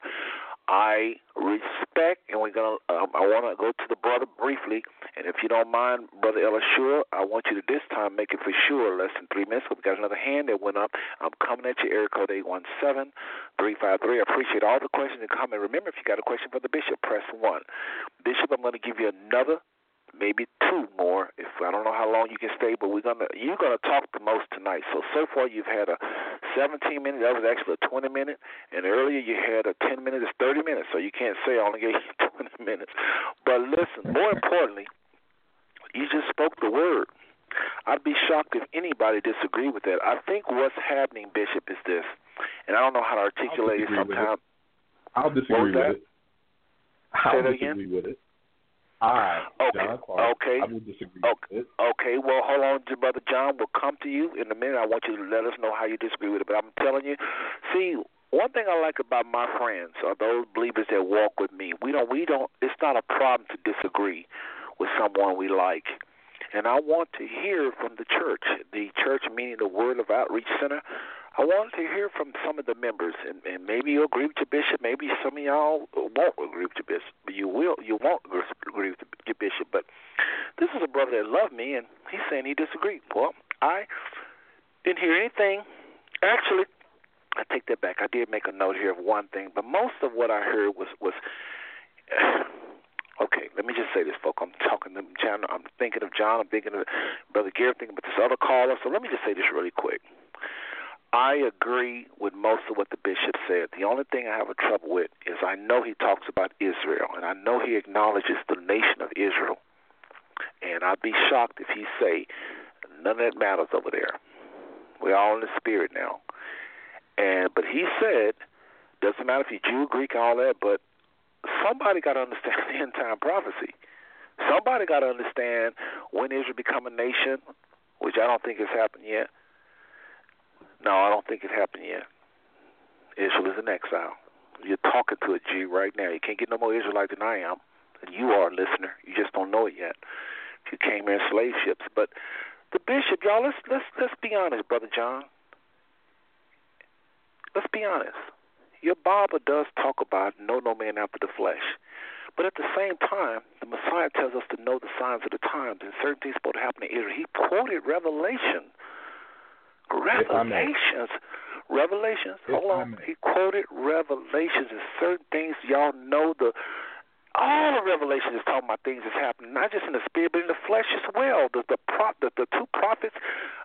I respect, and we're gonna. Um, I want to go to the brother briefly, and if you don't mind, brother Elishua, I want you to this time make it for sure less than three minutes. We got another hand that went up. I'm coming at you, area code eight one seven three five three. I appreciate all the questions and comments. Remember, if you got a question for the bishop, press one. Bishop, I'm going to give you another maybe two more. If I don't know how long you can stay, but we're gonna you're gonna talk the most tonight. So so far you've had a 17 minute. That was actually a 20 minute, and earlier you had a 10 minute. It's 30 minutes. So you can't say I only gave you 20 minutes. But listen, more importantly, you just spoke the word. I'd be shocked if anybody disagreed with that. I think what's happening, Bishop, is this. and I don't know how to articulate it disagree with it. sometimes. I'll disagree with it. I'll disagree with it. I, Okay, John Clark, okay. I will disagree Okay. Okay, well, hold on, to brother John. We'll come to you in a minute. I want you to let us know how you disagree with it. But I'm telling you, see, one thing I like about my friends are those believers that walk with me. We don't, we don't. It's not a problem to disagree with someone we like. And I want to hear from the church, the church meaning the Word of Outreach Center. I want to hear from some of the members, and, and maybe you'll agree with your bishop. Maybe some of y'all won't agree with your bishop, but you will. You won't agree with your bishop. But this is a brother that loved me, and he's saying he disagreed. Well, I didn't hear anything. Actually, I take that back. I did make a note here of one thing, but most of what I heard was was. Okay, let me just say this, folks. I'm talking to John. I'm thinking of John. I'm thinking of Brother Garrett. Thinking about this other caller. So let me just say this really quick. I agree with most of what the bishop said. The only thing I have a trouble with is I know he talks about Israel, and I know he acknowledges the nation of Israel. And I'd be shocked if he say none of that matters over there. We're all in the spirit now. And but he said, doesn't matter if you're Jew, Greek, all that, but somebody got to understand the end time prophecy. Somebody got to understand when Israel become a nation, which I don't think has happened yet. No, I don't think it happened yet. Israel is in exile. You're talking to a Jew right now. You can't get no more Israelite than I am. And you are a listener. You just don't know it yet. You came here in slave ships. But the bishop, y'all, let's let's let's be honest, brother John. Let's be honest. Your Bible does talk about know no man after the flesh. But at the same time, the Messiah tells us to know the signs of the times, and certain things supposed to happen in Israel. He quoted Revelation. If I may. Revelations. Revelations. If Hold on. He quoted Revelations and certain things y'all know the all of Revelation is talking about things that's happening, not just in the spirit, but in the flesh as well. The the prop the, the two prophets.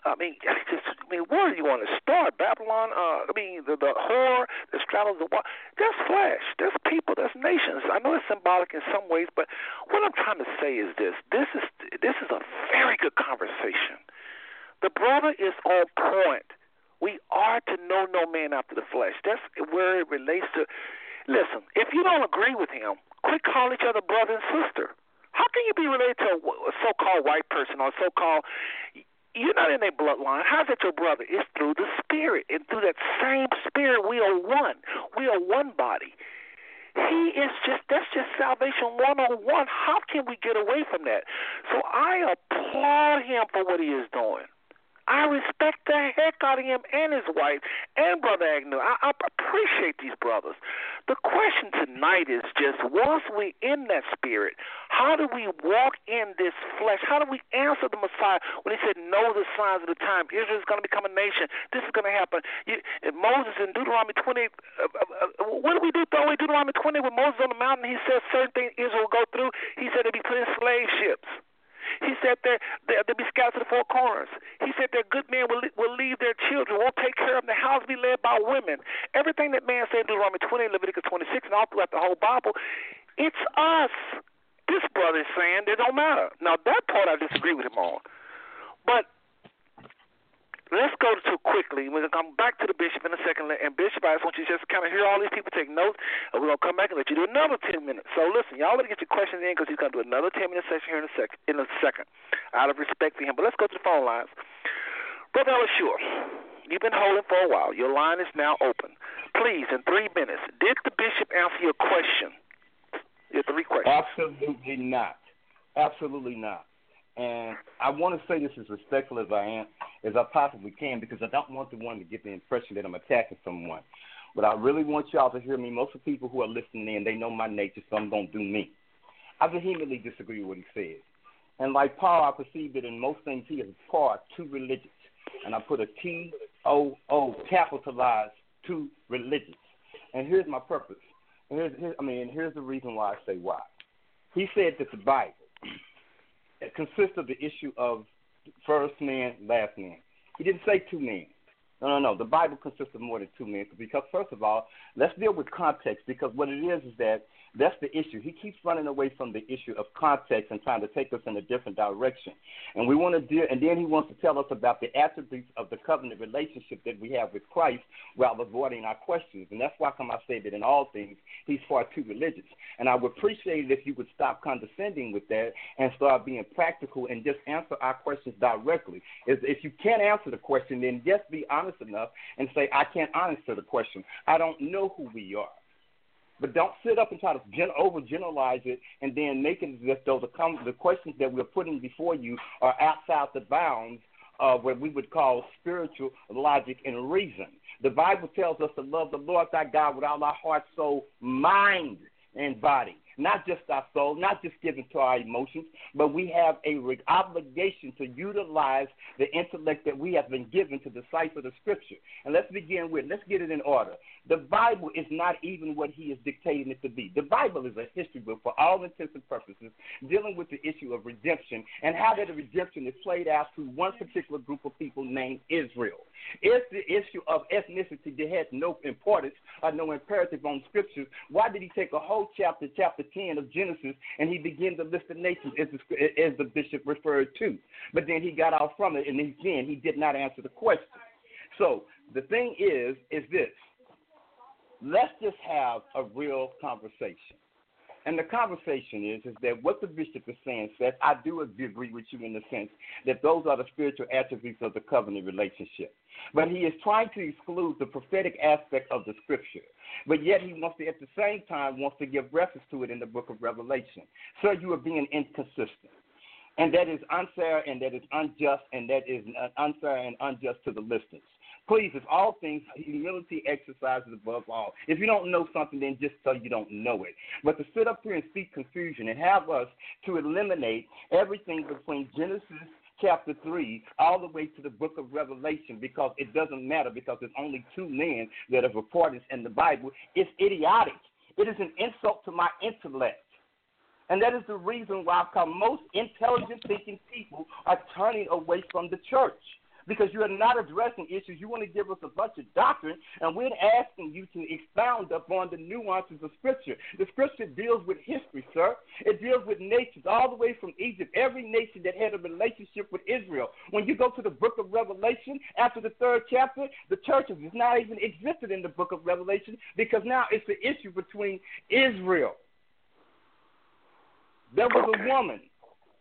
I mean, just I mean, where do you want to start? Babylon. Uh, I mean, the the whore that straddles the water. That's flesh. That's people. That's nations. I know it's symbolic in some ways, but what I'm trying to say is this: this is this is a very good conversation. The brother is on point. We are to know no man after the flesh. That's where it relates to. Listen, if you don't agree with him, quit calling each other brother and sister. How can you be related to a so-called white person or so-called? You're not in their bloodline. How's that your brother? It's through the spirit, and through that same spirit, we are one. We are one body. He is just that's just salvation one on one. How can we get away from that? So I applaud him for what he is doing. I respect the heck out of him and his wife and Brother Agnew. I, I appreciate these brothers. The question tonight is just once we in that spirit, how do we walk in this flesh? How do we answer the Messiah when he said, Know the signs of the time? Israel is going to become a nation. This is going to happen. You, Moses in Deuteronomy 20, uh, uh, uh, what do we do throw away Deuteronomy 20 when Moses on the mountain? He said certain things Israel will go through. He said they'll be put in slave ships. He said that they'll be scattered to the four corners. He said that good men will, will leave their children, won't take care of them. The house will be led by women. Everything that man said in Deuteronomy 20, Leviticus 26, and all throughout the whole Bible, it's us. This brother is saying it don't matter. Now, that part I disagree with him on. But let's go to quickly. We're going to come back to the bishop in a second. And Bishop, I just want you to just kind of hear all these people take notes. And we're going to come back and let you do another 10 minutes. So listen, y'all better get your questions in because he's going to do another 10 minute session here in a, sec- in a second out of respect for him. But let's go to the phone lines. Brother Elishua, you've been holding for a while. Your line is now open. Please, in three minutes, did the bishop answer your question? Your three questions. Absolutely not. Absolutely not. And I want to say this as respectful as I am, as I possibly can, because I don't want the one to get the impression that I'm attacking someone. But I really want y'all to hear me. Most of the people who are listening in, they know my nature, so I'm to do me. I vehemently disagree with what he said. And like Paul, I perceive that in most things he is part two religions. And I put a T O O capitalized two religions. And here's my purpose. And here's, here's I mean, here's the reason why I say why. He said that the Bible consists of the issue of first man, last man. He didn't say two men. No, no, no. The Bible consists of more than two men. Because first of all, let's deal with context. Because what it is is that that's the issue. He keeps running away from the issue of context and trying to take us in a different direction. And we want to deal. And then he wants to tell us about the attributes of the covenant relationship that we have with Christ, while avoiding our questions. And that's why come I say that in all things he's far too religious. And I would appreciate it if you would stop condescending with that and start being practical and just answer our questions directly. If, if you can't answer the question, then just be honest enough and say, I can't answer the question. I don't know who we are. But don't sit up and try to gen- overgeneralize it and then make it as though the, com- the questions that we're putting before you are outside the bounds of what we would call spiritual logic and reason. The Bible tells us to love the Lord thy God with all our heart, soul, mind, and body not just our soul, not just given to our emotions, but we have a re- obligation to utilize the intellect that we have been given to decipher the scripture. And let's begin with, let's get it in order. The Bible is not even what he is dictating it to be. The Bible is a history book for all intents and purposes, dealing with the issue of redemption and how that redemption is played out through one particular group of people named Israel. If the issue of ethnicity had no importance or no imperative on scriptures, why did he take a whole chapter, chapter 10 of Genesis, and he began to list the nations as the, as the bishop referred to? But then he got off from it, and again, he did not answer the question. So the thing is, is this. Let's just have a real conversation. And the conversation is is that what the bishop is saying says, I do agree with you in the sense that those are the spiritual attributes of the covenant relationship. But he is trying to exclude the prophetic aspect of the scripture. But yet he wants to, at the same time, wants to give reference to it in the book of Revelation. So you are being inconsistent. And that is unfair and that is unjust and that is unfair and unjust to the listeners. Please, if all things, humility exercises above all. If you don't know something, then just so you don't know it. But to sit up here and speak confusion and have us to eliminate everything between Genesis chapter 3 all the way to the book of Revelation because it doesn't matter because there's only two men that have reported in the Bible. It's idiotic. It is an insult to my intellect. And that is the reason why most intelligent thinking people are turning away from the church because you are not addressing issues. You want to give us a bunch of doctrine, and we're asking you to expound upon the nuances of Scripture. The Scripture deals with history, sir. It deals with nations, all the way from Egypt, every nation that had a relationship with Israel. When you go to the book of Revelation, after the third chapter, the churches is not even existed in the book of Revelation because now it's the issue between Israel. There was a woman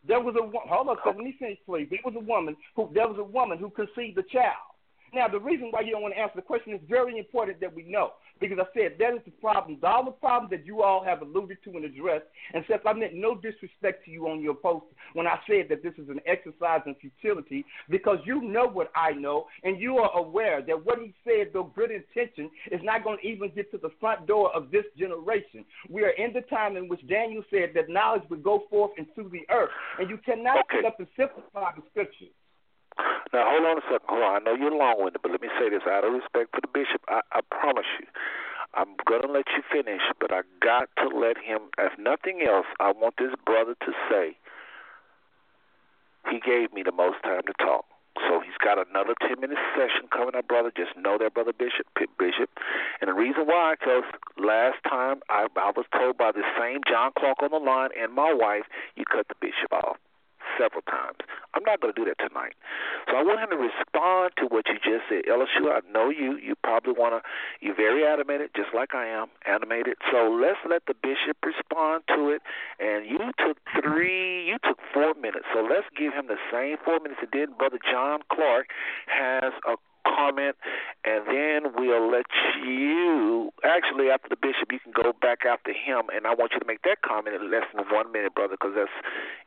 there was a hold on, let me finish, please. There was a woman who there was a woman who conceived a child. Now, the reason why you don't want to answer the question is very important that we know. Because I said that is the problem. All the problems that you all have alluded to and addressed, and Seth, I meant no disrespect to you on your post when I said that this is an exercise in futility, because you know what I know, and you are aware that what he said, though good intention, is not going to even get to the front door of this generation. We are in the time in which Daniel said that knowledge would go forth into the earth, and you cannot okay. up and simplify the scriptures. Now hold on a second. Hold on. I know you're long winded, but let me say this out of respect for the bishop. I, I promise you, I'm gonna let you finish, but I got to let him. If nothing else, I want this brother to say he gave me the most time to talk. So he's got another 10 minute session coming up, brother. Just know that, brother Bishop. Bishop. And the reason why, because last time I, I was told by the same John Clark on the line and my wife, you cut the bishop off several times. I'm not going to do that tonight. So I want him to respond to what you just said. Elishua, I know you. You probably want to, you're very animated, just like I am, animated. So let's let the bishop respond to it. And you took three, you took four minutes. So let's give him the same four minutes that did Brother John Clark has a comment, and then we'll let you. Actually, after the bishop, you can go back after him, and I want you to make that comment in less than one minute, brother, because that's,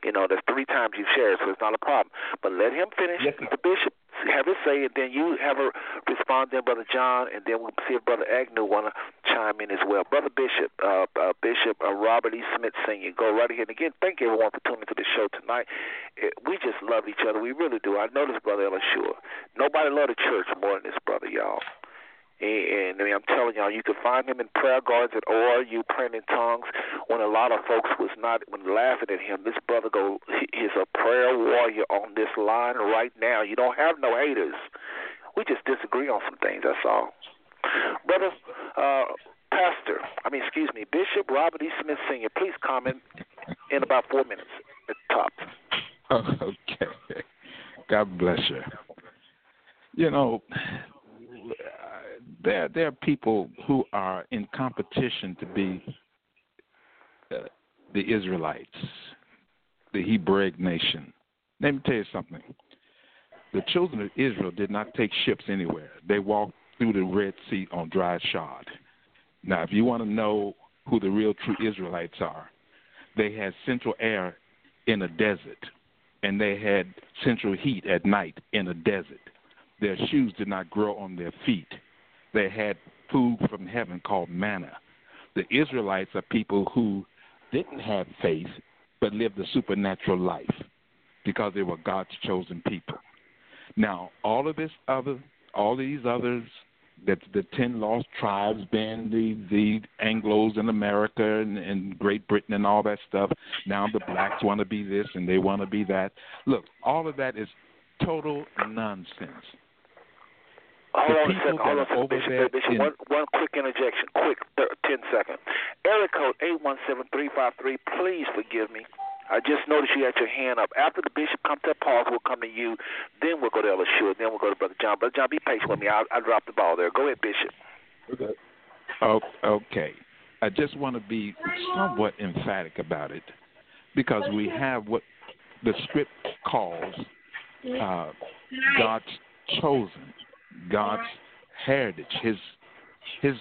you know, that's three times you've shared, so it's not a problem. But let him finish. Yes, the bishop have his say, and then you have a respond. Then brother John, and then we'll see if brother Agnew want to chime in as well. Brother Bishop, uh, uh, Bishop uh, Robert E. Smith Senior, go right ahead. And again, thank you everyone for tuning to the show tonight. It, we just love each other. We really do. I know this brother Elishua. Nobody love the church more than this brother, y'all. And, and I'm telling y'all, you can find him in prayer guards at ORU praying in tongues. When a lot of folks was not when laughing at him, this brother go he is a prayer warrior on this line right now. You don't have no haters. We just disagree on some things. That's all, brother. Uh, Pastor, I mean, excuse me, Bishop Robert E. Smith Sr. Please comment in about four minutes at the top. Okay. God bless you. You know, there there are people who are in competition to be uh, the Israelites, the Hebraic nation. Let me tell you something. The children of Israel did not take ships anywhere. They walked through the Red Sea on dry shod. Now, if you want to know who the real true Israelites are, they had central air in a desert, and they had central heat at night in a desert. Their shoes did not grow on their feet. They had food from heaven called manna. The Israelites are people who didn't have faith but lived a supernatural life because they were God's chosen people. Now, all of this other, all these others, that the ten lost tribes, being the the Anglo's in America and, and Great Britain and all that stuff. Now the blacks want to be this and they want to be that. Look, all of that is total nonsense. Hold The on a people second. Hold on a second, over Bishop. Bishop, in- one, one quick interjection. Quick, thir- 10 seconds. Area code 817353. Please forgive me. I just noticed you had your hand up. After the bishop comes to a pause, we'll come to you. Then we'll go to Ella Short. Then we'll go to Brother John. Brother John, be patient with me. I'll, I'll drop the ball there. Go ahead, Bishop. Okay. Oh, okay. I just want to be somewhat emphatic about it because we have what the script calls uh, God's chosen, God's heritage, His His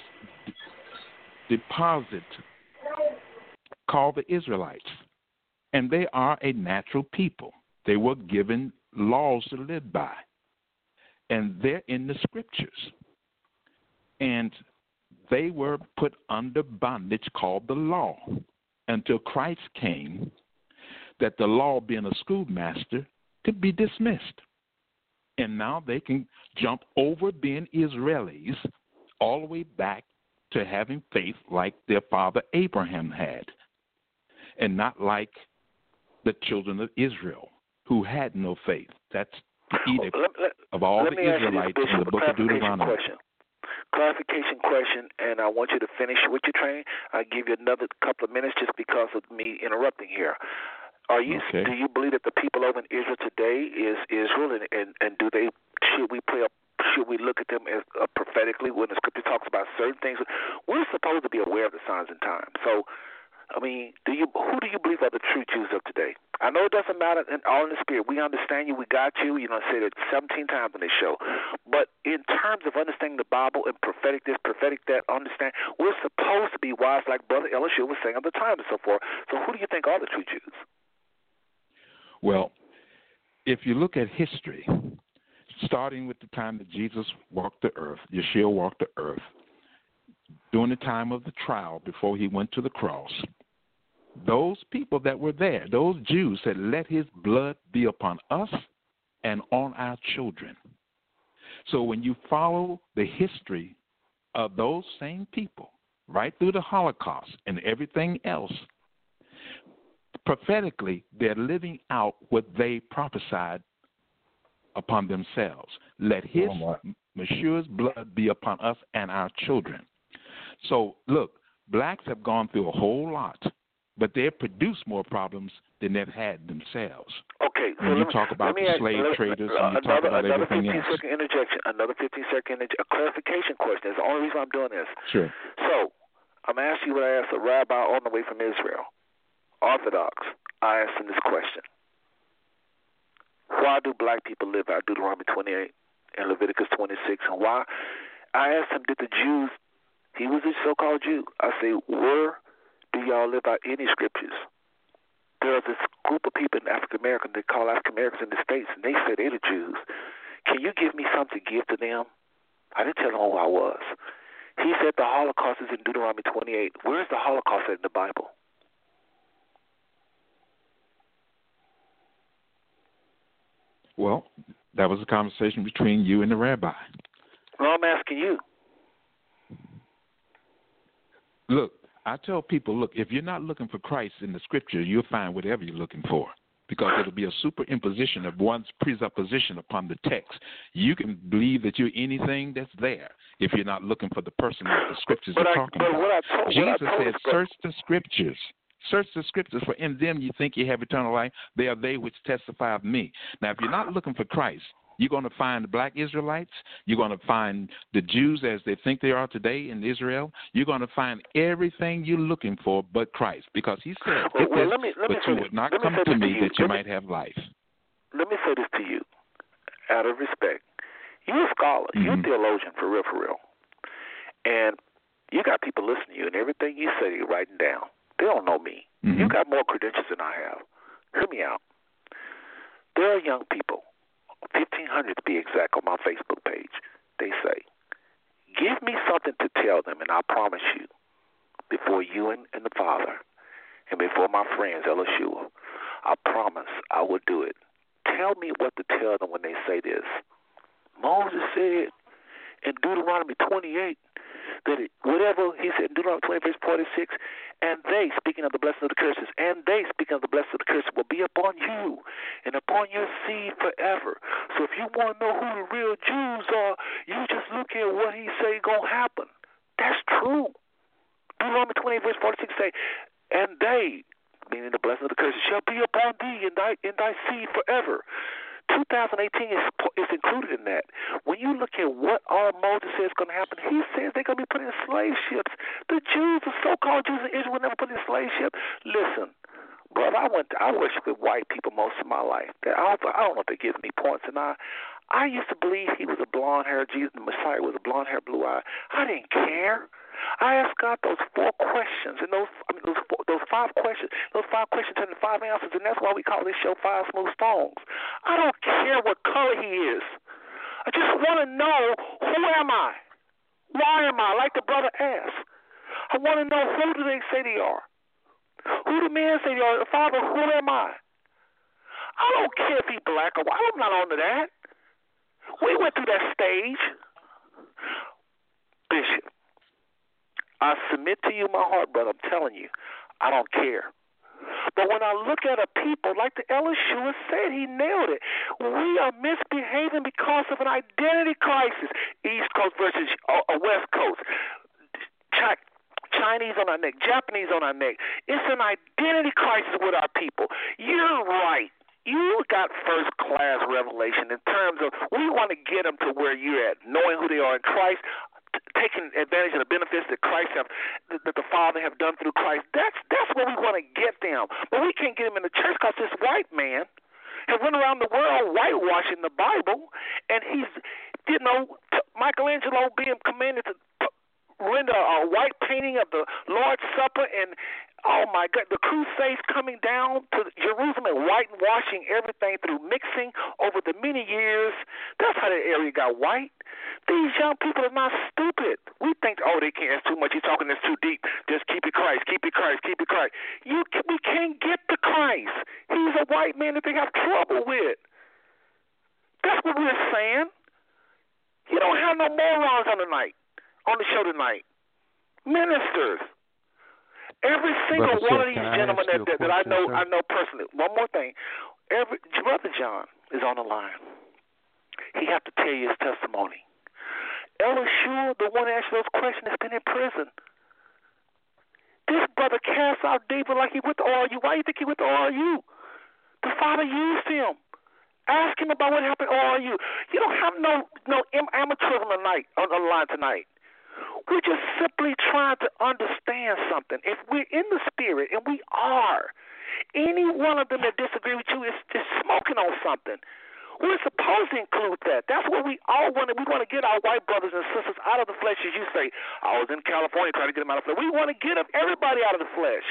deposit called the Israelites, and they are a natural people. They were given laws to live by, and they're in the scriptures. And they were put under bondage called the law until Christ came, that the law, being a schoolmaster, could be dismissed. And now they can jump over being Israelis all the way back to having faith like their father Abraham had, and not like the children of Israel who had no faith. That's the edict Let, let, of all the me ask you this, Israelites in the book of Deuteronomy. question. Clarification question, and I want you to finish with your train. I'll give you another couple of minutes just because of me interrupting here. Are you? Okay. Do you believe that the people over in Israel today is Israel, and and, and do they? Should we play a should we look at them as uh, prophetically when the scripture talks about certain things? We're supposed to be aware of the signs and times. So, I mean, do you who do you believe are the true Jews of today? I know it doesn't matter in all in the spirit. We understand you. We got you. You know, I said it 17 times on this show. But in terms of understanding the Bible and prophetic this, prophetic that, understand we're supposed to be wise, like Brother Elishua was saying of the time and so forth. So, who do you think are the true Jews? Well, if you look at history, starting with the time that Jesus walked the earth, Yeshua walked the earth, during the time of the trial before he went to the cross, those people that were there, those Jews said, Let his blood be upon us and on our children. So when you follow the history of those same people, right through the Holocaust and everything else, prophetically, they're living out what they prophesied upon themselves. Let his Oh. Meshua's blood be upon us and our children. So, look, blacks have gone through a whole lot, but they've produced more problems than they've had themselves. Okay, so When you let me, talk about the ask, slave let, traders uh, and you talk another, about another everything 15 else. second interjection, another 15 second interje- a clarification question. That's the only reason I'm doing this. Sure. So, I'm asking you what I asked a rabbi on the way from Israel, Orthodox. I asked him this question: Why do black people live out Deuteronomy 28 and Leviticus 26? And why? I asked him, did the Jews? He was a so-called Jew. I say, where do y'all live out any scriptures? There's this group of people in African American they call African Americans in the states, and they say they're the Jews. Can you give me something to give to them? I didn't tell him who I was. He said the Holocaust is in Deuteronomy 28. Where's the Holocaust in the Bible? Well, that was a conversation between you and the rabbi. Well, I'm asking you. Look, I tell people, look, if you're not looking for Christ in the scripture, you'll find whatever you're looking for. because it'll be a superimposition of one's presupposition upon the text. You can believe that you're anything that's there if you're not looking for the person that the scriptures But are I- talking but about. I told- what I Jesus said, "Search the scriptures." Search the scriptures, for in them you think you have eternal life. They are they which testify of me. Now, if you're not looking for Christ, you're going to find the black Israelites. You're going to find the Jews as they think they are today in Israel. You're going to find everything you're looking for but Christ, because He said, Well, well, this, let me- let but you would not come to to me you. that you Let me- might have life." Let me say this to you, out of respect. You're a scholar. You're a Mhm. theologian, for real, for real. And you got people listening to you, and everything you say, you're writing down. They don't know me. Mhm. You got more credentials than I have. Hear me out. There are young people, 1,500 to be exact, on my Facebook page. They say, Give me something to tell them, and I promise you, before you and, and the Father, and before my friends, Elishua, I promise I will do it. Tell me what to tell them when they say this. Moses said in Deuteronomy 28 that it, whatever he said Deuteronomy 20 verse 46, and they, speaking of the blessing of the curses, and they, speaking of the blessing of the curses, will be upon you and upon your seed forever. So if you want to know who the real Jews are, you just look at what he say gonna happen. That's true. Deuteronomy 20, verse 46 say, and they, meaning the blessing of the curses, shall be upon thee and thy, and thy seed forever. 2018 is is included in that. When you look at what all Moses says is going to happen, he says they're going to be put in slave ships. The Jews, the so-called Jews in Israel, never put in slave ship. Listen, brother, I went. To, I worshiped with white people most of my life. I don't, I don't know if they give me points, and I, I used to believe he was a blonde-haired Jesus, the Messiah was a blonde-haired, blue-eyed. I didn't care. I asked God those four questions, and those I mean those four, those five questions, those five questions into five answers, and that's why we call this show Five Smooth Stones. I don't care what color he is. I just want to know who am I? Why am I? Like the brother asked. I want to know who do they say they are? Who do men say they are? Father, who am I? I don't care if he black or white. I'm not on to that. We went through that stage. Bishop, I submit to you my heart, brother. I'm telling you, I don't care. But when I look at a people, like the Elishua said, he nailed it. We are misbehaving because of an identity crisis. East Coast versus uh, uh, West Coast. Chi- Chinese on our neck, Japanese on our neck. It's an identity crisis with our people. You're right. You got first class revelation in terms of we want to get them to where you're at, knowing who they are in Christ, taking advantage of the benefits that Christ have, that the Father have done through Christ. That's that's where we want to get them. But we can't get them in the church because this white man has run around the world whitewashing the Bible, and he's, you know, Michelangelo being commanded to render a white painting of the Lord's Supper, and oh my God, the Crusades coming down to Jerusalem and whitewashing everything through mixing over the many years. That's how that area got white. These young people are not stupid. We think, oh, they can't. It's too much. He's talking. It's too deep. Just keep it Christ. Keep it Christ. Keep it Christ. You, we can't get to Christ. He's a white man that they have trouble with. That's what we're saying. You don't have no morons on the night, on the show tonight. Ministers. Every single Brother one of these gentlemen that, that, that I know, sir? I know personally. One more thing. Every brother John is on the line. He have to tell you his testimony. Elishua, the one that asked those questions, has been in prison. This brother cast out David like he went to RU. Why do you think he went to RU? The father used him. Ask him about what happened at RU. You don't have no no amateurism tonight on the line tonight. We're just simply trying to understand something. If we're in the spirit, and we are, any one of them that disagree with you is, just smoking on something. We're supposed to include that. That's what we all want. to We want to get our white brothers and sisters out of the flesh, as you say. I was in California trying to get them out of the flesh. We want to get them, everybody out of the flesh.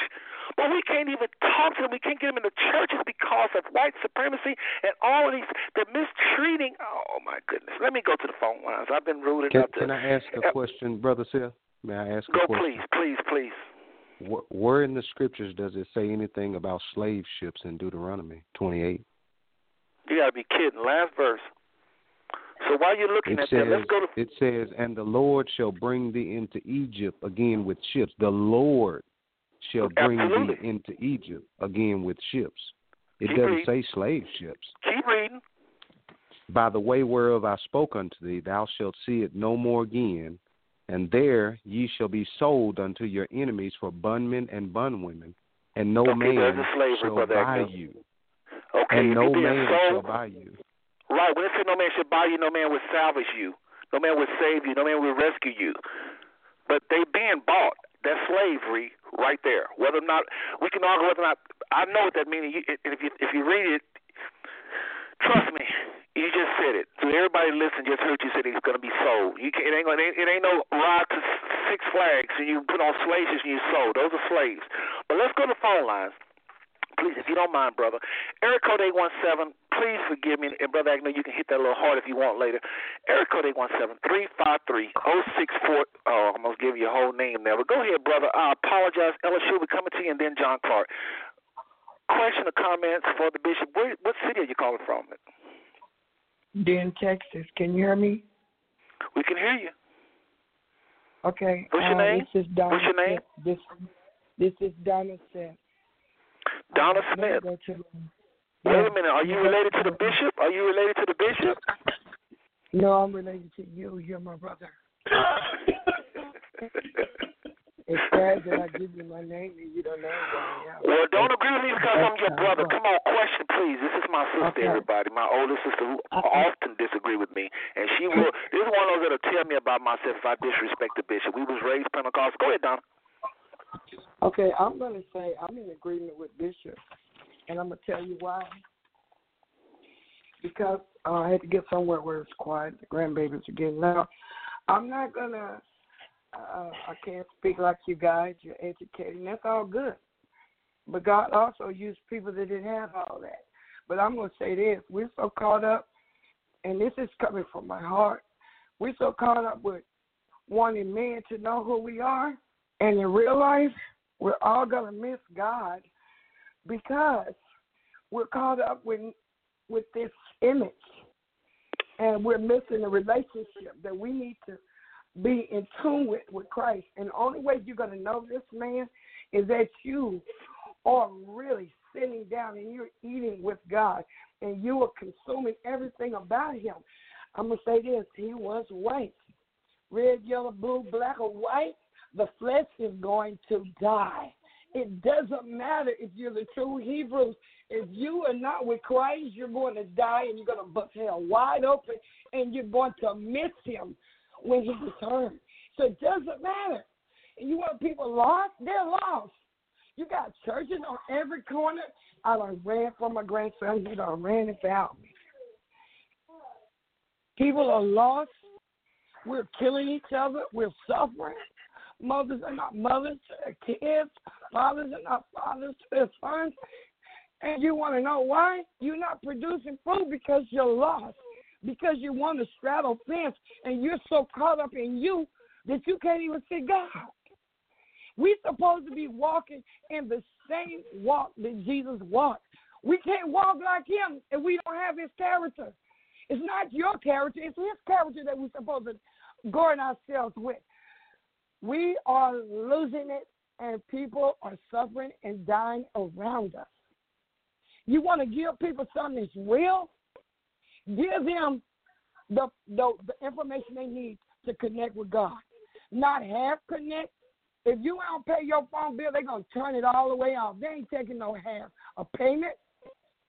But we can't even talk to them. We can't get them in the churches because of white supremacy and all of these, the mistreating. Oh, my goodness. Let me go to the phone lines. I've been rude Can, enough to. can I ask a Uh, question, Brother Seth? May I ask Go, a question? Go, please, please, please. Where in the scriptures does it say anything about slave ships in Deuteronomy 28? You got to be kidding. Last verse. So while you're looking It at says, that, let's go to. it says, and the Lord shall bring thee into Egypt again with ships. The Lord shall bring Absolutely. thee into Egypt again with ships. It Keep doesn't reading. say slave ships. Keep reading. By the way whereof I spoke unto thee, thou shalt see it no more again, and there ye shall be sold unto your enemies for bondmen and bondwomen, and no Okay, man a slavery, shall buy you, Okay, and no man sold, shall buy you. Right. When it said no man should buy you, no man would salvage you. No man would save you. No man would rescue you. But they being bought. That's slavery right there. Whether or not we can argue whether or not I know what that means. If you if you read it, trust me, you just said it. So everybody listen just heard you said he's going to be sold. You can, it ain't it ain't, it ain't no ride to Six Flags and you put on slave ships and you sold. Those are slaves. But let's go to phone lines. Please, if you don't mind, brother. Eric code 817, please forgive me. And, Brother Agnew, you can hit that little heart if you want later. Eric code 817 353 064. Oh, I'm going to give you a whole name there. But go ahead, brother. I apologize. Ella we coming to you, and then John Clark. Question or comments for the bishop? Where, what city are you calling from? Den, Texas. Can you hear me? We can hear you. Okay. What's your uh, name? This is Donna What's your name? This this is Donna Smith. Donna Smith. go to the- Wait a minute. Are you related to the bishop? Are you related to the bishop? No, I'm related to you. You're my brother. It's sad that I give you my name and you don't know who I. Well, don't agree with me because I'm your brother. Come on, question, please. This is my sister, Okay. everybody. My older sister who Okay. often disagree with me, and she will. This is one of those that'll tell me about myself if I disrespect the bishop. We was raised Pentecostal. Go ahead, Don. Okay, I'm going to say I'm in agreement with Bishop, and I'm going to tell you why. Because uh, I had to get somewhere where it's quiet. The grandbabies are getting loud. I'm not going to, uh, I can't speak like you guys. You're educated, and that's all good. But God also used people that didn't have all that. But I'm going to say this we're so caught up, and this is coming from my heart. We're so caught up with wanting men to know who we are, and in real life, we're all going to miss God because we're caught up with with this image, and we're missing the relationship that we need to be in tune with with Christ. And the only way you're going to know this man is that you are really sitting down and you're eating with God, and you are consuming everything about Him. I'm gonna say this: He was white, red, yellow, blue, black, or white the flesh is going to die. It doesn't matter if you're the true Hebrews. If you are not with Christ, you're going to die and you're going to bust hell wide open and you're going to miss him when he returns. So it doesn't matter. You want people lost? They're lost. You got churches on every corner. I done ran from my grandson. He done ran and found me. People are lost. We're killing each other. We're suffering. Mothers are not mothers to their kids. Fathers are not fathers to their sons. And you want to know why? You're not producing fruit because you're lost. Because you want to straddle fence and you're so caught up in you that you can't even see God. We're supposed to be walking in the same walk that Jesus walked. We can't walk like him if we don't have his character. It's not your character, it's his character that we're supposed to guard ourselves with. We are losing it, and people are suffering and dying around us. You want to give people something that's real? Give them the, the the information they need to connect with God. Not half connect. If you don't pay your phone bill, they're gonna turn it all the way off. They ain't taking no half a payment.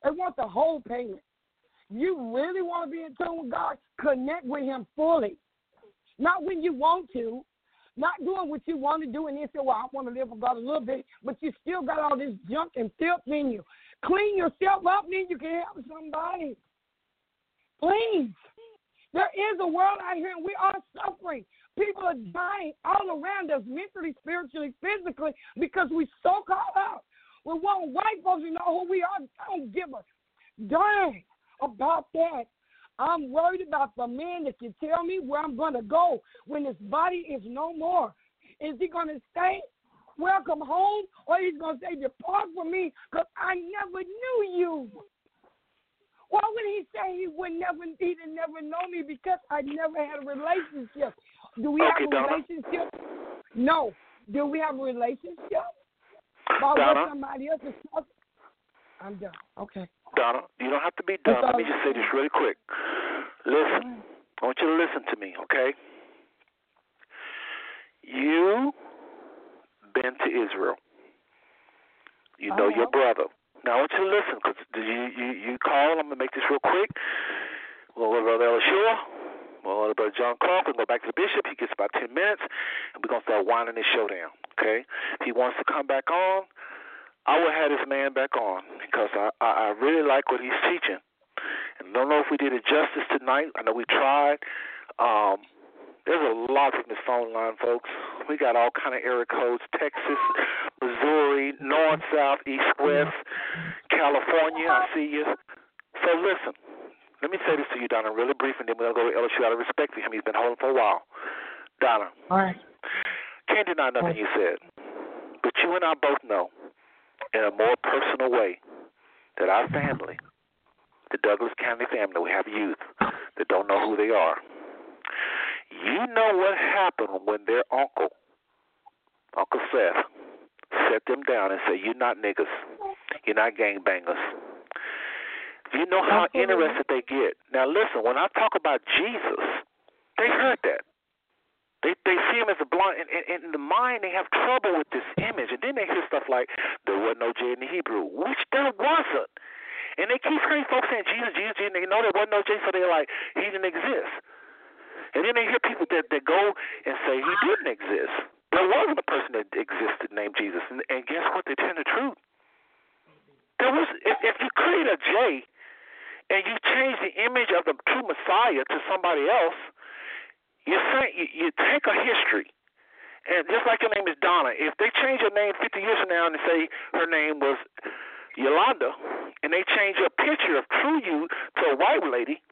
They want the whole payment. You really want to be in tune with God? Connect with Him fully. Not when you want to, not doing what you want to do, and then say, "Well, I want to live for God a little bit," but you still got all this junk and filth in you. Clean yourself up, then you can help somebody. Please, there is a world out here, and we are suffering. People are dying all around us, mentally, spiritually, physically, because we so caught up. We want white folks to know who we are. I don't give a darn about that. I'm worried about the man that can tell me where I'm going to go when this body is no more. Is he going to stay? Welcome home, or he's going to say, Depart from me, because I never knew you. Why would he say he would never, he never know me because I never had a relationship? Do we Okay, have a Donna. relationship? No. Do we have a relationship? What somebody else is talking? I'm done. Okay. Donna, you don't have to be dumb. Let me just say this really quick. Listen, I want you to listen to me, okay? You been to Israel. You know your uh-huh. brother. Now I want you to listen because you, you you call. I'm gonna make this real quick. We'll go to Brother Elishua. We'll go to Brother John Clark. We'll go back to the bishop. He gets about ten minutes, and we're gonna start winding this show down. Okay? If he wants to come back on, I will have this man back on because I I, I really like what he's teaching. And don't know if we did it justice tonight. I know we tried. Um, there's a lot of this phone line, folks. We got all kind of area codes: Texas, Missouri, North, South, East, West, California. I see you. So listen, let me say this to you, Donna, really brief, and then we're gonna go to Elishua out of respect for him. He's been holding for a while. Donna, All right. can't deny nothing you said, but you and I both know, in a more personal way, that our family, the Douglas County family, we have youth that don't know who they are. You know what happened when their uncle, Uncle Seth, set them down and said, You're not niggas. You're not gangbangers. You know how interested they get. Now listen, when I talk about Jesus, they heard that. They they see him as a blind, and, and in the mind they have trouble with this image, and then they hear stuff like there wasn't no J in the Hebrew, which there wasn't, and they keep hearing folks saying Jesus, Jesus, Jesus, and they know there wasn't no J, so they're like he didn't exist, and then they hear people that that go and say he didn't exist. There wasn't a person that existed named Jesus, and, and guess what? They tell the truth. There was if, if you create a J and you change the image of the true Messiah to somebody else, you say you, take a history, and just like your name is Donna, if they change your name 50 years from now and say her name was Yolanda, and they change your picture of true you to a white lady,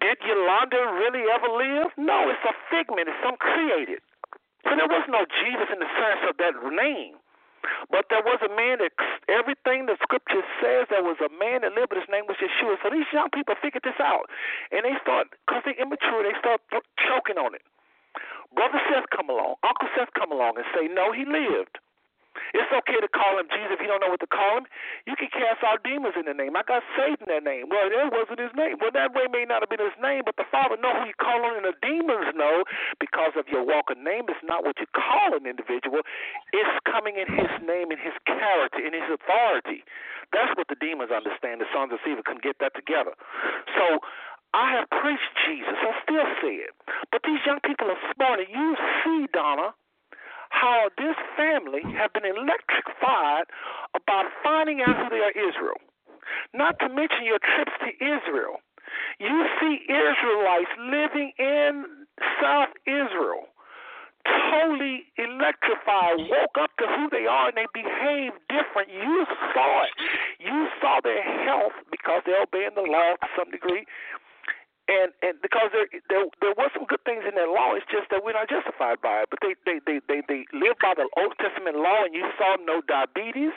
did Yolanda really ever live? No, it's a figment. It's some created. So there was no Jesus in the sense of that name. But there was a man that everything the scripture says there was a man that lived, but his name was Yeshua. So these young people figured this out, and they start because they're immature, they start choking on it. Brother Seth come along, Uncle Seth come along, and say, no, he lived. It's okay to call him Jesus if you don't know what to call him. You can cast out demons in the name. I got saved in that name. Well, that wasn't his name. Well, that way may not have been his name, but the Father know who you call on, and the demons know because of your walk of name. It's not what you call an individual. It's coming in his name, in his character, in his authority. That's what the demons understand. The sons of Sceva couldn't get that together. So I have preached Jesus. I still say it. But these young people are smart, and you see, Donna, how this family have been electrified about finding out who they are Israel. Not to mention your trips to Israel. You see Israelites living in South Israel, totally electrified, woke up to who they are, and they behave different. You saw it. You saw their health because they're obeying the law to some degree and and because there there there was some good things in that law, it's just that we're not justified by it. But they they they they, they live by the Old Testament law, and you saw no diabetes,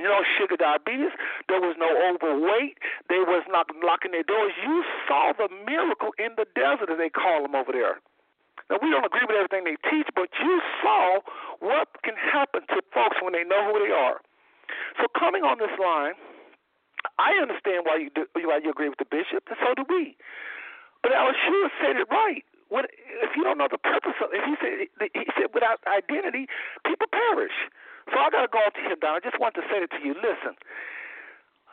know sugar diabetes. There was no overweight. They was not locking their doors. You saw the miracle in the desert, as they call them over there. Now we don't agree with everything they teach, but you saw what can happen to folks when they know who they are. So coming on this line, I understand why you do, why you agree with the bishop, and so do we. But Elishua said it right. What if you don't know the purpose of? If he said he said without identity, people perish. So I got to go up to him down. I just want to say it to you. Listen,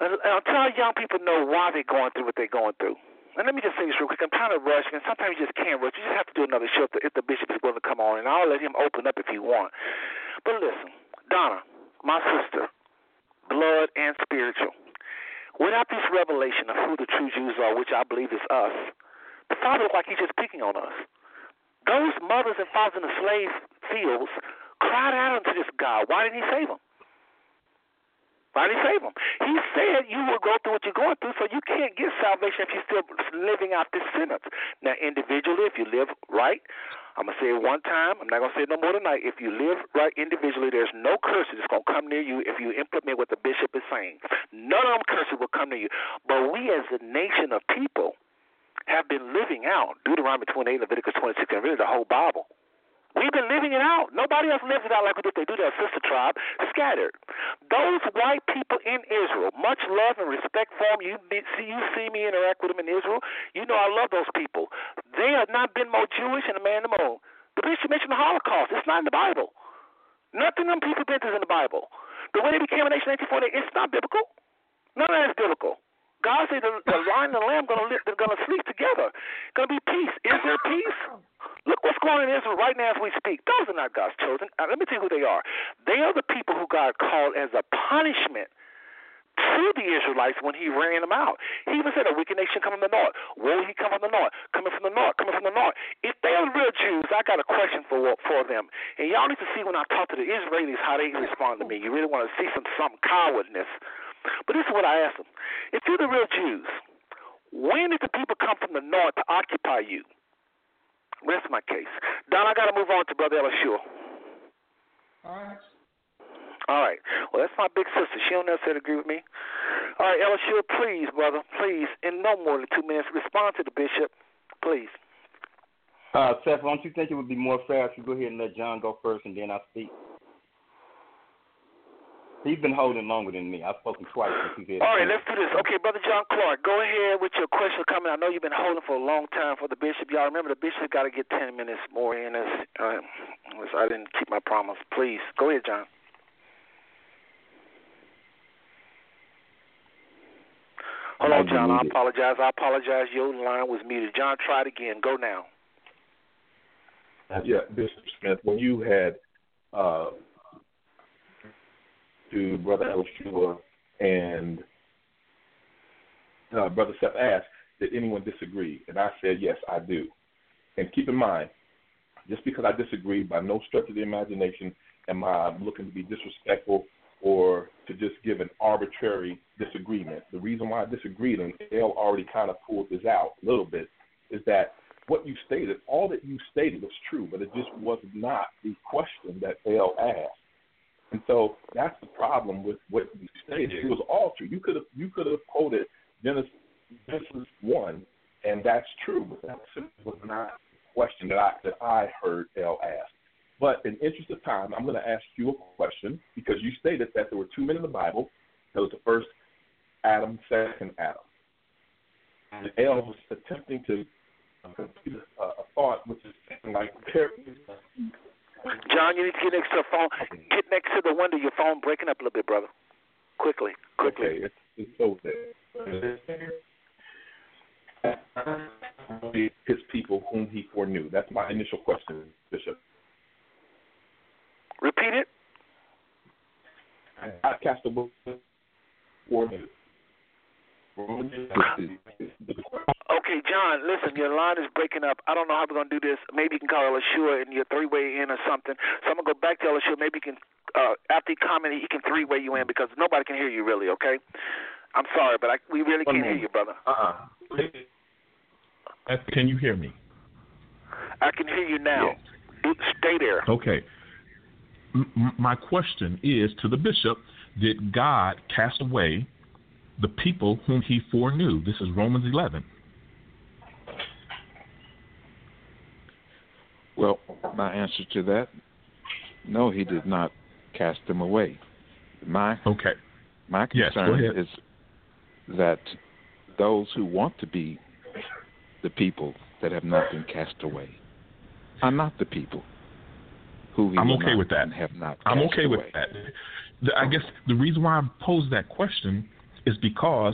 and I'll tell young people know why they're going through what they're going through. And let me just say this real quick. I'm trying to rush, and sometimes you just can't rush. You just have to do another show if the, if the bishop is willing to come on, and I'll let him open up if he wants. But listen, Donna, my sister, blood and spiritual. Without this revelation of who the true Jews are, which I believe is us, the Father looked like he's just picking on us. Those mothers and fathers in the slave fields cried out unto this God. Why didn't he save them? Why did he save them? He said you will go through what you're going through, so you can't get salvation if you're still living out this sentence. Now, individually, if you live right, I'm going to say it one time. I'm not going to say it no more tonight. If you live right individually, there's no curses that's going to come near you if you implement what the bishop is saying. None of them curses will come near you. But we as a nation of people have been living out Deuteronomy 28, Leviticus 26, and really the whole Bible. We've been living it out. Nobody else lives it out like we did. They do their sister tribe, scattered. Those white people in Israel, much love and respect for them. You see, you see me interact with them in Israel. You know I love those people. They have not been more Jewish than a man the moon. The bishop mentioned the Holocaust. It's not in the Bible. Nothing them people did is in the Bible. The way they became a nation in 1948, it's not biblical. None of that is biblical. God said the, the lion and the lamb gonna live, they're gonna sleep together. Gonna be peace. Is there peace? Look what's going on in Israel right now as we speak. Those are not God's chosen. Uh, let me tell you who they are. They are the people who God called as a punishment to the Israelites when he ran them out. He even said, A wicked nation coming from the north. Will he come from the north? Coming from the north, coming from the north. If they are real Jews, I got a question for for them. And y'all need to see when I talk to the Israelis how they respond to me. You really want to see some some cowardness. But this is what I ask them. If you're the real Jews, when did the people come from the north to occupy you? Rest my case. Don, I got to move on to Brother Elishua. All right. All right. Well, that's my big sister. She don't necessarily agree with me. All right, Elishua, please, brother, please, in no more than two minutes, respond to the bishop, please. Uh, Seth, don't you think it would be more fair if you go ahead and let John go first and then I speak? He's been holding longer than me. I've spoken twice since he's here. All right, let's do this. Okay, Brother John Clark, go ahead with your question coming. I know you've been holding for a long time for the bishop. Y'all remember the bishop got to get 10 minutes more in this. Uh, I didn't keep my promise. Please, go ahead, John. Hold on, John. I apologize. I apologize. Your line was muted. John, try it again. Go now. Yeah, Bishop Smith, when you had uh, to Brother Elishua and uh, Brother Seth asked, did anyone disagree? And I said, yes, I do. And keep in mind, just because I disagree, by no stretch of the imagination am I looking to be disrespectful or to just give an arbitrary disagreement. The reason why I disagreed, and L already kind of pulled this out a little bit, is that what you stated, all that you stated was true, but it just was not the question that L asked. And so that's the problem with what you stated. It was all true. You could have you could have quoted Genesis, Genesis one, and that's true, but that simply was not the question that I that I heard L ask. But in interest of time, I'm going to ask you a question because you stated that there were two men in the Bible. There was the first Adam, second Adam. And L was attempting to uh, complete a, a thought, which is like John, you need to get next to the phone. Get next to the window. Your phone breaking up a little bit, brother. Quickly, quickly. Okay, it's, it's so there. His people whom he foreknew. That's my initial question, Bishop. Repeat it. I cast a book foreknew. Okay, John, listen, your line is breaking up. I don't know how we're going to do this. Maybe you can call Elishua and your three way in or something. So I'm going to go back to Elishua. Maybe you can, uh, after he commented, he can three way you in because nobody can hear you really, okay? I'm sorry, but I, we really can't hear you, brother. Uh uh Can you hear me? I can hear you now. Yes. Stay there. Okay. M- my question is to the bishop Did God cast away the people whom he foreknew. This is Romans 11. Well, my answer to that, no, he did not cast them away. My okay. My concern yes, is that those who want to be the people that have not been cast away are not the people who I'm okay with that. have not. I'm okay away. with that. The, I guess the reason why I posed that question is because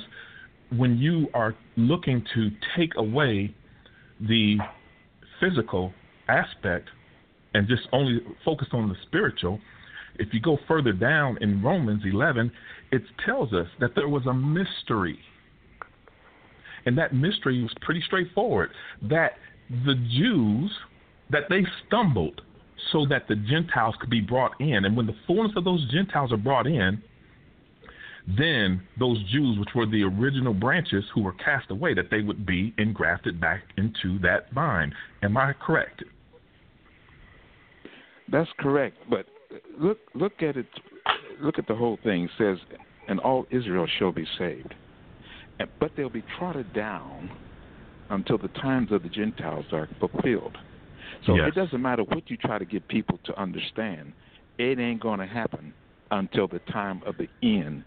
when you are looking to take away the physical aspect and just only focus on the spiritual, if you go further down in Romans 11, it tells us that there was a mystery. And that mystery was pretty straightforward that the Jews that they stumbled so that the Gentiles could be brought in. And when the fullness of those Gentiles are brought in, then those Jews, which were the original branches who were cast away, that they would be engrafted back into that vine. Am I correct? That's correct. But look, look at it. Look at the whole thing. It says, "And all Israel shall be saved, but they'll be trodden down until the times of the Gentiles are fulfilled." So Yes. it doesn't matter what you try to get people to understand. It ain't going to happen until the time of the end,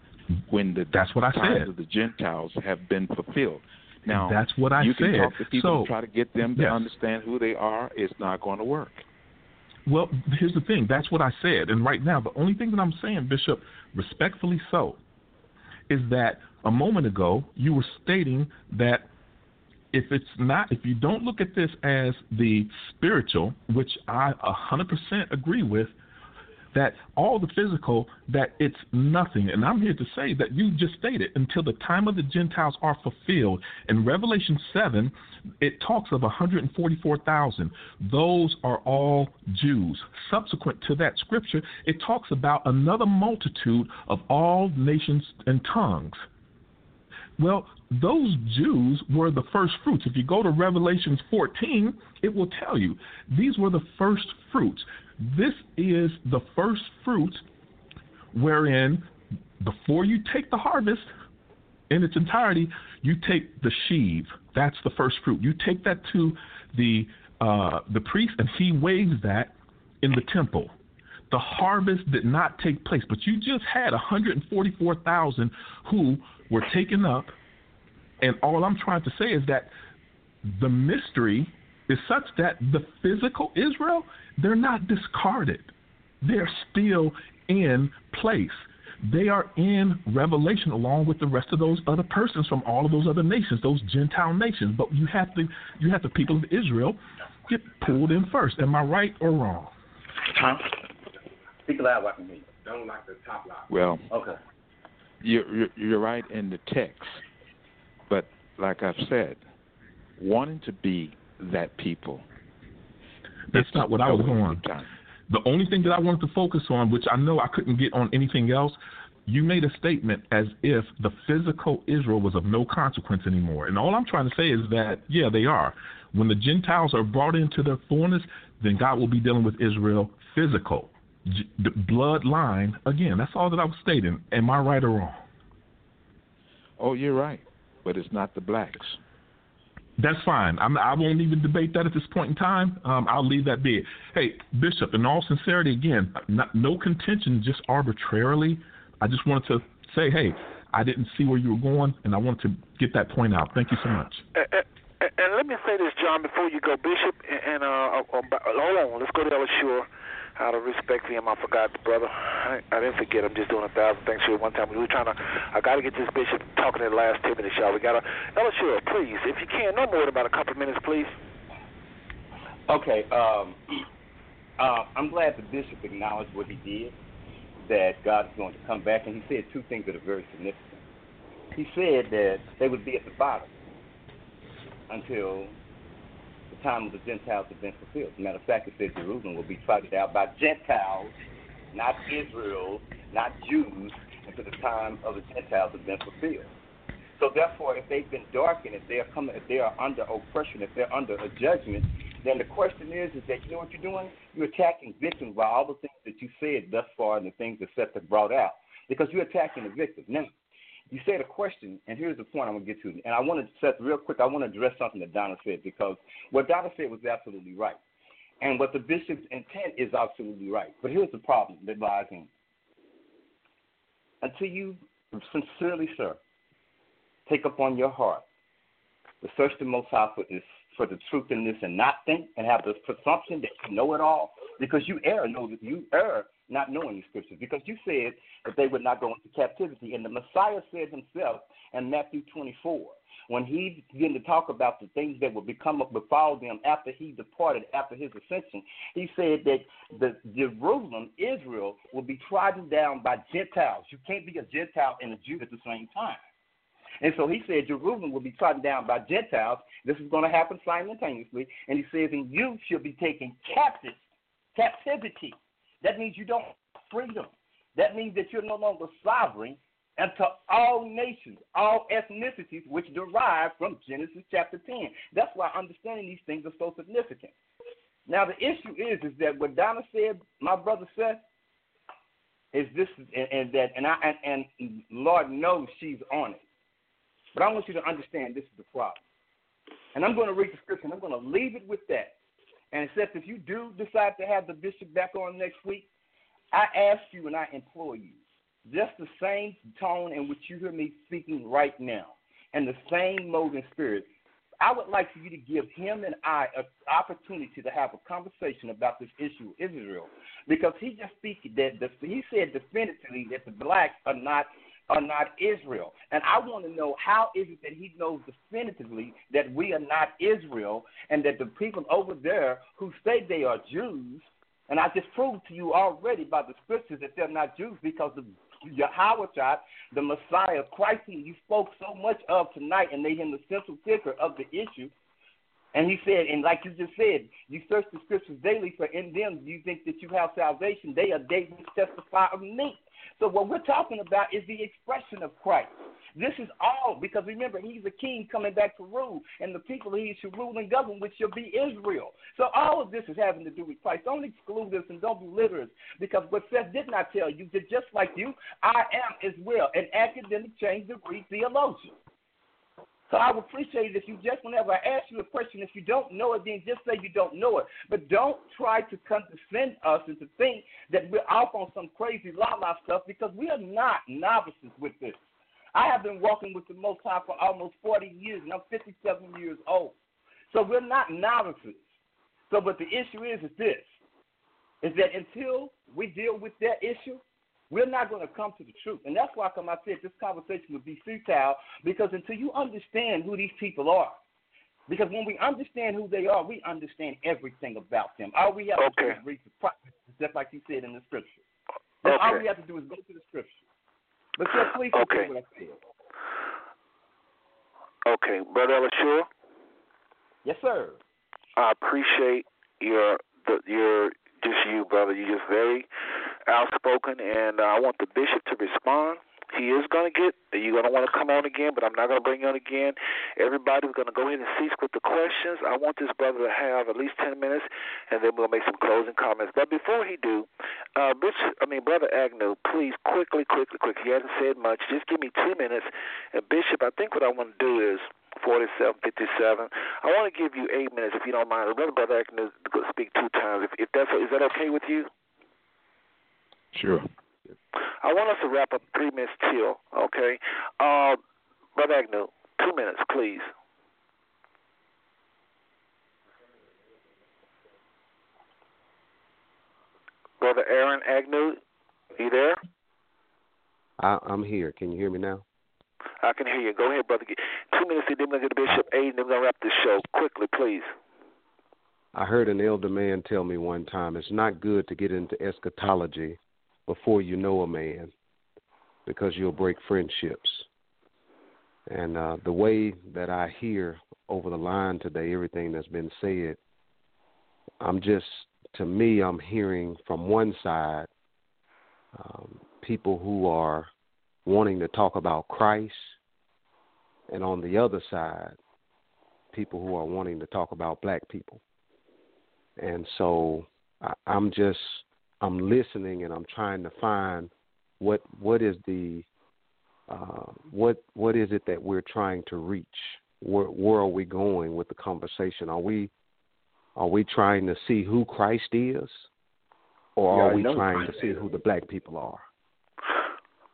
when the That's what I times said. of the Gentiles have been fulfilled. Now That's what I you said. You can talk to people So- and try to get them to Yes. understand who they are. It's not going to work. Well, here's the thing. That's what I said. And right now, the only thing that I'm saying, Bishop, respectfully so, is that a moment ago you were stating that if it's not, if you don't look at this as the spiritual, which I 100% agree with, that all the physical, that it's nothing. And I'm here to say that you just stated until the time of the Gentiles are fulfilled. In Revelation 7, it talks of 144,000. Those are all Jews. Subsequent to that scripture, it talks about another multitude of all nations and tongues. Well, those Jews were the first fruits. If you go to Revelations 14, it will tell you these were the first fruits. This is the first fruit wherein before you take the harvest in its entirety, you take the sheave. That's the first fruit. You take that to the uh, the priest, and he waves that in the temple. The harvest did not take place, but you just had 144,000 who were taken up. And all I'm trying to say is that the mystery is such that the physical Israel, they're not discarded. They're still in place. They are in Revelation along with the rest of those other persons from all of those other nations, those Gentile nations. But you have to you have the people of Israel get pulled in first. Am I right or wrong? Huh? Speak loud, I can hear you. Don't like the top line. Well, Okay. you're, you're you're right in the text, but like I've said, wanting to be that people. That's not what I was a waste going. of time. The only thing that I wanted to focus on, which I know I couldn't get on anything else, you made a statement as if the physical Israel was of no consequence anymore. And all I'm trying to say is that, yeah, they are. When the Gentiles are brought into their fullness, then God will be dealing with Israel physical. Bloodline, again, that's all that I was stating. Am I right or wrong? Oh, you're right, but it's not the blacks. That's fine. I'm, I won't even debate that at this point in time. Um, I'll leave that be. Hey, Bishop, in all sincerity, again, not, no contention, just arbitrarily. I just wanted to say, hey, I didn't see where you were going, and I wanted to get that point out. Thank you so much. And, let me say this, John, before you go, Bishop, and, and uh, uh, uh, hold on, let's go to Shore. Out of respect for him, I forgot the brother. I, I didn't forget. I'm just doing a thousand things here one time. We were trying to. I got to get this bishop talking in the last ten minutes, y'all. We got to. Ella Shore, please, if you can, no more than about a couple of minutes, please. Okay. Um, uh, I'm glad the bishop acknowledged what he did, that God is going to come back, and he said two things that are very significant. He said that they would be at the bottom until the time of the Gentiles have been fulfilled. As a matter of fact, it says Jerusalem will be trodden out by Gentiles, not Israel, not Jews, until the time of the Gentiles have been fulfilled. So therefore, if they've been darkened, if they are coming, if they are under oppression, if they're under a judgment, then the question is, is that you know what you're doing? You're attacking victims by all the things that you said thus far and the things that Seth has brought out, because you're attacking the victim. Now, you said a question, and here's the point I'm gonna get to. And I want to Seth real quick. I want to address something that Donna said because what Donna said was absolutely right, and what the bishop's intent is absolutely right. But here's the problem that lies in: until you sincerely, sir, take upon your heart to search the Most High for this, for the truth in this, and not think and have the presumption that you know it all, because you err, know that you err not knowing the scriptures, because you said that they would not go into captivity, and the Messiah said himself in Matthew 24. When he began to talk about the things that would become befall them after he departed, after his ascension, he said that the Jerusalem, Israel, will be trodden down by Gentiles. You can't be a Gentile and a Jew at the same time. And so he said Jerusalem will be trodden down by Gentiles. This is going to happen simultaneously. And he says, and you shall be taken captive, captivity. That means you don't have freedom. That means that you're no longer sovereign unto all nations, all ethnicities, which derive from Genesis chapter 10. That's why understanding these things are so significant. Now the issue is, is that what Donna said, my brother said, is this, and, and that, and I, and, and Lord knows she's on it. But I want you to understand this is the problem. And I'm going to read the scripture, and I'm going to leave it with that. And says if you do decide to have the bishop back on next week, I ask you and I implore you, just the same tone in which you hear me speaking right now, and the same mode and spirit. I would like for you to give him and I an opportunity to have a conversation about this issue of Israel, because he just speak that he said definitively that the blacks are not are not Israel. And I want to know how is it that he knows definitively that we are not Israel and that the people over there who say they are Jews, and I just proved to you already by the scriptures that they're not Jews because of Yahweh, the Messiah, Christ, who you spoke so much of tonight, and made him the central figure of the issue. And he said, and like you just said, you search the scriptures daily, for in them Do you think that you have salvation. They are they which testify of me. So what we're talking about is the expression of Christ. This is all because remember he's a king coming back to rule, and the people he should rule and govern, which shall be Israel. So all of this is having to do with Christ. Don't exclude this and don't belittle us, because what Seth did not tell you that just like you, I am as well an academic change degree theologian. So I would appreciate it if you just, whenever I ask you a question, if you don't know it, then just say you don't know it. But don't try to condescend us and to think that we're off on some crazy la la stuff because we are not novices with this. I have been walking with the Most High for almost 40 years, and I'm 57 years old. So we're not novices. So, but the issue is, is this: is that until we deal with that issue, we're not going to come to the truth. And that's why come I said this conversation would be futile because until you understand who these people are, because when we understand who they are, we understand everything about them. All we have okay. to do is read the prophets, just like you said in the scripture. Okay. All we have to do is go to the scripture. But sir, please okay. what I said. Okay, Brother Elishua, Yes, sir. I appreciate your the, your just you, brother. You're just very outspoken, and uh, I want the bishop to respond. He is going to get. You're going to want to come on again, but I'm not going to bring you on again. Everybody's going to go ahead and cease with the questions. I want this brother to have at least ten minutes, and then we'll make some closing comments. But before he do, uh, Bishop, I mean Brother Agnew, please quickly, quickly, quickly. He hasn't said much. Just give me two minutes. And Bishop, I think what I want to do is. 47, 57. I want to give you eight minutes if you don't mind. Brother, Brother Agnew, speak two times. If, if that's is that okay with you? Sure. I want us to wrap up three minutes till, okay? Uh, Brother Agnew, two minutes, please. Brother Aaron Agnew, you there? I, I'm here. Can you hear me now? I can hear you. Go ahead, brother. Two minutes, then we're going to get the bishop eight, and then we're going to wrap this show. Quickly, please. I heard an elder man tell me one time it's not good to get into eschatology before you know a man because you'll break friendships. And uh, the way that I hear over the line today, everything that's been said, I'm just, to me, I'm hearing from one side um, people who are wanting to talk about Christ, and on the other side, people who are wanting to talk about black people. And so I, I'm just I'm listening and I'm trying to find what what is the uh, what what is it that we're trying to reach? Where where are we going with the conversation? Are we are we trying to see who Christ is, or are I we trying to see who the black people are?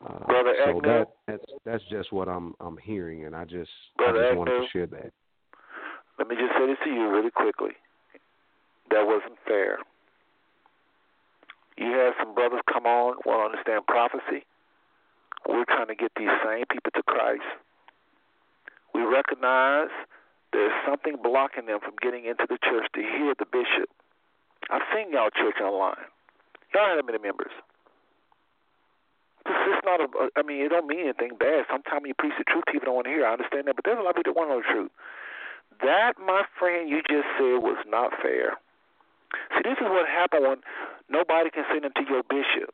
Uh, Brother so Agnew. that that's that's just what I'm I'm hearing, and I just Brother I just wanted Agnew. to share that. Let me just say this to you really quickly. That wasn't fair. You had some brothers come on, want to understand prophecy. We're trying to get these same people to Christ. We recognize there's something blocking them from getting into the church to hear the bishop. I've seen y'all church online. Y'all have many members. This is not a. I mean, it don't mean anything bad. Sometimes you preach the truth, people don't want to hear. I understand that, but there's a lot of people that want to know the truth. That, my friend, you just said was not fair. See, this is what happened when nobody can send them to your bishop.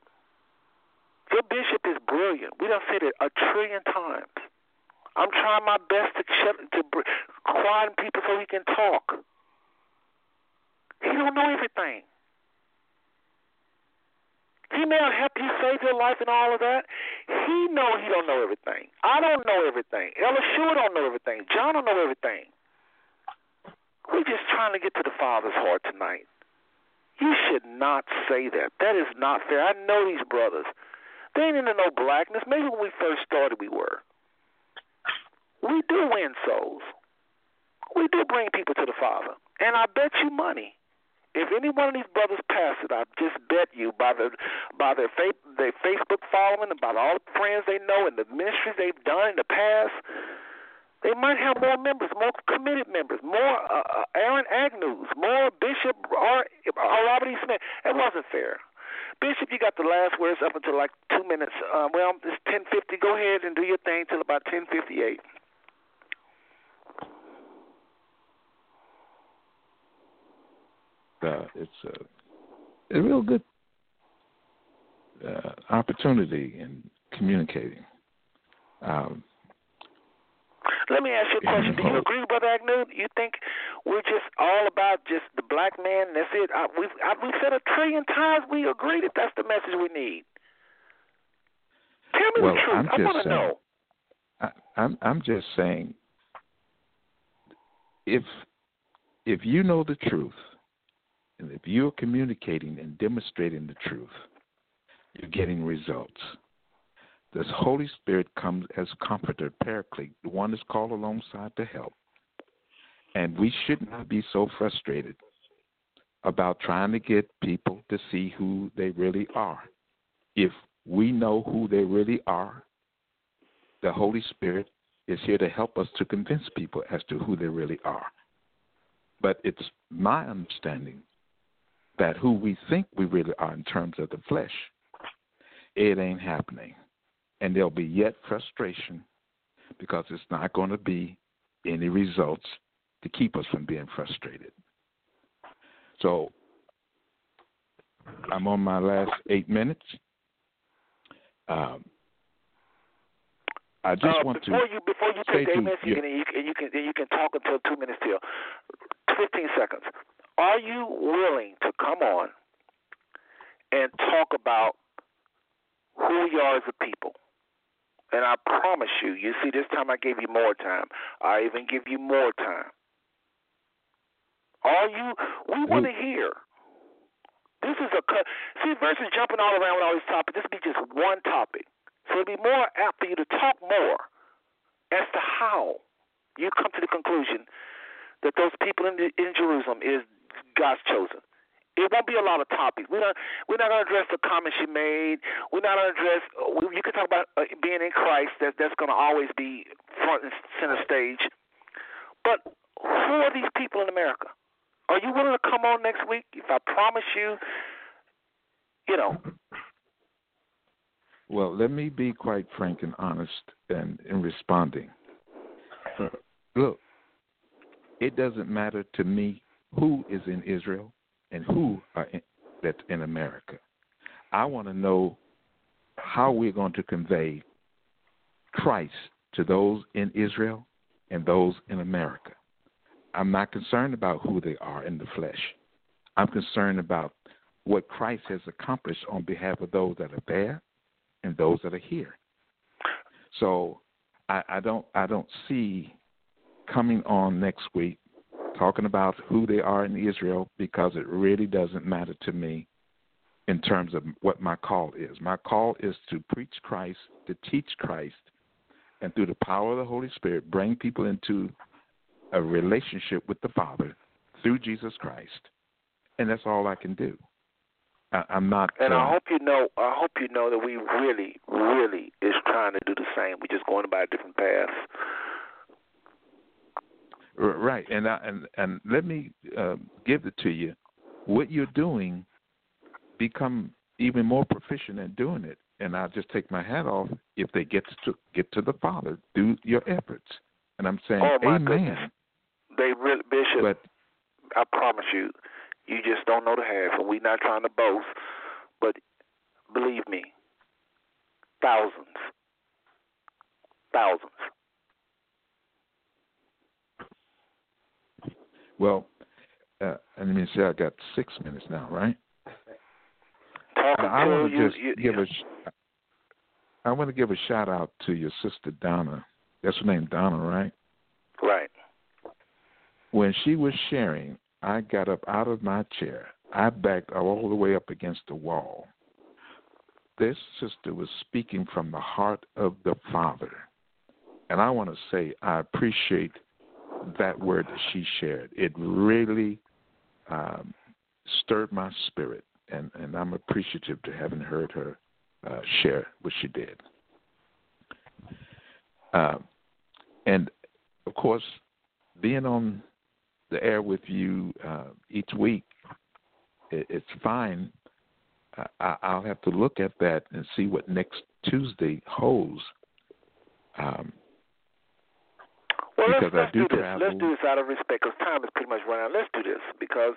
Your bishop is brilliant. We done said it a trillion times. I'm trying my best to shut to quiet people so he can talk. He don't know everything. He may have helped you save your life and all of that. He know he don't know everything. I don't know everything. Sure don't know everything. John don't know everything. We're just trying to get to the Father's heart tonight. You should not say that. That is not fair. I know these brothers. They ain't into no blackness. Maybe when we first started, we were. We do win souls. We do bring people to the Father. And I bet you money. If any one of these brothers pass it, I just bet you by the by their fa- their Facebook following and by all the friends they know and the ministries they've done in the past, they might have more members, more committed members, more uh, uh, Aaron Agnews, more Bishop or, or Robert E. Smith. It wasn't fair. Bishop, you got the last words up until like two minutes. Uh, well, it's ten fifty. Go ahead and do your thing till about ten fifty eight. uh, it's a, a real good uh, opportunity in communicating. Um, Let me ask you a question. Do you agree, Brother Agnew? You think we're just all about just the black man? That's it. I, we've I, we've said a trillion times. We agree that that's the message we need. Tell me well, the truth. I'm I want to know. I, I'm I'm just saying if if you know the truth and if you're communicating and demonstrating the truth, you're getting results. This Holy Spirit comes as comforter, paraclete, the one that's called alongside to help. And we should not be so frustrated about trying to get people to see who they really are. If we know who they really are, the Holy Spirit is here to help us to convince people as to who they really are. But it's my understanding that who we think we really are in terms of the flesh, it ain't happening. And there'll be yet frustration because it's not going to be any results to keep us from being frustrated. So I'm on my last eight minutes. Um, I just uh, want before to you before you take eight minutes, you you- can you can you can you can talk until two minutes till fifteen seconds. Are you willing to come on and talk about who we are as a people? And I promise you, you see, this time I gave you more time. I even give you more time. Are you? We mm-hmm. want to hear. This is a cut. See, versus jumping all around with all these topics, this would be just one topic. So it'd be more apt for you to talk more as to how you come to the conclusion that those people in the, in Jerusalem is God's chosen. It won't be a lot of topics. We're not we're not going to address the comments you made. We're not going to address. You can talk about uh, being in Christ. That that's going to always be front and center stage. But who are these people in America? Are you willing to come on next week? If I promise you, you know, Well, let me be quite frank and honest in, in responding. Look, it doesn't matter to me who is in Israel and who are in, that's in America. I want to know how we're going to convey Christ to those in Israel and those in America. I'm not concerned about who they are in the flesh. I'm concerned about what Christ has accomplished on behalf of those that are there and those that are here. So I, I don't I don't see coming on next week talking about who they are in Israel because it really doesn't matter to me in terms of what my call is. My call is to preach Christ, to teach Christ, and through the power of the Holy Spirit, bring people into a relationship with the Father through Jesus Christ. And that's all I can do. I, I'm not. and uh, I hope you know. I hope you know that we really, really is trying to do the same. We're just going by a different path. Right, and I, and and let me uh, give it to you. What you're doing, become even more proficient at doing it, and I just take my hat off if they get to get to the Father through your efforts. And I'm saying, Oh, my Amen. goodness. They really, Bishop. But I promise you, you just don't know the half, and we're not trying to boast, but believe me, thousands, thousands. Well, uh, and let me say, I got six minutes now, right? I, I want to you, just you, give a. sh- I want to give a shout out to your sister Donna. That's her name, Donna, right? right. when she was sharing, I got up out of my chair. I backed all the way up against the wall. This sister was speaking from the heart of the Father. And I want to say, I appreciate that word that she shared. It really um, stirred my spirit, and, and I'm appreciative to having heard her uh, share what she did. Uh, and of course, being on the air with you uh, each week, it, it's fine. I, I'll have to look at that and see what next Tuesday holds. Um, Well, let's, let's do do this. travel. Let's do this out of respect because time is pretty much running out. Let's do this because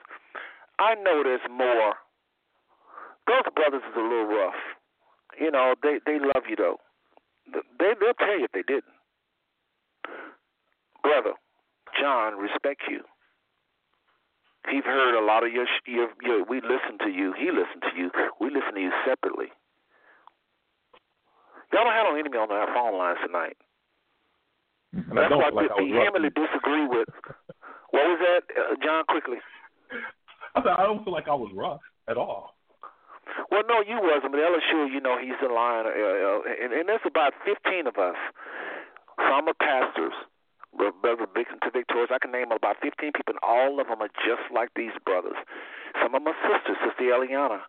I know there's more. Those brothers is a little rough. You know, they they love you though. They they'll tell you if they didn't. Brother, John, respect you. He's heard a lot of your your your. We listen to you. He listened to you. We listen to you separately. Y'all don't have no enemy on our phone lines tonight. And I That's don't why feel like I was vehemently disagree with. What was that, uh, John? Quickly. I said, I don't feel like I was rough at all. Well, no, you wasn't, but LSU, you know, he's the lion, uh, uh, and, and there's about 15 of us. Some are pastors, Bro- Brother Vic to Victorious. I can name about 15 people, and all of them are just like these brothers. Some of them are sisters, Sister Eliana,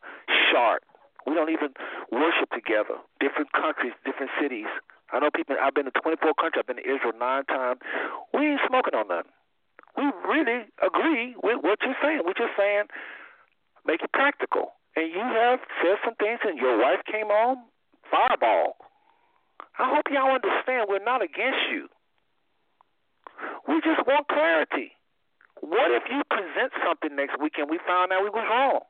Sharp. We don't even worship together. Different countries, different cities. I know people. I've been to 24 countries. I've been to Israel nine times. We ain't smoking on nothing. We really agree with what you're saying. We're just saying, make it practical. And you have said some things, and your wife came on fireball. I hope y'all understand we're not against you. We just want clarity. What if you present something next week and we found out we was wrong?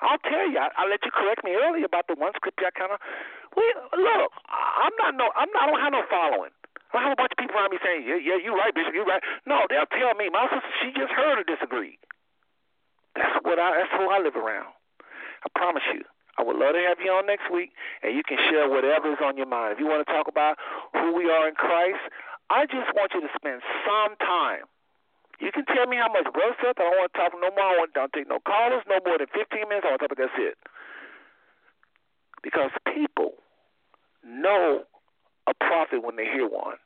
I'll tell you. I, I let you correct me earlier about the one scripture. I kind of, we look. I'm not no. I'm not. I don't have no following. I have a bunch of people around me saying, "Yeah, yeah, you're right, Bishop. You're right." No, they'll tell me. My sister, she just heard or disagreed. That's what I. That's who I live around. I promise you. I would love to have you on next week, and you can share whatever is on your mind. If you want to talk about who we are in Christ, I just want you to spend some time. You can tell me how much brother said. I don't want to talk no more. I want don't take no callers, no more than 15 minutes. I want to talk about that's it. Because people know a prophet when they hear one.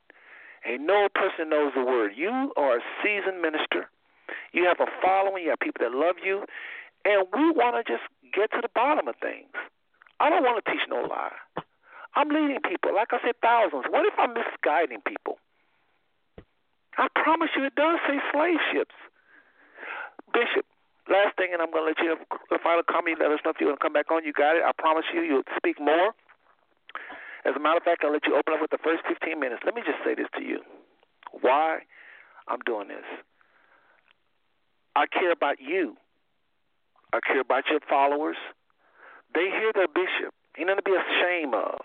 And no person knows the word. You are a seasoned minister. You have a following. You have people that love you. And we want to just get to the bottom of things. I don't want to teach no lie. I'm leading people, like I said, thousands. What if I'm misguiding people? I promise you it does say slave ships. Bishop, last thing, and I'm going to let you have a final comment. Let us know if you want to come back on. You got it. I promise you, you'll speak more. As a matter of fact, I'll let you open up with the first 15 minutes. Let me just say this to you. Why I'm doing this. I care about you. I care about your followers. They hear their bishop. Ain't nothing to be ashamed of.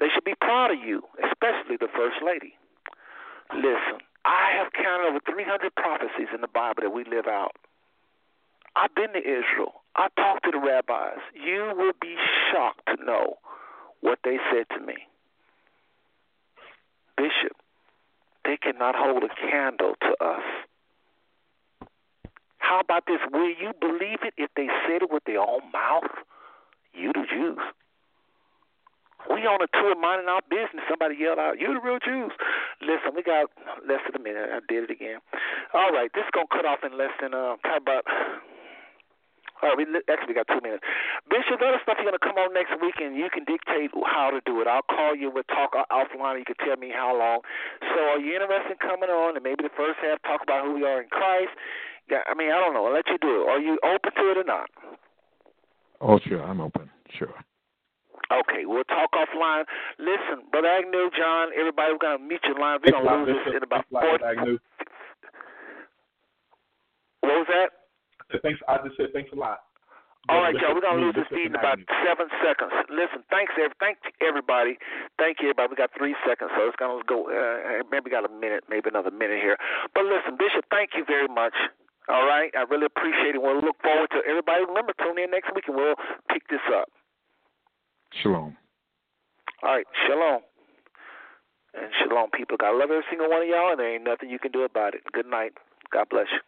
They should be proud of you, especially the First Lady. Listen, I have counted over 300 prophecies in the Bible that we live out. I've been to Israel. I talked to the rabbis. You will be shocked to know what they said to me. Bishop, they cannot hold a candle to us. How about this? Will you believe it if they said it with their own mouth? You the Jews. We on a tour minding our business. Somebody yelled out, "You the real Jews!" Listen, we got less than a minute. I did it again. All right, this is gonna cut off in less than uh, how about? All right, we actually got two minutes. Bishop, let us know if you're gonna come on next week, and you can dictate how to do it. I'll call you. We'll talk o- offline. You can tell me how long. So, are you interested in coming on? And maybe the first half talk about who we are in Christ. Yeah, I mean, I don't know. I'll let you do it. Are you open to it or not? Oh, sure, I'm open. Sure. Okay, we'll talk offline. Listen, Brother Agnew, John, everybody, we're going to meet you line. We're going to lose this in about Thanks a lot, 40. Agnew. What was that? I Thanks. I just said thanks a lot. All right, y'all, we're going to lose this feed in about seven seconds. Listen, thanks, every, thank everybody. Thank you, everybody. We got three seconds, so it's going to go, uh, maybe got a minute, maybe another minute here. But listen, Bishop, thank you very much. All right, I really appreciate it. We'll look forward to everybody. Remember, tune in next week and we'll pick this up. Shalom. All right, shalom. And shalom. People. God love every single one of y'all, and there ain't nothing you can do about it. Good night. God bless you.